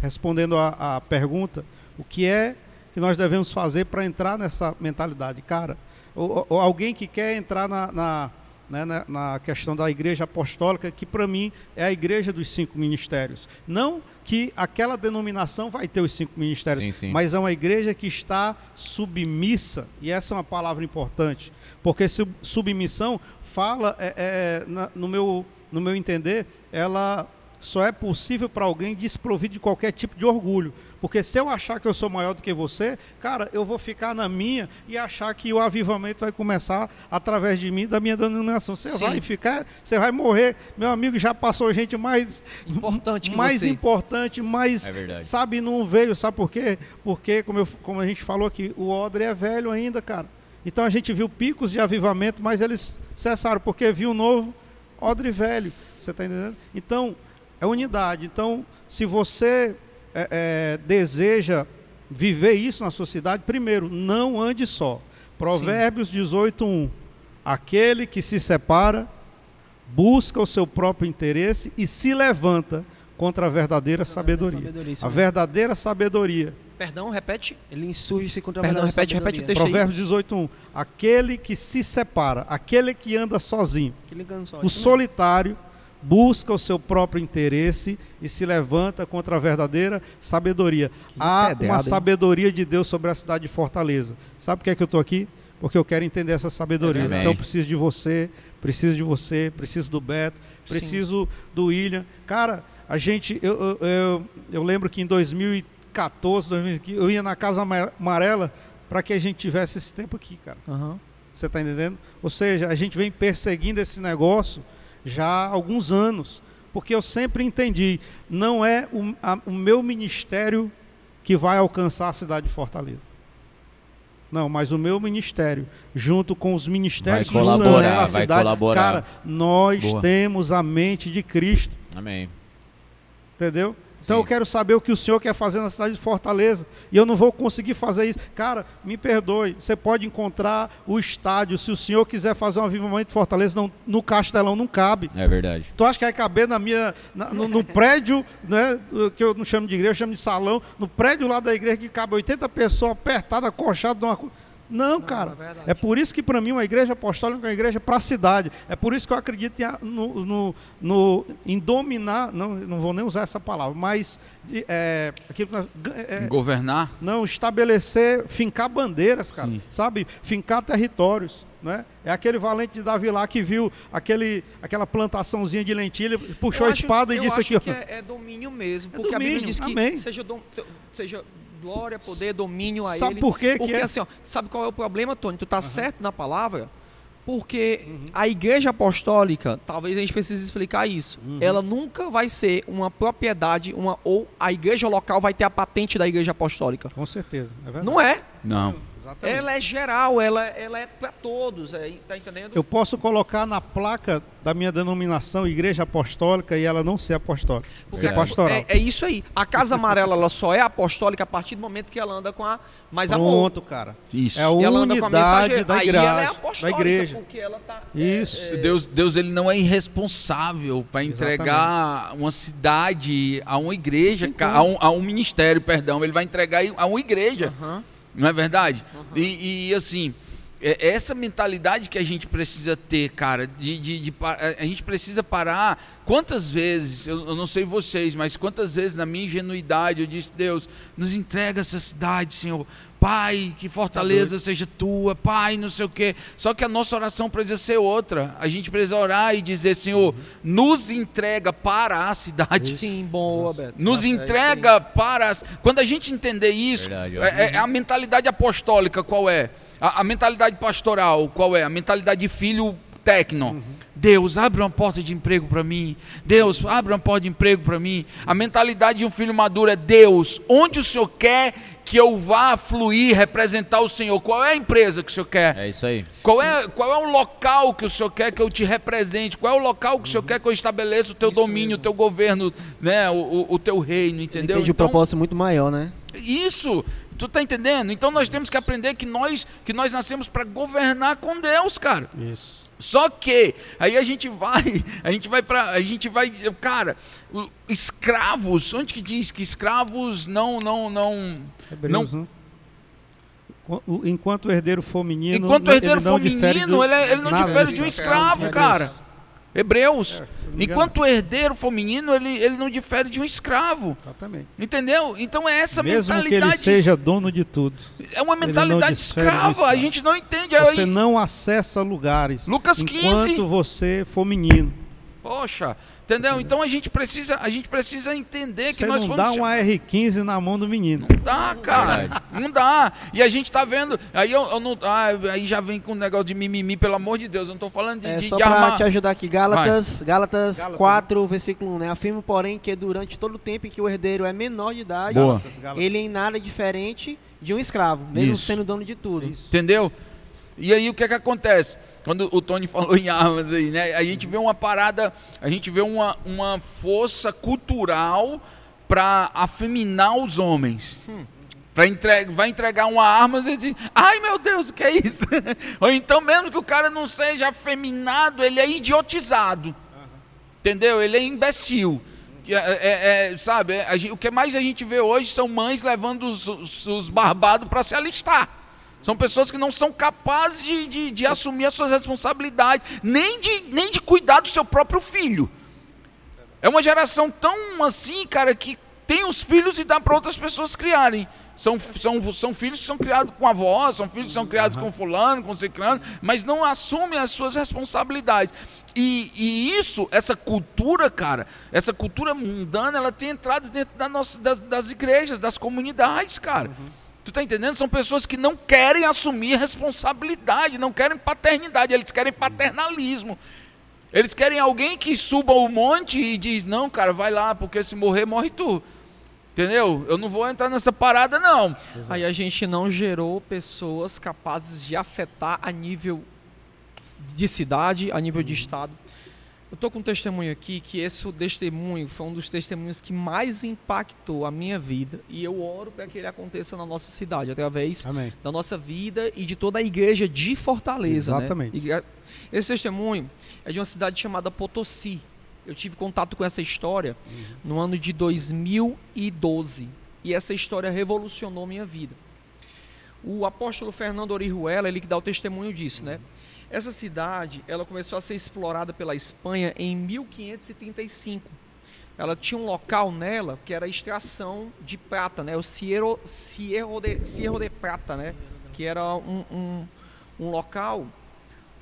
respondendo a, a pergunta, o que é que nós devemos fazer para entrar nessa mentalidade? Cara, ou, ou alguém que quer entrar na, na, né, na, na questão da igreja apostólica, que para mim é a igreja dos cinco ministérios. Não que aquela denominação vai ter os cinco ministérios, Sim, sim. mas é uma igreja que está submissa, e essa é uma palavra importante, porque sub- submissão fala, é, é, na- no, meu, no meu entender, ela só é possível para alguém desprovido de qualquer tipo de orgulho. Porque se eu achar que eu sou maior do que você, cara, eu vou ficar na minha e achar que o avivamento vai começar através de mim, da minha denominação. Você Sim. vai ficar, você vai morrer. Meu amigo já passou gente mais Importante que mais você. importante, mais É verdade. sabe, não veio, sabe por quê? Porque como, eu- como a gente falou aqui, o odre é velho ainda, cara. Então a gente viu picos de avivamento, mas eles cessaram porque viu um novo odre velho. Você está entendendo? Então, é unidade. Então, se você é, é, deseja viver isso na sociedade, primeiro, não ande só. Provérbios 18:1. Aquele que se separa busca o seu próprio interesse e se levanta contra a verdadeira sabedoria. Sabedoria, A verdadeira sabedoria. Perdão, repete. Ele insurge-se contra a Perdão, verdadeira repete, repete o sabedoria. texto. Provérbios 18:1. Aquele que se separa, aquele que anda sozinho, Aquele ganso, o isso mesmo. solitário busca o seu próprio interesse e se levanta contra a verdadeira sabedoria. Há pedrada, uma hein? sabedoria de Deus sobre a cidade de Fortaleza. Sabe por que, é que eu estou aqui? Porque eu quero entender essa sabedoria. Amém. então eu preciso de você, preciso de você, preciso do Beto, preciso do William. Cara, a gente, eu, eu, eu, eu lembro que em 2014, 2015, eu ia na Casa Ama- Amarela para que a gente tivesse esse tempo aqui, cara. Aham. Você está entendendo? Ou seja, a gente vem perseguindo esse negócio já há alguns anos. Porque eu sempre entendi, não é o, a- o meu ministério que vai alcançar a cidade de Fortaleza. Não, mas o meu ministério, junto com os ministérios Vai dos colaborar, na vai cidade, colaborar. cara, nós Boa. temos a mente de Cristo. Amém. Entendeu? Então Sim. eu quero saber o que o senhor quer fazer na cidade de Fortaleza. E eu não vou conseguir fazer isso. Cara, me perdoe. Você pode encontrar o estádio. Se o senhor quiser fazer um avivamento de Fortaleza, não, no Castelão não cabe. É verdade. Tu acha que vai caber na minha, na- no, no prédio, né, que eu não chamo de igreja, eu chamo de salão, no prédio lá da igreja que cabe 80 pessoas apertadas, acochadas numa co- Não, cara. é. É por isso que para mim uma igreja apostólica é uma igreja para a cidade. É por isso que eu acredito em, no, no- no- em dominar, não, não vou nem usar essa palavra, mas de, é, aquilo que nós- é, Governar? não estabelecer, fincar bandeiras, cara, Sim. sabe? Fincar territórios, né? É aquele valente de Davi lá que viu aquele, aquela plantaçãozinha de lentilha, puxou Eu a acho- espada e eu disse acho aqui, é, é domínio mesmo, É porque a Bíblia domínio, diz que amém. seja, dom- seja glória, poder, domínio a Sabe ele. por quê que Porque é? assim, ó, sabe qual é o problema, Tony? Tu tá certo na palavra, porque Uhum. a igreja apostólica, talvez a gente precise explicar isso. Uhum. Ela nunca vai ser uma propriedade, uma ou a igreja local vai ter a patente da igreja apostólica. Com certeza, é verdade. Não é. Não. Exatamente. Ela é geral, ela, ela é pra todos, é, tá entendendo? Eu posso colocar na placa da minha denominação igreja apostólica e ela não ser apostólica. Porque Ser a- pastoral. é, é isso aí. A Casa Amarela ela só é apostólica a partir do momento que ela anda com a mais amor. Pronto, cara. Isso. É a E ela anda com a unidade mensageira. da Aí igreja. ela é da apostólica, igreja. porque ela tá... Isso. Deus, Deus ele não é irresponsável para entregar uma cidade a uma igreja, a um, a um ministério, perdão. Ele vai entregar a uma igreja, Aham. Não é verdade? E, e, assim, é essa mentalidade que a gente precisa ter, cara, de, de, de a gente precisa parar. Quantas vezes, eu, eu não sei vocês, mas quantas vezes na minha ingenuidade eu disse, Deus, nos entrega essa cidade, Senhor. Pai, que fortaleza seja tua, Pai, não sei o quê. Só que a nossa oração precisa ser outra. A gente precisa orar e dizer, Senhor, nos entrega para a cidade. Sim, boa, Beto. Nos Nossa, é entrega para as... Quando a gente entender isso, Verdade, é, é a mentalidade apostólica qual é? A, a mentalidade pastoral qual é? A mentalidade de filho tecno. Deus, abre uma porta de emprego para mim. Deus, abre uma porta de emprego para mim. A mentalidade de um filho maduro é Deus, onde o Senhor quer que eu vá fluir, representar o Senhor? Qual é a empresa que o Senhor quer? É isso aí. Qual é, qual é o local que o Senhor quer que eu te represente? Qual é o local que o Senhor quer que eu estabeleça o teu domínio, o teu governo, né? o, o, o teu reino, entendeu? entende Então, propósito muito maior, né? isso, tu tá entendendo? Então nós temos que aprender que nós que nós nascemos para governar com Deus, cara. Isso. Só que aí a gente vai, a gente vai para, a gente vai, cara, o- escravos, onde que diz que escravos não não não Hebreus, né? O- Enquanto o herdeiro for menino, Enquanto o herdeiro ele não for difere menino, do- ele, é- ele não nada difere de um escravo. escravo, É cara. Hebreus. É. Enquanto o herdeiro for menino, ele, ele não difere de um escravo. Exatamente. Entendeu? Então é essa Mesmo que ele mentalidade. seja dono de tudo. é uma mentalidade escrava. A gente não entende. Você Aí, não acessa lugares Lucas enquanto 15. você for menino. Poxa, entendeu? Então a gente precisa, a gente precisa entender que nós não fomos dá chamados- uma R15 na mão do menino. Não dá, cara. Não dá. E a gente tá vendo. Aí eu, eu não. ah, aí já vem com um negócio de mimimi, pelo amor de Deus. Eu não tô falando de, É, de, só de pra armar. te ajudar aqui, Gálatas, Gálatas, Gálatas, 4, versículo 1, né? Afirma, porém, que durante todo o tempo em que o herdeiro é menor de idade, Boa. Gálatas, Gálatas. ele em nada é diferente de um escravo, mesmo Isso. sendo dono de tudo. Isso. Entendeu? E aí o que é que acontece? Quando o Tony falou em armas aí, né? A gente vê uma parada, a gente vê uma, uma força cultural para afeminar os homens. Pra entre... Vai entregar uma arma e diz, ai meu Deus, o que é isso? Ou então, mesmo que o cara não seja afeminado, ele é idiotizado. Entendeu? Ele é imbecil. É- é- é, sabe, é, o que mais a gente vê hoje são mães levando os, os, os barbados para se alistar. São pessoas que não são capazes de, de, de assumir as suas responsabilidades, nem de, nem de cuidar do seu próprio filho. É uma geração tão assim, cara, que tem os filhos e dá para outras pessoas criarem. São, são, são filhos que são criados com avó, são filhos que são criados com fulano, com ciclano, mas não assumem as suas responsabilidades. E, e isso, essa cultura, cara, essa cultura mundana, ela tem entrado dentro da nossa, das, das igrejas, das comunidades, cara. Tu tá entendendo? São pessoas que não querem assumir responsabilidade, não querem paternidade, eles querem paternalismo. Eles querem alguém que suba o monte e diz: Não, cara, vai lá, porque se morrer, morre tu. Entendeu? Eu não vou entrar nessa parada, não. Aí a gente não gerou pessoas capazes de afetar a nível de cidade, a nível de estado. Eu tô com um testemunho aqui que esse testemunho foi um dos testemunhos que mais impactou a minha vida e eu oro para que ele aconteça na nossa cidade através Amém. da nossa vida e de toda a igreja de Fortaleza. né? Exatamente. Igre- Esse testemunho é de uma cidade chamada Potosí. Eu tive contato com essa história no ano de 2012 e essa história revolucionou minha vida. O apóstolo Fernando Orihuela, ele que dá o testemunho disso, né? Essa cidade, ela começou a ser explorada pela Espanha em 1535. Ela tinha um local nela que era a extração de prata, né? O Cierro, Cierro, de, Cierro de Prata, né? Que era um, um, um local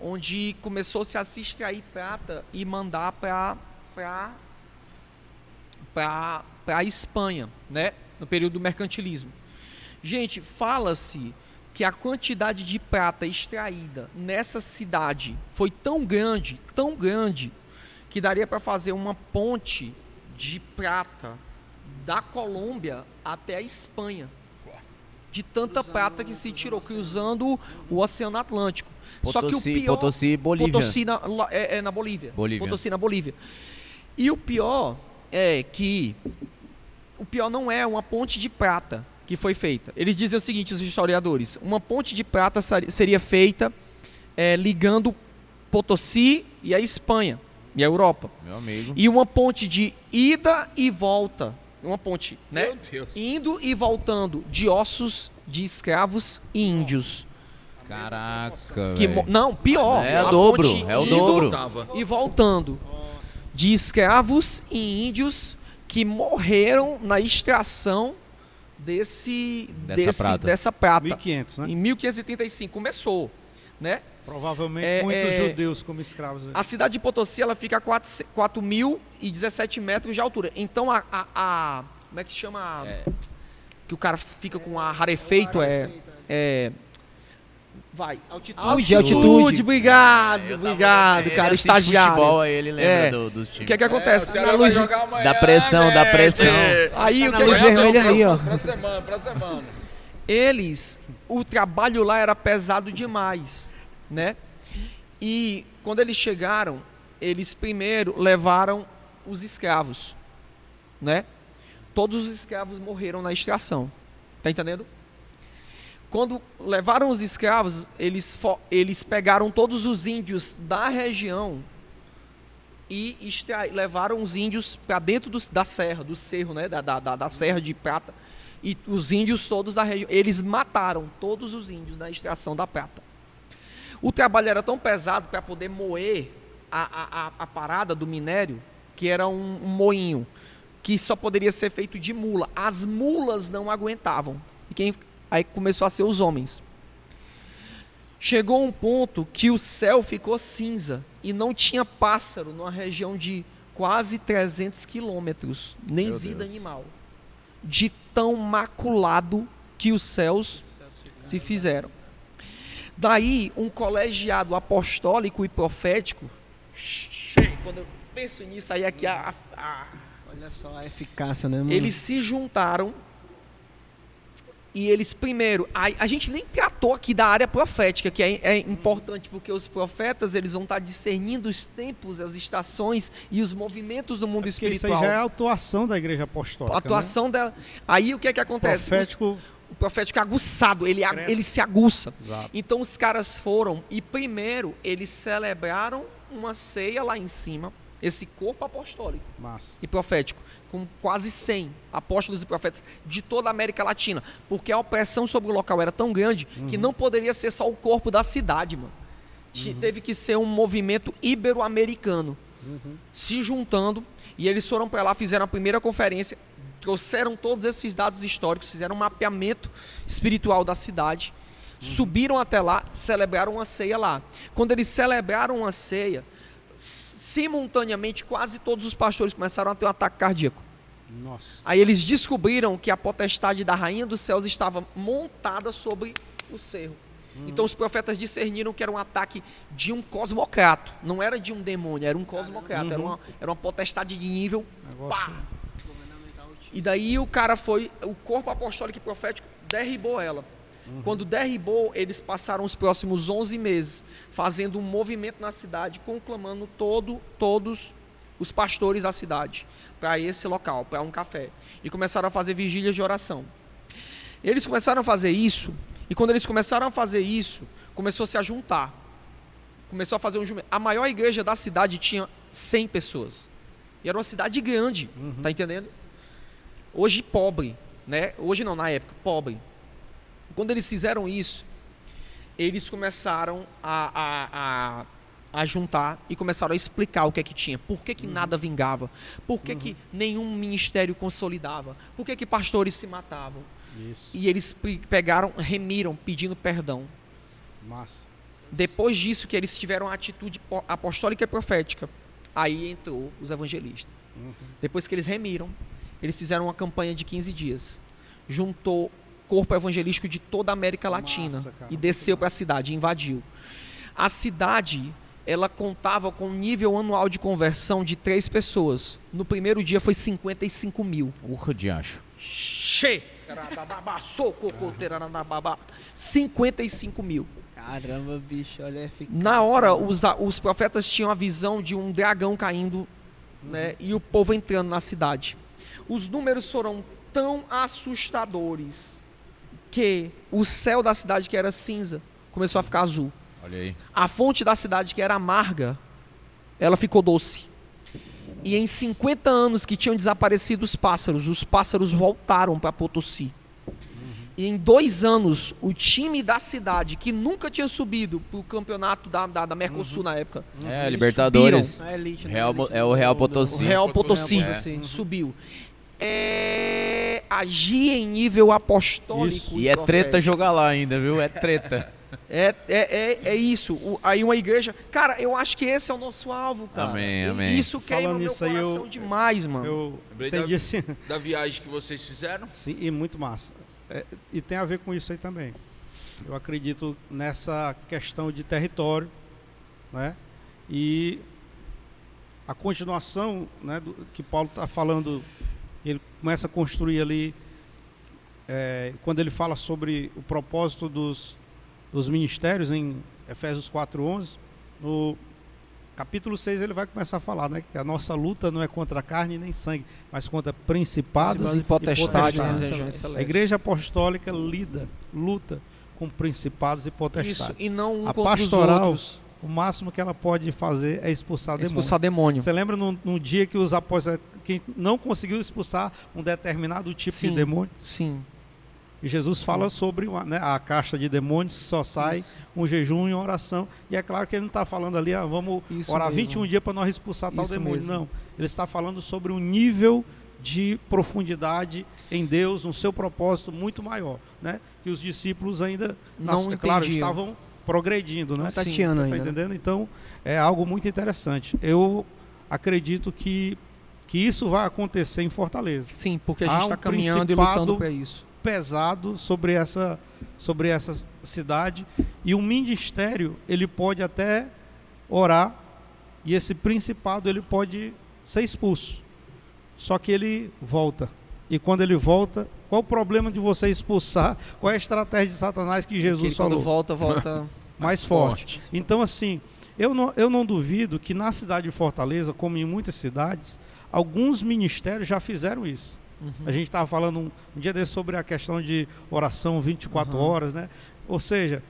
onde começou-se a se extrair prata e mandar para para a Espanha, né? No período do mercantilismo. Gente, fala-se que a quantidade de prata extraída nessa cidade foi tão grande, tão grande, que daria para fazer uma ponte de prata da Colômbia até a Espanha. De tanta prata que se tirou, cruzando o Oceano Atlântico. Só que o Potosí, pior, Potosí, Bolívia. Potosí na, é, é na Bolívia. Bolívia. Potosí na Bolívia. E o pior é que o pior não é uma ponte de prata que foi feita. Eles dizem o seguinte, os historiadores: uma ponte de prata seria feita é, ligando Potosí e a Espanha e a Europa. Meu amigo. E uma ponte de ida e volta. Uma ponte, né? Meu Deus. Indo e voltando de ossos de escravos e índios. Caraca, Que não, pior. É o dobro, é o dobro. E voltando. De escravos e índios que morreram na extração desse, Dessa desse- prata. dessa prata. 1500, né? Em 1535 começou, né? Provavelmente É, muitos é- judeus como escravos. né? A cidade de Potosí ela fica a 4.017 metros de altura. Então a, a- a- como é que chama? Que o cara fica com ar rarefeito é, é vai. Altitude, altitude. Obrigado, tava- obrigado, ele cara, estagiário. futebol, aí ele lembra É. do- dos O times. que é que acontece? É, o Na luz- amanhã, Da pressão, da né? pressão. Aí Tá o que luz vermelha ali, ó. Pra semana, pra semana. eles, o trabalho lá era pesado demais, né? E quando eles chegaram, eles primeiro levaram os escravos, né? Todos os escravos morreram na extração. Tá entendendo? Quando levaram os escravos, eles, eles pegaram todos os índios da região e levaram os índios para dentro dos- da serra, do cerro, né? Da, da, da, da serra de prata. E os índios todos da região, eles mataram todos os índios na extração da prata. O trabalho era tão pesado para poder moer a, a, a, a parada do minério, que era um, um moinho, que só poderia ser feito de mula. As mulas não aguentavam. E quem aí começou a ser os homens. Chegou um ponto que o céu ficou cinza e não tinha pássaro numa região de quase 300 quilômetros, nem Meu vida Deus. animal. De tão maculado que os céus se fizeram. Daí, um colegiado apostólico e profético. Quando eu penso nisso, aí aqui a- a- a, Olha só a eficácia, né, mano? eles se juntaram e eles primeiro a, a gente nem tratou aqui da área profética que é, é importante porque os profetas eles vão estar discernindo os tempos as estações e os movimentos do mundo Porque isso aí espiritual já é a atuação da igreja apostólica. a atuação dela aí o que é que né? acontece Profético. o profético é aguçado ele, Cresce. ele se aguça Exato. então os caras foram e primeiro eles celebraram uma ceia lá em cima esse corpo apostólico Massa. e profético, com quase 100 apóstolos e profetas de toda a América Latina, porque a opressão sobre o local era tão grande que não poderia ser só o corpo da cidade, mano. Ti- Teve que ser um movimento ibero-americano se juntando e eles foram para lá, fizeram a primeira conferência, trouxeram todos esses dados históricos, fizeram um mapeamento espiritual da cidade, subiram até lá, celebraram uma ceia lá. Quando eles celebraram uma ceia, simultaneamente quase todos os pastores começaram a ter um ataque cardíaco. Nossa. Aí eles descobriram que a potestade da rainha dos céus estava montada sobre o cerro. Então os profetas discerniram que era um ataque de um cosmocrato, não era de um demônio, era um cosmocrato, era, uma, era uma potestade de nível Negócio. pá. E daí o cara foi, o corpo apostólico e profético derribou ela. Quando derribou, eles passaram os próximos 11 meses fazendo um movimento na cidade, conclamando todo, todos os pastores da cidade para esse local, para um café. E começaram a fazer vigílias de oração. Eles começaram a fazer isso, e quando eles começaram a fazer isso, começou a se juntar. Começou a fazer um jumento. A maior igreja da cidade tinha 100 pessoas. E era uma cidade grande, tá entendendo? Hoje pobre, né? Hoje não, na época, pobre. Quando eles fizeram isso, eles começaram a, a, a, a juntar e começaram a explicar o que é que tinha. Por que, que nada vingava? Por que, que nenhum ministério consolidava? Por que, que pastores se matavam? Isso. E eles pe- pegaram, remiram, pedindo perdão. Massa. Depois disso, que eles tiveram a atitude po- apostólica e profética, aí entrou os evangelistas. Depois que eles remiram, eles fizeram uma campanha de 15 dias. Juntou corpo evangelístico de toda a América Latina Massa, cara, e desceu para a cidade, invadiu. A cidade, ela contava com um nível anual de conversão de três pessoas. No primeiro dia foi 55 mil. Urra de acho. Che! 55 mil. Caramba, bicho, olha. Na hora, os, os profetas tinham a visão de um dragão caindo né, e o povo entrando na cidade. Os números foram tão assustadores que o céu da cidade, que era cinza, começou a ficar azul. Olha aí. A fonte da cidade, que era amarga, ela ficou doce. E em 50 anos que tinham desaparecido os pássaros, os pássaros voltaram para Potosí. E em dois anos, o time da cidade, que nunca tinha subido para o campeonato da, da, da Mercosul na época, É, Libertadores. A elite, né? Real é o Real Potosí. o. Real Potosí Real Potosí. subiu. É, agir em nível apostólico. Isso. E é profético. treta jogar lá ainda, viu? É treta. É, é, é, é isso. O- aí uma igreja. Cara, eu acho que esse é o nosso alvo, cara. Amém, amém. Isso queima Falando meu nisso aí, coração eu- demais, mano. Eu Lembrei da- assim. Da viagem que vocês fizeram? Sim, e muito massa. É, e tem a ver com isso aí também. Eu acredito nessa questão de território, né? E a continuação, né, do, que Paulo está falando, ele começa a construir ali, é, quando ele fala sobre o propósito dos, dos ministérios em Efésios 4:11, no capítulo 6 ele vai começar a falar, né, que a nossa luta não é contra carne nem sangue, mas contra principados e potestades potestades. regiões A igreja apostólica lida, luta com principados e potestades. Isso, e não um A contra os pastoral outros. O máximo que ela pode fazer é expulsar demônios. Expulsar demônio. Você lembra num, num dia que os apóstolos que não conseguiu expulsar um determinado tipo Sim. de demônio? Sim. E Jesus fala sobre uma, né, a caixa de demônios que só sai Isso. um jejum e uma oração. E é claro que ele não está falando ali, ah, vamos Isso orar mesmo. 21 dias para nós expulsar tal Isso demônio. mesmo. Não. Ele está falando sobre um nível de profundidade em Deus, um seu propósito muito maior, né? Que os discípulos ainda, Não nas- é claro, estavam progredindo, né? Tá Sim, Tá ainda. né? entendendo? Então, é algo muito interessante. Eu acredito que, que isso vai acontecer em Fortaleza. Sim, porque a gente um está caminhando e principado- lutando para isso. Pesado sobre essa, sobre essa cidade. E o ministério, ele pode até orar e esse principado, ele pode ser expulso. Só que ele volta. E quando ele volta, qual o problema de você expulsar? Qual é a estratégia de Satanás que Que Jesus ele, quando falou? volta, volta. mais forte. Então, assim, eu não, eu não duvido que na cidade de Fortaleza, como em muitas cidades, alguns ministérios já fizeram isso. Uhum. A gente estava falando um, um dia desse sobre a questão de oração 24 Uhum. horas, né? Ou seja,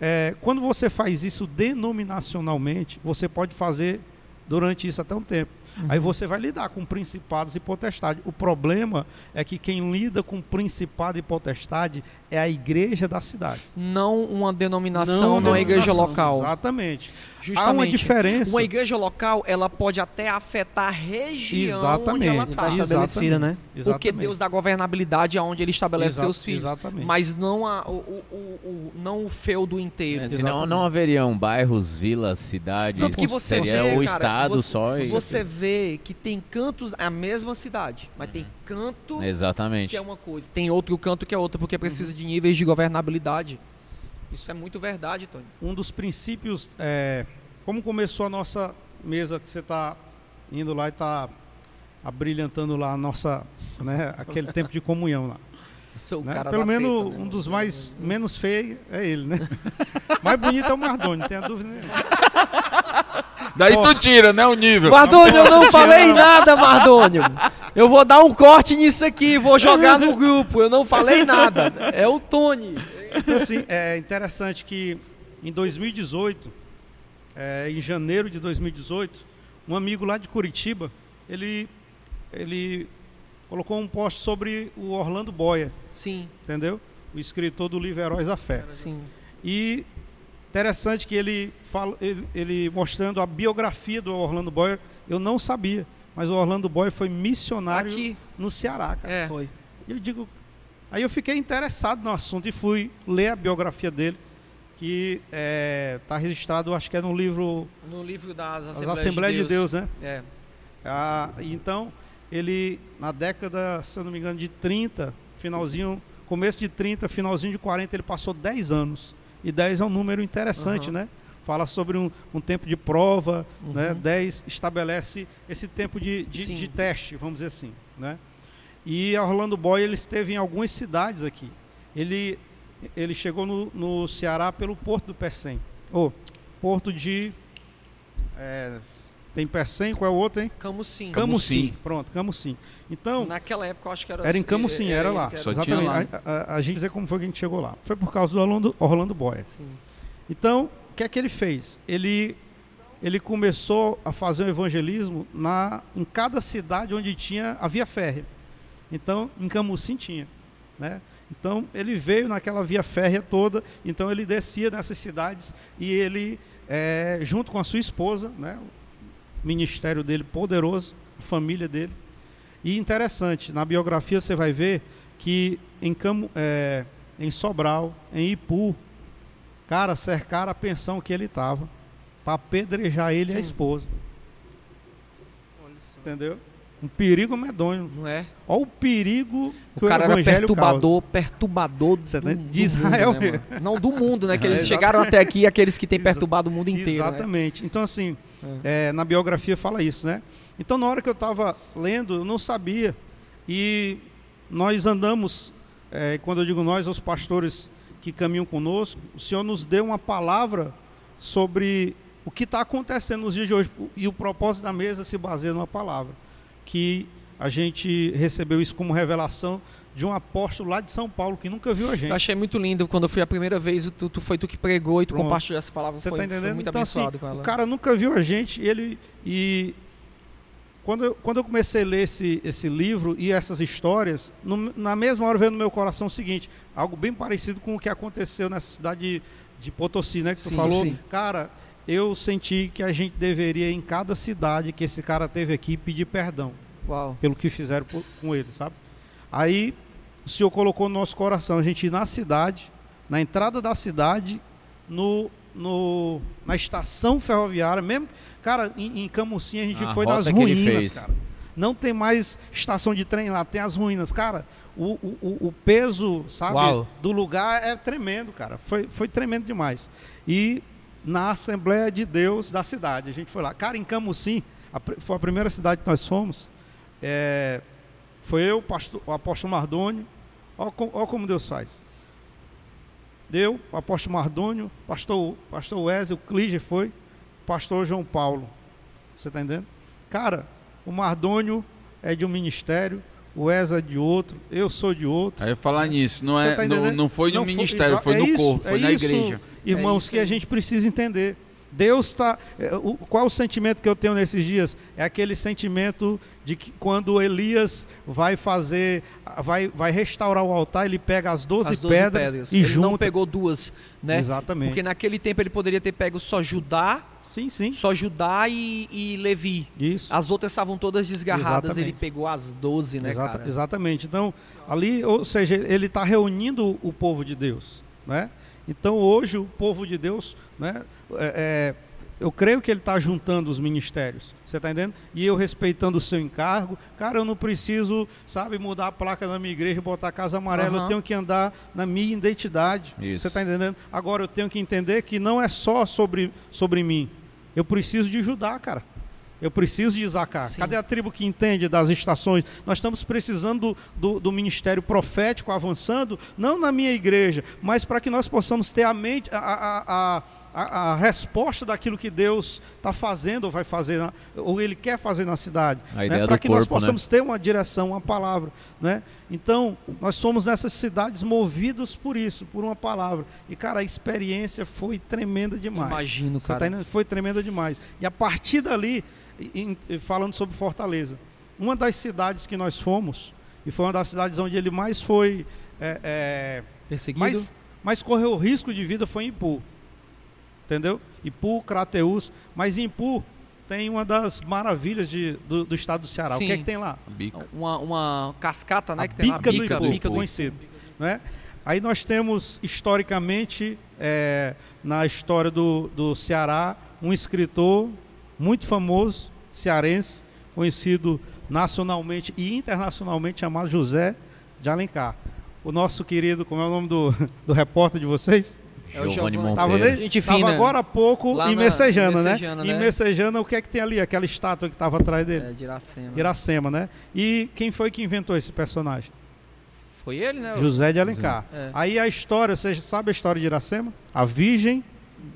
é, quando você faz isso denominacionalmente, você pode fazer durante isso até um tempo. Uhum. Aí você vai lidar com principados e potestade. O problema é que quem lida com principado e potestade é a igreja da cidade. Não uma denominação, não, a igreja denominação. local. Exatamente. Há uma Justamente. diferença. Uma igreja local, ela pode até afetar a região Exatamente. onde ela está. está estabelecida, né? Porque Exatamente. Deus dá governabilidade aonde ele estabelece Exa- seus filhos. Exatamente. Mas não, a, o, o, o, o- não o feudo inteiro. É, senão não haveriam bairros, vilas, cidades. Tanto que você seria vê, o cara, estado você, só e... Você vê que tem cantos, é a mesma cidade, mas tem canto que Exatamente. é uma coisa, tem outro canto que é outra, porque precisa Uhum. de níveis de governabilidade. Isso é muito verdade, Tony. um dos princípios, é, como começou a nossa mesa que você está indo lá e está abrilhantando lá a nossa, né, aquele tempo de comunhão lá. Né? cara Pelo menos né? um dos mais menos feio é ele, né? mais bonito é o Mardoni, não tenha dúvida nenhuma. Daí tu tira, né, o nível. Mardônio, eu não falei nada, Mardônio. Eu vou dar um corte nisso aqui, vou jogar no grupo. Eu não falei nada. É o Tony. Então, assim, é interessante que em 2018, é, em janeiro de 2018, um amigo lá de Curitiba, ele, ele colocou um post sobre o Orlando Boia, Sim, entendeu? O escritor do livro Heróis da Fé. sim. E interessante que ele, fala, ele, ele mostrando a biografia do Orlando Boyer, eu não sabia, mas o Orlando Boyer foi missionário Aqui, no Ceará, cara. é. Foi. E eu digo, aí eu fiquei interessado no assunto e fui ler a biografia dele, que está registrado, acho que é no livro No livro das As Assembleias, Assembleias de Deus, né? É. Ah, e então, ele, na década, se eu não me engano, de 30, finalzinho, começo de 30, finalzinho de 40, ele passou 10 anos. E 10 é um número interessante, Aham. né? Fala sobre um, um tempo de prova, né? Uhum. 10 estabelece esse tempo de, de, de teste, vamos dizer assim, né? E a Orlando Boy, ele esteve em algumas cidades aqui. Ele, ele chegou no, no Ceará pelo Porto do Pecém. Ou, Porto de... é, tem Pecém, qual é o outro, hein? Camusim. Camucim. Camucim. Pronto, Camucim. Então, Naquela época eu acho que era era em Camucim, era lá. que Só Exatamente. lá. A, a- a gente dizer como foi que a gente chegou lá. Foi por causa do Orlando, Orlando Boy. Sim. Então, o que é que ele fez? Ele, ele começou a fazer o evangelismo na, em cada cidade onde tinha a via férrea. Então, em Camucim tinha. Né? Então, ele veio naquela via férrea toda, então ele descia nessas cidades e ele, eh, junto com a sua esposa, né, ministério dele poderoso, família dele. E interessante, na biografia você vai ver que em, Camu, eh, em Sobral, em Ipu, cara, cercaram a pensão que ele estava para apedrejar ele e a Sim. esposa. Entendeu? Um perigo medonho. Não é? Olha o perigo O que cara o era evangelho perturbador, perturbador do, tá- do de Israel mundo, né? Não, do mundo, né? Que eles É, chegaram até aqui, aqueles que têm perturbado o mundo causa. inteiro. né? Exatamente. Então, assim, é, na biografia fala isso, né? Então, na hora que eu estava lendo, eu não sabia. E nós andamos, é, quando eu digo nós, os pastores que caminham conosco, o Senhor nos deu uma palavra sobre o que está acontecendo nos dias de hoje. E o propósito da mesa se baseia numa palavra. Que a gente recebeu isso como revelação de um apóstolo lá de São Paulo que nunca viu a gente. Eu achei muito lindo quando eu fui a primeira vez, tu, tu foi tu que pregou e tu Pronto. compartilhou essa palavra. Você foi, está foi entendendo? muito então, assim, abençoado com ela. o cara nunca viu a gente, ele e quando eu, quando eu comecei a ler esse, esse livro e essas histórias, no- na mesma hora veio no meu coração o seguinte, algo bem parecido com o que aconteceu nessa cidade de, de Potosí, né? Que tu Sim, falou, sim. cara, eu senti que a gente deveria em cada cidade que esse cara teve aqui pedir perdão Uau. pelo que fizeram por- com ele, sabe? Aí o Senhor colocou no nosso coração a gente ir na cidade, na entrada da cidade, no no, na estação ferroviária, mesmo, cara, em, em Camusim a gente A foi nas ruínas, cara. Não tem mais estação de trem lá, tem as ruínas, cara. O, o, o- peso, sabe, Uau. do lugar é tremendo, cara. Foi, foi tremendo demais. E na Assembleia de Deus da cidade, a gente foi lá. Cara, em Camusim, a foi a primeira cidade que nós fomos. é, foi eu, o pastor- o apóstolo Mardônio. Olha como Deus faz. Deu, o apóstolo Mardônio, pastor, pastor Wesley, o Clige foi, pastor João Paulo. Você está entendendo? Cara, o Mardônio é de um ministério, o Wesley é de outro, eu sou de outro. Aí eu falar nisso, não, Você é, tá não, não foi no Não foi- ministério, foi é no isso, corpo, é foi na isso. igreja. Irmãos, isso que a gente precisa entender. Deus está. Qual é o sentimento que eu tenho nesses dias? É aquele sentimento de que quando Elias vai fazer, vai, vai restaurar o altar, ele pega as 12, As 12 pedras, pedras. e ele junta. não pegou duas, né? Exatamente. Porque naquele tempo ele poderia ter pego só Judá, Sim, sim. só Judá e, e Levi. Isso. As outras estavam todas desgarradas, Exatamente. ele pegou as 12, né, Exata- cara? Exatamente. Então, ali, ou seja, ele está reunindo o povo de Deus, né? Então, hoje, o povo de Deus, né? é- é, eu creio que ele está juntando os ministérios, você está entendendo? E eu respeitando o seu encargo, cara, eu não preciso, sabe, mudar a placa da minha igreja e botar casa amarela, eu Aham. tenho que andar na minha identidade, Isso. você está entendendo? Agora, eu tenho que entender que não é só sobre, sobre mim, eu preciso de Judá, cara. Eu preciso de Isacar. Sim. Cadê a tribo que entende das estações? Nós estamos precisando do, do ministério profético avançando, não na minha igreja, mas para que nós possamos ter a mente, a, a, a, a- a resposta daquilo que Deus está fazendo ou vai fazer, na- ou Ele quer fazer na cidade. Ideia Para do que nós corpo, né? possamos ter uma direção, uma palavra. Né? Então, nós somos nessas cidades movidos por isso, por uma palavra. E, cara, a experiência foi tremenda demais. Imagino, tá cara. entendendo? Foi tremenda demais. E a partir dali, em- falando sobre Fortaleza, uma das cidades que nós fomos, e foi uma das cidades onde ele mais foi, é, é, Perseguido. mais, mais correu risco de vida foi em Ipu. Entendeu? Ipu, Crateus. Mas em Ipu tem uma das maravilhas de- do, do estado do Ceará. Sim. O que é que tem lá? Bica. Uma, uma cascata, né? a que tem lá. bica, bica, do Ipu, bica do conhecido. Né? Aí nós temos, historicamente, é, na história do, do Ceará, um escritor muito famoso, cearense, conhecido nacionalmente e internacionalmente, chamado José de Alencar. O nosso querido, como é o nome do, do repórter de vocês? É o Giovanni. Tava, Monteiro. ne- Gente tava fina. agora há pouco Lá em na- Messejana, né? Messejana, Em né? Messejana, o que é que tem ali? Aquela estátua que estava atrás dele? É, de Iracema. Iracema, né? E quem foi que inventou esse personagem? Foi ele, né? José de Alencar. É. Aí a história, você sabe a história de Iracema? A Virgem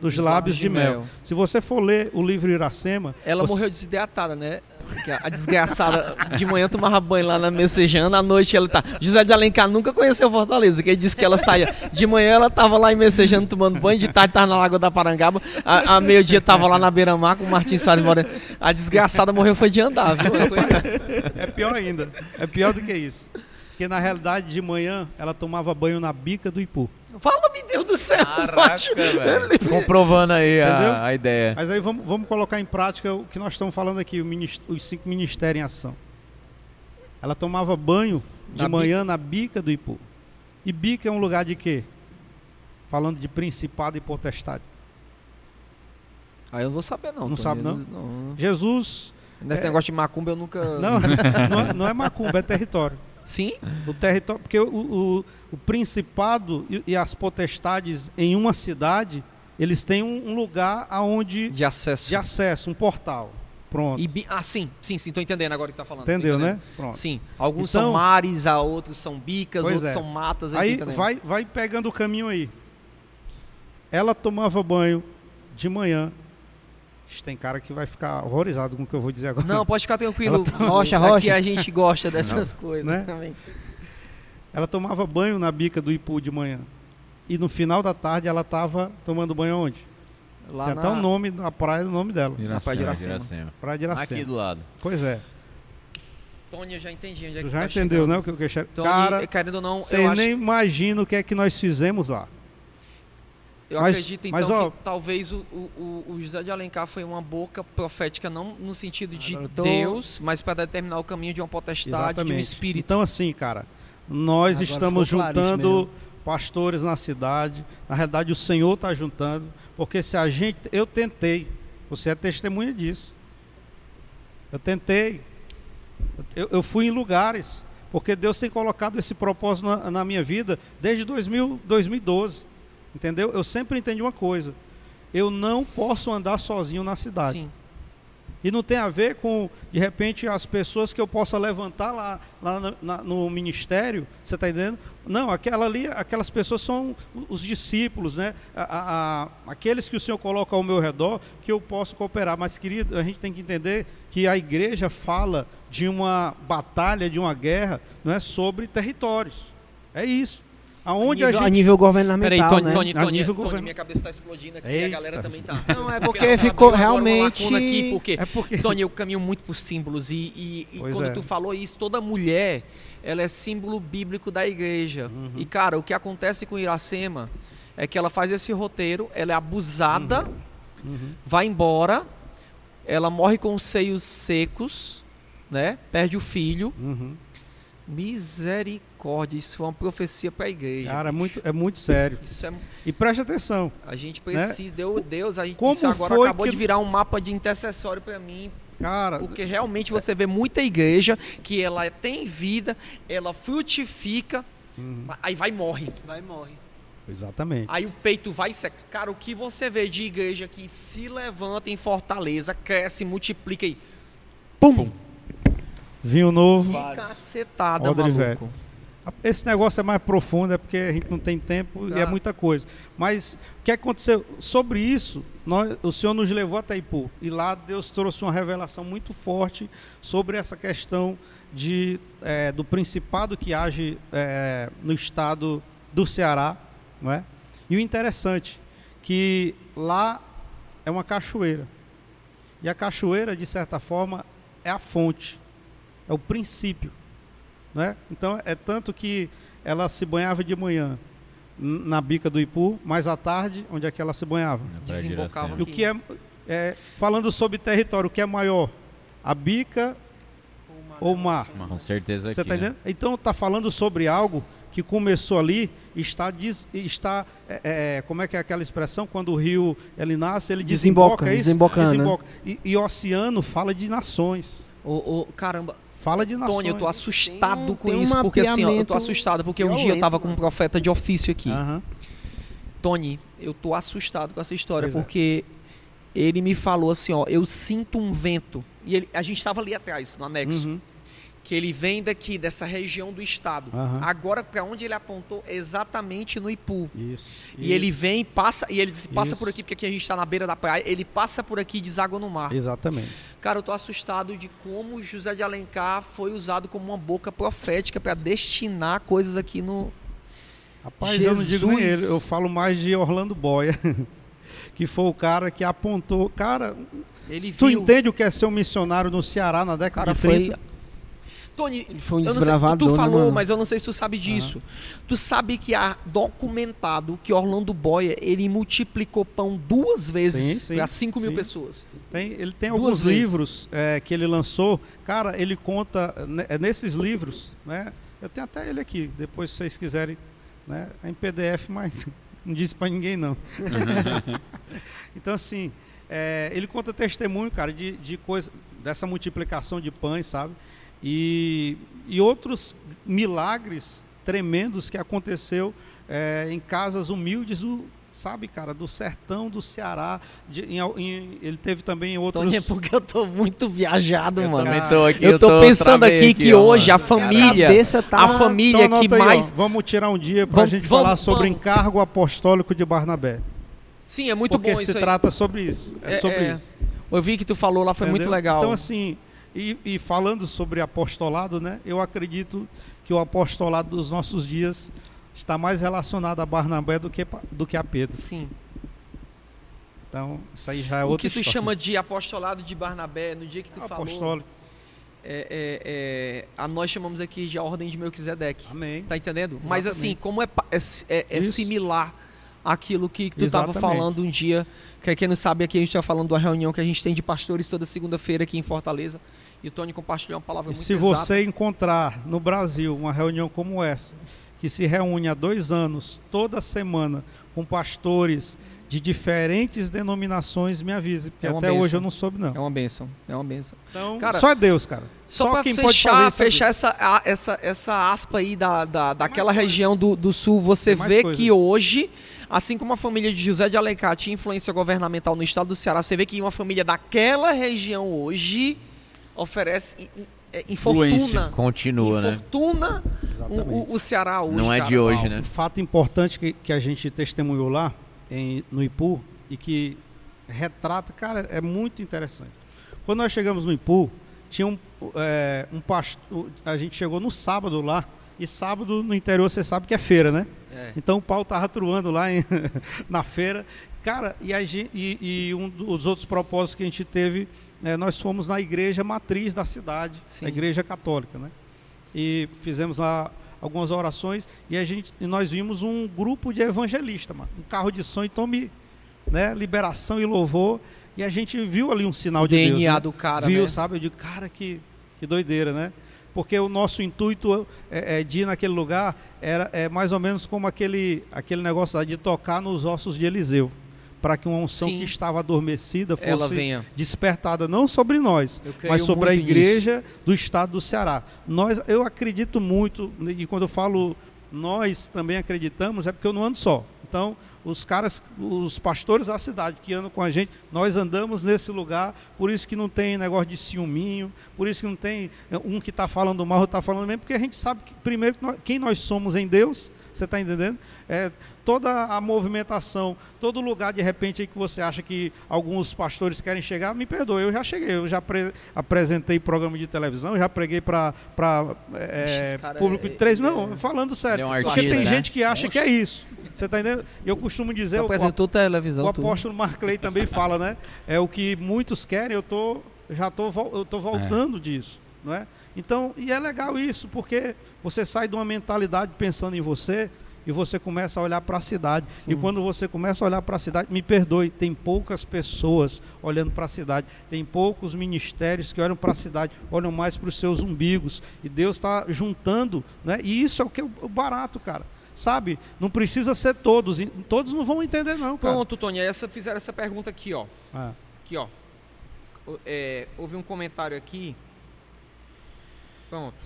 dos Dos lábios de, mel. Se você for ler o livro Iracema, Ela você- morreu desidratada, né? Porque A desgraçada de manhã tomava banho lá na Messejana, à noite ela tá. José de Alencar nunca conheceu Fortaleza, que ele disse que ela saía. De manhã ela tava lá em Messejana tomando banho, de tarde tava na Lagoa da Parangaba, a, a meio-dia tava lá na beira-mar com o Martins Soares Moreno. A desgraçada morreu foi de andar, viu? É pior ainda. É pior do que isso. Porque na realidade, de manhã, ela tomava banho na bica do Ipu. Fala, meu Deus do céu! macho. velho. Comprovando aí a, a ideia. Mas aí vamos, vamos colocar em prática o que nós estamos falando aqui, os cinco ministérios em ação. Ela tomava banho de Na manhã na bica do Ipu. E bica é um lugar de quê? Falando de principado e potestade. Aí eu não vou saber, não. Não sabe, não? não. Jesus, Nesse É. negócio de macumba eu nunca. não, não, é, não é macumba, é território. Sim? O território, porque o, o, o principado e, e as potestades em uma cidade, eles têm um, um lugar aonde De acesso. de acesso, um portal. Pronto. E Ah, sim, sim, sim, tô entendendo agora o que tá falando. Entendeu, entendendo. né? Pronto. Sim, alguns Então- são mares, a outros são bicas, outros é. são matas. Aí vai, vai pegando o caminho aí. Ela tomava banho de manhã. Tem cara que vai ficar horrorizado com o que eu vou dizer agora. Não, pode ficar tranquilo. Rocha, Aqui rocha. a gente gosta dessas coisas né? também. Ela tomava banho na bica do Ipu de manhã. E no final da tarde ela estava tomando banho onde? Lá Tem na... até o nome da praia, o nome dela. Praia de Iracema. Iracema. Praia de Aqui Iracema. do lado. Pois é. Tony, eu já entendi onde é Tu que já tá entendeu, chegando. né? O que eu quero Tony, Cara, querendo ou não, você eu, acho, nem imagina o que é que nós fizemos lá. Eu mas- acredito então mas, ó- que talvez o, o, o José de Alencar foi uma boca profética, não no sentido de Deus, mas para determinar o caminho de uma potestade, de um espírito. Então, assim, cara, nós Agora estamos juntando pastores na cidade. Na realidade, o Senhor está juntando, porque se a gente, eu tentei, você é testemunha disso. Eu tentei, eu, eu fui em lugares, porque Deus tem colocado esse propósito na, na minha vida desde 2000, 2012, entendeu? Eu sempre entendi uma coisa: eu não posso andar sozinho na cidade. Sim. E não tem a ver com, de repente, as pessoas que eu possa levantar lá, lá na- na- no ministério, você está entendendo? Não, aquela ali, aquelas pessoas são os discípulos, né? A- a- a- aqueles que o Senhor coloca ao meu redor, que eu posso cooperar. Mas, querido, a gente tem que entender que a igreja fala de uma batalha, de uma guerra, não é sobre territórios. É isso. Aonde a, a, nível, a gente. nível governamental, Peraí, Tony, né? Tony, A Tony, Tony, govern- minha cabeça está explodindo aqui e a Eita. galera também tá. Não, é porque ficou realmente- aqui, porque, É porque. Tony, eu caminho muito por símbolos e, e- e quando é. tu falou isso, toda mulher, ela é símbolo bíblico da igreja. Uhum. E cara, o que acontece com Iracema é que ela faz esse roteiro, ela é abusada, Uhum. vai embora, ela morre com os seios secos, né? Perde o filho. Uhum. Misericórdia, isso foi uma profecia para a igreja. Cara, é bicho. muito, é muito sério. Isso é E preste atenção. a gente precisa, deu Deus, a gente Como isso agora foi acabou que- de virar um mapa de intercessório para mim, Cara, porque realmente você vê muita igreja que ela tem vida, ela frutifica, Uhum. aí vai e morre. Vai e morre. exatamente. Aí o peito vai secar. Cara, o que você vê de igreja que se levanta em Fortaleza, cresce, multiplica e pum, Vinho novo. que cacetada, Odre maluco. velho. Esse negócio é mais profundo, é porque a gente não tem tempo e é Tá. muita coisa. Mas o que aconteceu? Sobre isso, nós- o Senhor nos levou até Ipu. E lá Deus trouxe uma revelação muito forte sobre essa questão de, eh, do principado que age eh, no estado do Ceará. Não é? E o interessante, que lá é uma cachoeira. E a cachoeira, de certa forma, é a fonte, é o princípio. Não é? Então é tanto que ela se banhava de manhã na bica do Ipu, mas à tarde, onde é que ela se banhava? Desembocava Iracema. E o que é, é, falando sobre território, o que é maior? A bica ou o mar? Com certeza Você aqui, está né? entendendo? Então está falando sobre algo que começou ali, está, des- está é, é, como é que é aquela expressão? Quando o rio ele nasce, ele Desemboca, desemboca, é isso? desembocando, né? Desemboca. E, e oceano fala de nações. Ô, ô, caramba, Fala de nações. Tony, eu tô assustado Tem- com tem um isso, porque assim, ó, eu tô assustado, porque um dia eu violento, tava com um mano. profeta de ofício aqui. Tony, eu tô assustado com essa história, Pois é. porque ele me falou assim, ó, eu sinto um vento. E ele, a gente tava ali atrás, no anexo, Uhum. Que ele vem daqui, dessa região do estado. Aham. Agora, para onde ele apontou? Exatamente no Ipu. Isso. E ele isso. vem, passa, e ele passa Isso. por aqui, porque aqui a gente tá na beira da praia, ele passa por aqui e deságua no mar. Exatamente. Cara, eu tô assustado de como José de Alencar foi usado como uma boca profética para destinar coisas aqui no. Rapaz, eu não digo nem Jesus. ele, eu falo mais de Orlando Boia, que foi o cara que apontou. Cara, Ele tu viu. entende o que é ser um missionário no Ceará na década cara de foi. 30? Tony, Ele foi um eu não sei, tu né, falou, mano? mas eu não sei se tu sabe disso. Tu sabe que há documentado que Orlando Boia ele multiplicou pão duas vezes para 5 mil sim. pessoas. Tem, ele tem Duas alguns vezes. livros é, que ele lançou. Cara, ele conta né, é nesses livros, né? Eu tenho até ele aqui, depois se vocês quiserem, né? É em PDF, mas não disse para ninguém não. então assim, é, ele conta testemunho, cara, de, de coisa dessa multiplicação de pães, sabe? E, e outros milagres tremendos que aconteceu é, em casas humildes do sabe, cara, do sertão do Ceará. de- em em- ele teve também em outros. Tony, é porque eu tô muito viajado, Eu mano. também tô aqui, Eu tô tô- pensando aqui que ó, hoje a família, cabeça tá- a família Então que ó, mais. vamos tirar um dia para a Vamos- gente vamos- falar sobre o vamos. encargo apostólico de Barnabé. Sim, é muito porque bom se isso aí. trata sobre isso. É, É, sobre é. isso. Eu vi que tu falou lá, foi muito entendeu? legal. Então, assim, e, e falando sobre apostolado, né? Eu acredito que o apostolado dos nossos dias está mais relacionado a Barnabé do que, do que a Pedro. Sim. Então, isso aí já é o outra que tu história. chama de apostolado de Barnabé, no dia que tu falou, apostólico. é, é, é, a nós chamamos aqui de a ordem de Melquisedeque. Amém. Tá entendendo? Mas Exatamente. assim, como é, é, é- é similar àquilo que tu estava falando um dia, que quem não sabe aqui a gente está falando de uma reunião que a gente tem de pastores toda segunda-feira aqui em Fortaleza. E o Tony compartilhou uma palavra E muito se exata. você encontrar no Brasil uma reunião como essa, que se reúne há dois anos, toda semana, com pastores de diferentes denominações, me avise, porque É até hoje eu não soube, não. É uma benção, é uma benção. Então, Cara, só é Deus, cara. Só, Só, quem pode fechar, fazer isso é fechar essa, a- essa, essa aspa aí da, da, daquela região do, do sul, você vê coisa. que hoje, assim como a família de José de Alencar tinha influência governamental no estado do Ceará, você vê que uma família daquela região hoje oferece, in- in- é, Influência. infortuna, Continua, né? infortuna Exatamente. o, o- Ceará hoje, Não é cara. de hoje, Um né? fato importante que, que a gente testemunhou lá em, no Ipu e que retrata, cara, é muito interessante. Quando nós chegamos no Ipu, tinha um, é, um pastor, a gente chegou no sábado lá, e sábado no interior você sabe que é feira, né? É. Então o pau tava truando lá em- na feira. Cara, e, a e- e um dos outros propósitos que a gente teve, é, nós fomos na igreja matriz da cidade, Sim. a igreja católica, né? E fizemos lá algumas orações e a gente e nós vimos um grupo de evangelistas, mano, um carro de som e tome, né, liberação e louvor, e a gente viu ali um sinal O de Deus. DNA né? do cara, viu, né? sabe? Eu digo, cara, que, que doideira, né? Porque o nosso intuito é, é, de ir naquele lugar era é mais ou menos como aquele, aquele negócio de tocar nos ossos de Eliseu, para que uma unção Sim. que estava adormecida fosse despertada não sobre nós, mas sobre a igreja do estado do Ceará. Nós, eu acredito muito, e quando eu falo nós também acreditamos, é porque eu não ando só. Então, os caras, os pastores da cidade que andam com a gente, nós andamos nesse lugar, por isso que não tem negócio de ciúminho, por isso que não tem eh, um que está falando mal, outro está falando bem, porque a gente sabe que, primeiro, quem nós somos em Deus, você está entendendo? É, toda a movimentação, todo lugar de repente aí que você acha que alguns pastores querem chegar, me perdoe, eu já cheguei, eu já pre- apresentei programa de televisão, já preguei para Esse cara público é- de três, ele não, é- falando sério, Ele é um porque tem artista, né? gente que acha que é isso, você está entendendo? Eu costumo dizer, o- apresentou televisão. o tudo. apóstolo Marclay também fala, né? É o que muitos querem, eu tô já tô eu tô voltando disso, não é? Então, e é legal isso, porque você sai de uma mentalidade pensando em você e você começa a olhar para a cidade. Sim. E quando você começa a olhar para a cidade, me perdoe, tem poucas pessoas olhando para a cidade, tem poucos ministérios que olham para a cidade, olham mais para os seus umbigos. E Deus está juntando, né? E isso é o que é o barato, cara. Sabe? Não precisa ser todos, todos não vão entender não, cara. Pronto, Tony, essa, fizeram essa pergunta aqui, ó. Ah. Aqui, ó. É, houve um comentário aqui. Pronto.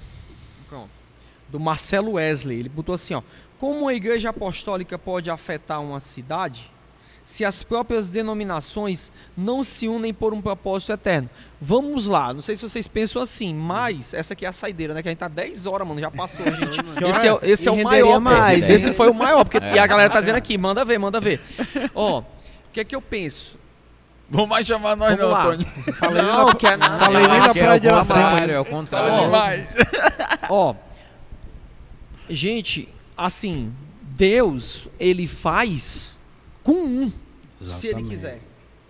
Pronto. Do Marcelo Wesley. Ele botou assim, ó. Como a igreja apostólica pode afetar uma cidade se as próprias denominações não se unem por um propósito eterno? Vamos lá. Não sei se vocês pensam assim, mas essa aqui é a saideira, né? Que a gente tá 10 horas, mano. Já passou, gente. Que Esse é, esse é o renderia maior. mais, esse hein? foi o maior. Porque, É. E a galera tá dizendo aqui, manda ver, manda ver. Ó, o que é que eu penso? Vamos mais chamar nós Vamos não, lá. Tony. Falei não, na- quer nada. falei Eu nem na que é praia o de contrário, É o contrário. demais. Ó, gente, assim, Deus, ele faz com um, se ele Exatamente. quiser.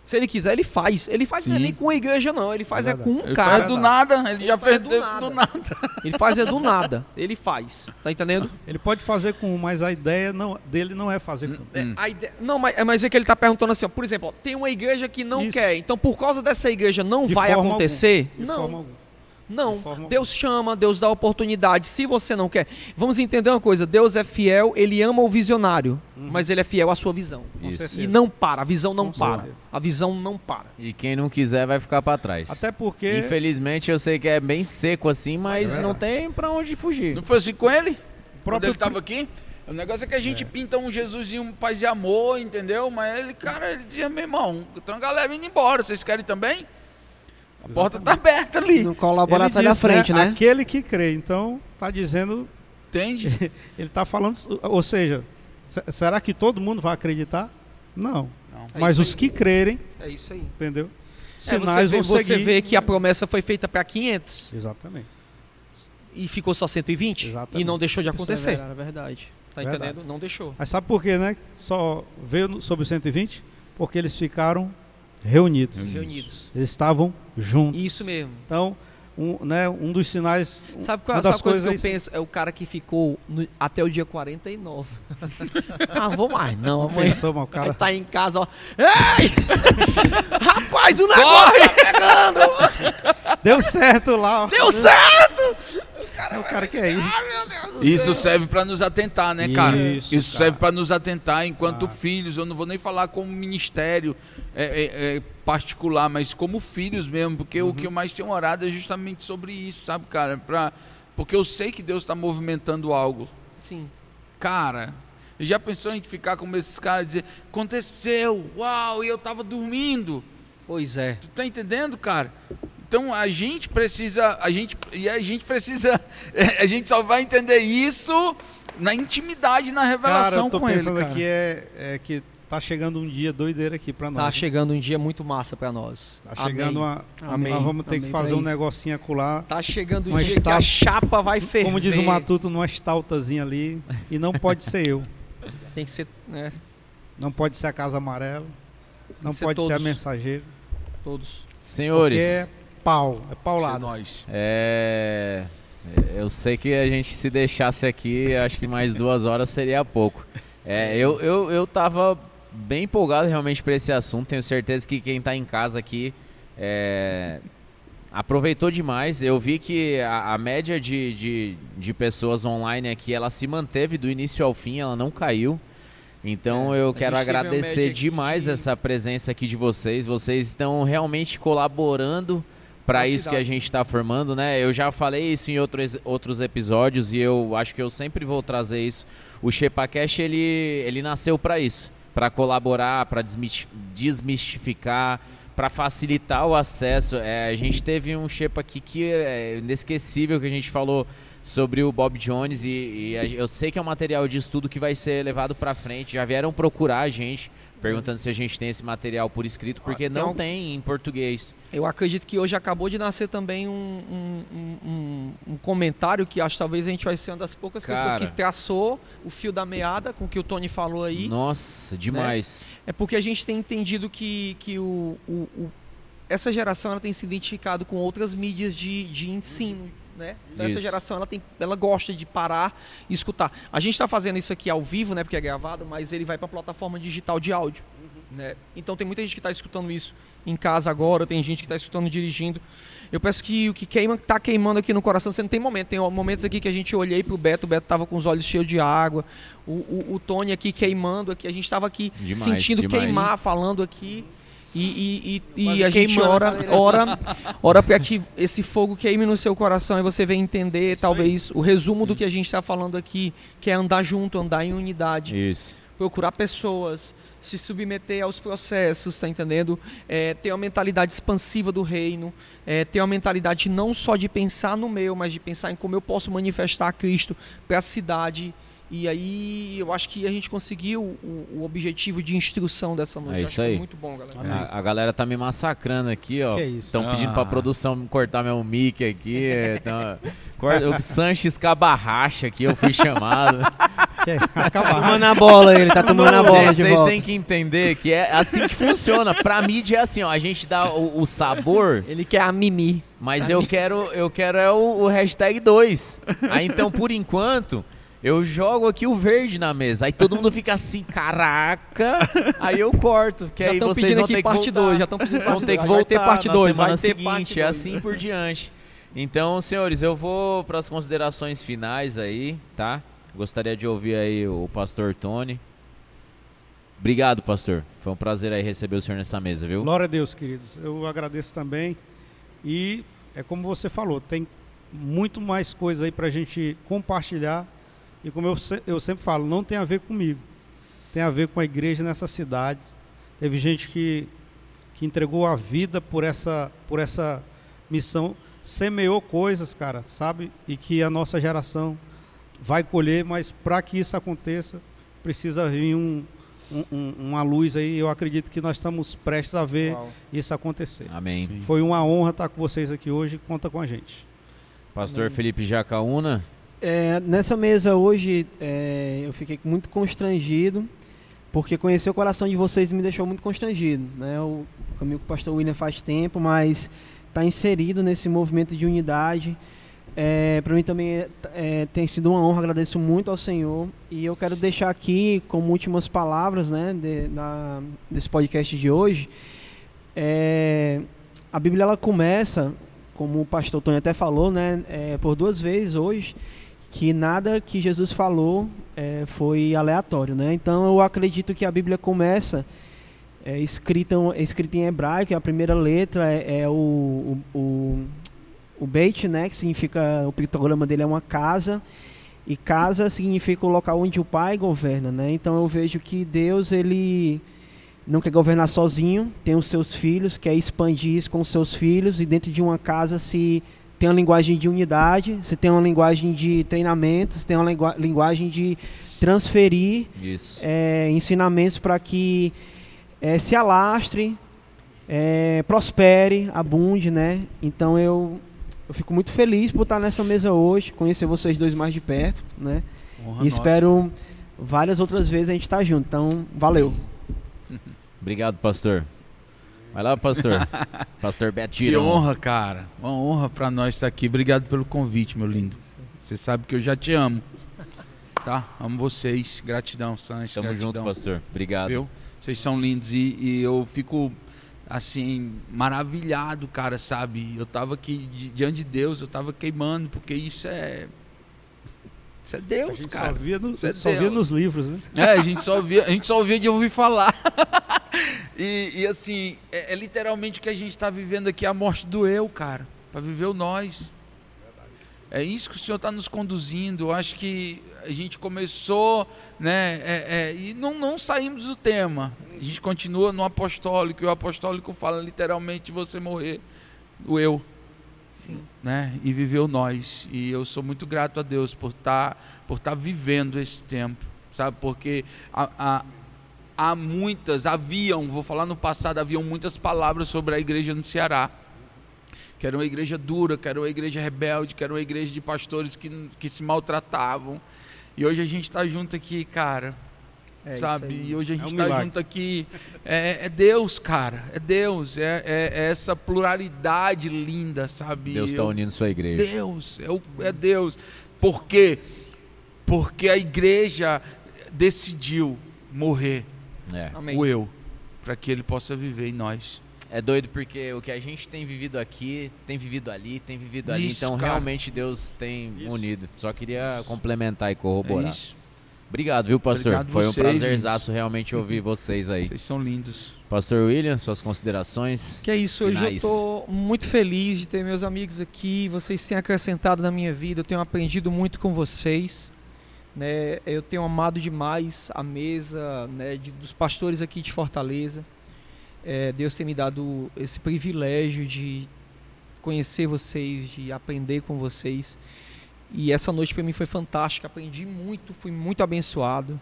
Se ele quiser, ele faz. Ele faz não é Sim. nem com a igreja, não. Ele faz é, É com um Ele cara. faz do nada, ele já faz fez do do nada. do nada. Ele faz é do nada. Ele faz. Tá entendendo? Ele pode fazer com um, mas a ideia não, dele não é fazer com um. É, a ideia- não, mas, é- mas é que ele tá perguntando assim, ó, por exemplo, ó, tem uma igreja que não Isso. quer, então por causa dessa igreja não De vai forma acontecer? De não. Não, De forma Deus chama, Deus dá oportunidade. Se você não quer, vamos entender uma coisa: Deus é fiel, ele ama o visionário, mas ele é fiel à sua visão. Isso. E não para, a visão não Com para. certeza. A visão não para. E quem não quiser vai ficar pra trás. Até porque Infelizmente eu sei que é bem seco assim, mas É não tem pra onde fugir. Não foi assim com ele? Quando próprio ele tava aqui? O negócio é que a gente pinta um Jesusinho, um paz e amor, entendeu? Mas ele, cara, ele dizia, meu irmão, tem uma galera indo embora, vocês querem também? A porta tá aberta ali. Não colabora, sai da diz, frente, né? Aquele que crê. Então, tá dizendo, Entende? ele tá falando, ou seja, se- será que todo mundo vai acreditar? Não. Não. É Mas isso os aí. que crerem, É isso aí. entendeu? É, Sinais você, vê, vão você seguir. vê que a promessa foi feita para 500 Exatamente. e ficou só 120 Exatamente. e não deixou de Isso é acontecer. verdade, é verdade. tá Verdade. entendendo? Não deixou. Mas sabe por quê, né? Só veio sobre os 120? Porque eles ficaram reunidos. Reunidos. Eles estavam juntos. Isso mesmo. Então, um, né, um dos sinais. Sabe qual uma é a das coisa que eu coisas é penso? É o cara que ficou no- até o dia 49. ah, vou mais não, amanhã. Pensou, mas o Aí cara. tá em casa, ó. Ei! Rapaz, o negócio tá pegando! Deu certo lá. ó. Deu certo! O cara o cara que é isso. Isso serve para nos atentar, né, cara? Isso, Isso, cara. serve para nos atentar enquanto Ah. filhos. Eu não vou nem falar como ministério é, é, é, particular, mas como filhos mesmo, porque o que eu mais tenho orado é justamente sobre isso, sabe, cara? Pra, porque eu sei que Deus está movimentando algo. Sim. Cara, já pensou em a gente ficar como esses caras e dizer: aconteceu, uau, e eu tava dormindo. Pois é. Tu tá entendendo, cara? Então a gente precisa, a gente e a gente precisa, a gente só vai entender isso na intimidade, na Cara, revelação eu tô com ele, pensando cara. aqui é, é que tá chegando um dia doideiro aqui pra nós. Tá chegando um dia muito massa pra nós. Tá chegando Amém. uma. Amém. Nós vamos ter Amém que fazer um isso. negocinho acolá. Tá chegando um dia que a chapa vai ferver. Como diz o Matuto, numa estaltazinha ali. E não pode ser eu. Tem que ser, né, Não pode ser a Casa Amarela. Não ser pode ser a todos. Mensageiro. todos. Senhores, Porque é pau. É paulado. nós. é, eu sei que a gente se deixasse aqui, acho que mais duas horas seria pouco. É, eu, eu, eu tava bem empolgado realmente para esse assunto. Tenho certeza que quem tá em casa aqui é, aproveitou demais. Eu vi que a, a média de, de, de pessoas online aqui, ela se manteve do início ao fim, ela não caiu. Então É, eu quero agradecer demais de- essa presença aqui de vocês. Vocês estão realmente colaborando para isso que a gente está formando, né? Eu já falei isso em outros, outros episódios e eu acho que eu sempre vou trazer isso. O Shepacast ele, ele nasceu para isso, para colaborar, para desmistificar, para facilitar o acesso. É, a gente teve um Shepa aqui que é inesquecível que a gente falou sobre o Bob Jones e, e a- eu sei que é um material de estudo que vai ser levado para frente. Já vieram procurar a gente perguntando se a gente tem esse material por escrito, porque não um- tem em português. Eu acredito que hoje acabou de nascer também um, um, um- um- comentário que acho que talvez a gente vai ser uma das poucas pessoas Cara. que traçou o fio da meada com o que o Tony falou aí. Nossa, demais. É porque a gente tem entendido que, que o, o- o- essa geração ela tem se identificado com outras mídias de, de ensino. Né? Então essa Isso. geração ela, tem, ela gosta de parar e escutar. A gente está fazendo isso aqui ao vivo, né? Porque é gravado, mas ele vai para a plataforma digital de áudio. Né? Então tem muita gente que está escutando isso em casa agora, tem gente que está escutando dirigindo. Eu peço que o que queima, tá queimando aqui no coração, você não tem momento. Tem momentos aqui que a gente olhei pro Beto, o Beto tava com os olhos cheios de água. O, o, o Tony aqui queimando aqui, a gente tava aqui Demais, sentindo demais. queimar, falando aqui. E, e, e- e a gente ora, ora, ora para que esse fogo queime no seu coração e você venha entender, talvez, o resumo do que a gente está falando aqui, que é andar junto, andar em unidade Isso. procurar pessoas, se submeter aos processos, tá entendendo? É, ter uma mentalidade expansiva do reino, é, ter uma mentalidade não só de pensar no meu, mas de pensar em como eu posso manifestar Cristo para a cidade. E aí eu acho que a gente conseguiu o, o objetivo de instrução dessa noite. É isso acho que foi aí. muito bom, galera. A, a galera tá me massacrando aqui, ó. Que isso? Estão pedindo pra Ah. produção cortar meu mic aqui. é, tão- Corta- o Sanches Cabarracha aqui, eu fui chamado. É- Acabar. Tomando a bola ele, tá tomando a bola Gente, de vocês volta. têm que entender que é assim que funciona. Pra mídia é assim, ó. A gente dá o, o sabor, Ele quer a mimi. mas eu quero, eu quero é o, o hashtag 2. Aí então, por enquanto, eu jogo aqui o verde na mesa. Aí todo mundo fica assim, caraca. Aí eu corto. Que Já aí estão vocês pedindo vão aqui ter que parte voltar. 2, já estão pedindo parte Vão ter que 2. voltar Vai ter parte na 2, semana vai ter seguinte, parte e dois. assim por diante. Então, senhores, eu vou para as considerações finais aí, tá? Gostaria de ouvir aí o pastor Tony. Obrigado, pastor. Foi um prazer aí receber o senhor nessa mesa, viu? Glória a Deus, queridos. Eu agradeço também. E é como você falou, tem muito mais coisa aí pra gente compartilhar. E como eu, se- eu sempre falo, não tem a ver comigo. Tem a ver com a igreja nessa cidade. Teve gente que, que entregou a vida por essa, por essa missão, semeou coisas, cara, sabe? E que a nossa geração vai colher, mas para que isso aconteça, precisa vir um, um- um- uma luz aí. Eu acredito que nós estamos prestes a ver Uau. isso acontecer. Amém. Foi uma honra estar com vocês aqui hoje. Conta com a gente. Pastor Felipe Jacaúna. É, nessa mesa hoje é, eu fiquei muito constrangido, porque conhecer o coração de vocês me deixou muito constrangido. Né? O caminho com o pastor William faz tempo, mas está inserido nesse movimento de unidade. É, Para mim também é, tem sido uma honra, agradeço muito ao Senhor. E eu quero deixar aqui como últimas palavras né, de- na- desse podcast de hoje. é, a Bíblia ela começa como o pastor Tony até falou, né, é, por duas vezes hoje, que nada que Jesus falou é, foi aleatório, né? Então eu acredito que a Bíblia começa é, escrita, escrita em hebraico, a primeira letra é, é o, o, o, Beit, né, que significa, o pictograma dele é uma casa, e casa significa o local onde o pai governa, né? Então eu vejo que Deus, ele não quer governar sozinho, tem os seus filhos, quer expandir isso com os seus filhos, e dentro de uma casa se tem uma linguagem de unidade, você tem uma linguagem de treinamento, você tem uma lingu linguagem de transferir é, ensinamentos para que é, se alastre, é, prospere, abunde, né? Então eu, eu fico muito feliz por estar nessa mesa hoje, conhecer vocês dois mais de perto, né? Honra e espero nossa. várias outras vezes a gente estar junto. Então, valeu. Obrigado, pastor. Vai lá, pastor. pastor Beto Que honra, cara. Uma honra para nós estar aqui. Obrigado pelo convite, meu lindo. Você sabe que eu já te amo. Tá? Amo vocês. Gratidão, Sanches. Tamo gratidão. junto, pastor. Obrigado. Viu? Vocês são lindos e, e, eu fico assim maravilhado, cara, sabe? Eu tava aqui diante de Deus, eu tava queimando, porque isso é isso é Deus, a gente cara. Só via, no, é só via nos livros, né? É, a gente só via, a gente só via de ouvir falar. e, e, assim, é, é, literalmente o que a gente está vivendo aqui, a morte do eu, cara, para viver o nós. É isso que o Senhor está nos conduzindo. Eu acho que a gente começou, né, é, é, e não, não saímos do tema. A gente continua no apostólico, e o apostólico fala literalmente você morrer, o eu. Sim. Né, e viver o nós. E eu sou muito grato a Deus por estar tá, por tá vivendo esse tempo, sabe? Porque há, há muitas, haviam, vou falar no passado, haviam muitas palavras sobre a igreja no Ceará que era uma igreja dura, que era uma igreja rebelde, que era uma igreja de pastores que, que se maltratavam. E hoje a gente está junto aqui, cara. É sabe? E hoje a gente está é um tá junto aqui. É, é, Deus, cara. É Deus. É, é, é essa pluralidade linda, sabe? Deus está unindo sua igreja. Deus. É, o, é Deus. Por quê? Porque a igreja decidiu morrer. É. O eu. Para que ele possa viver em nós. É doido porque o que a gente tem vivido aqui, tem vivido ali, tem vivido ali. Isso, então cara. realmente Deus tem Isso. unido. Só queria complementar e corroborar. É isso. Obrigado, viu, pastor? Obrigado Foi vocês, um prazerzaço gente. realmente ouvir vocês aí. Vocês são lindos. Pastor William, suas considerações? Que é isso, finais. hoje eu estou muito feliz de ter meus amigos aqui. Vocês têm acrescentado na minha vida, eu tenho aprendido muito com vocês. Né? Eu tenho amado demais a mesa né, de, dos pastores aqui de Fortaleza é, Deus tem me dado esse privilégio de conhecer vocês, de aprender com vocês. E essa noite para mim foi fantástica, aprendi muito, fui muito abençoado.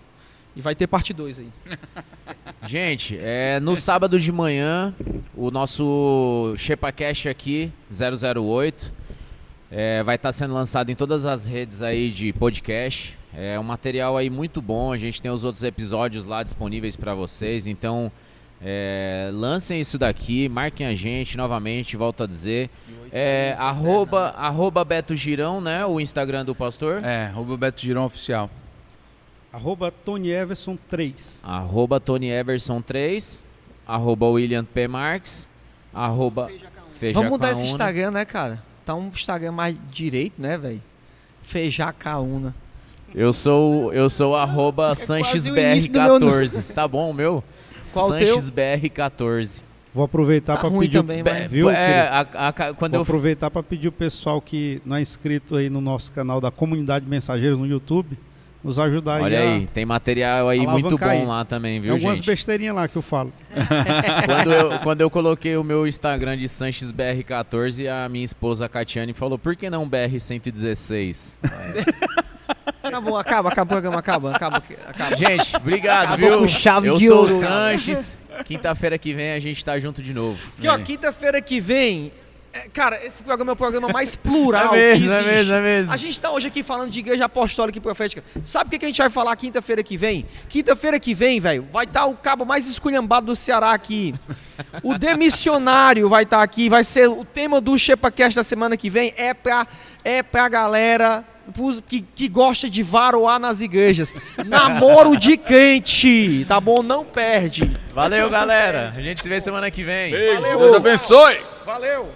E vai ter parte 2 aí. Gente, é, no sábado de manhã, o nosso ShepaCast aqui, 008, é, vai estar tá sendo lançado em todas as redes aí de podcast. É um material aí muito bom, a gente tem os outros episódios lá disponíveis para vocês, então é, lancem isso daqui, marquem a gente novamente, volto a dizer. É, arroba, arroba Beto Girão, né? O Instagram do pastor. É, arroba Beto Girão Oficial. Arroba Tony Everson 3. Arroba Tony Everson 3. Arroba William P. Marques. Arroba Vamos mudar esse Instagram, né, cara? Tá um Instagram mais direito, né, velho? Feijacaúna. Eu sou, eu sou arroba é SanchesBR14. Tá bom meu? Qual Sanches BR14. Vou aproveitar tá para pedir, também, mas... viu? É, a, a, quando Vou eu... aproveitar para pedir o pessoal que não é inscrito aí no nosso canal da comunidade Mensageiros no YouTube, nos ajudar Olha aí. aí, tem material aí muito bom aí. lá também, viu, tem algumas gente? besteirinhas lá que eu falo. quando, eu, quando eu coloquei o meu Instagram de Sanches BR14, a minha esposa Catiane falou: "Por que não BR116?" Acabou, acaba, programa, acaba, acaba, acaba. Gente, obrigado, Acabou viu? chave Eu de sou ouro. o Sanches. Quinta-feira que vem a gente tá junto de novo. Que, ó, quinta-feira que vem é, Cara, esse programa é o programa mais plural é mesmo, que existe. É mesmo, é mesmo. A gente está hoje aqui falando de igreja apostólica e profética. Sabe o que, que a gente vai falar quinta-feira que vem? Quinta-feira que vem, velho, vai estar tá o cabo mais esculhambado do Ceará aqui. O demissionário vai estar tá aqui. Vai ser o tema do ChepaCast da semana que vem. É pra, é pra galera que, que gosta de varoar nas igrejas. Namoro de crente, tá bom? Não perde. Valeu, galera. A gente se vê semana que vem. Valeu. Deus abençoe. Valeu.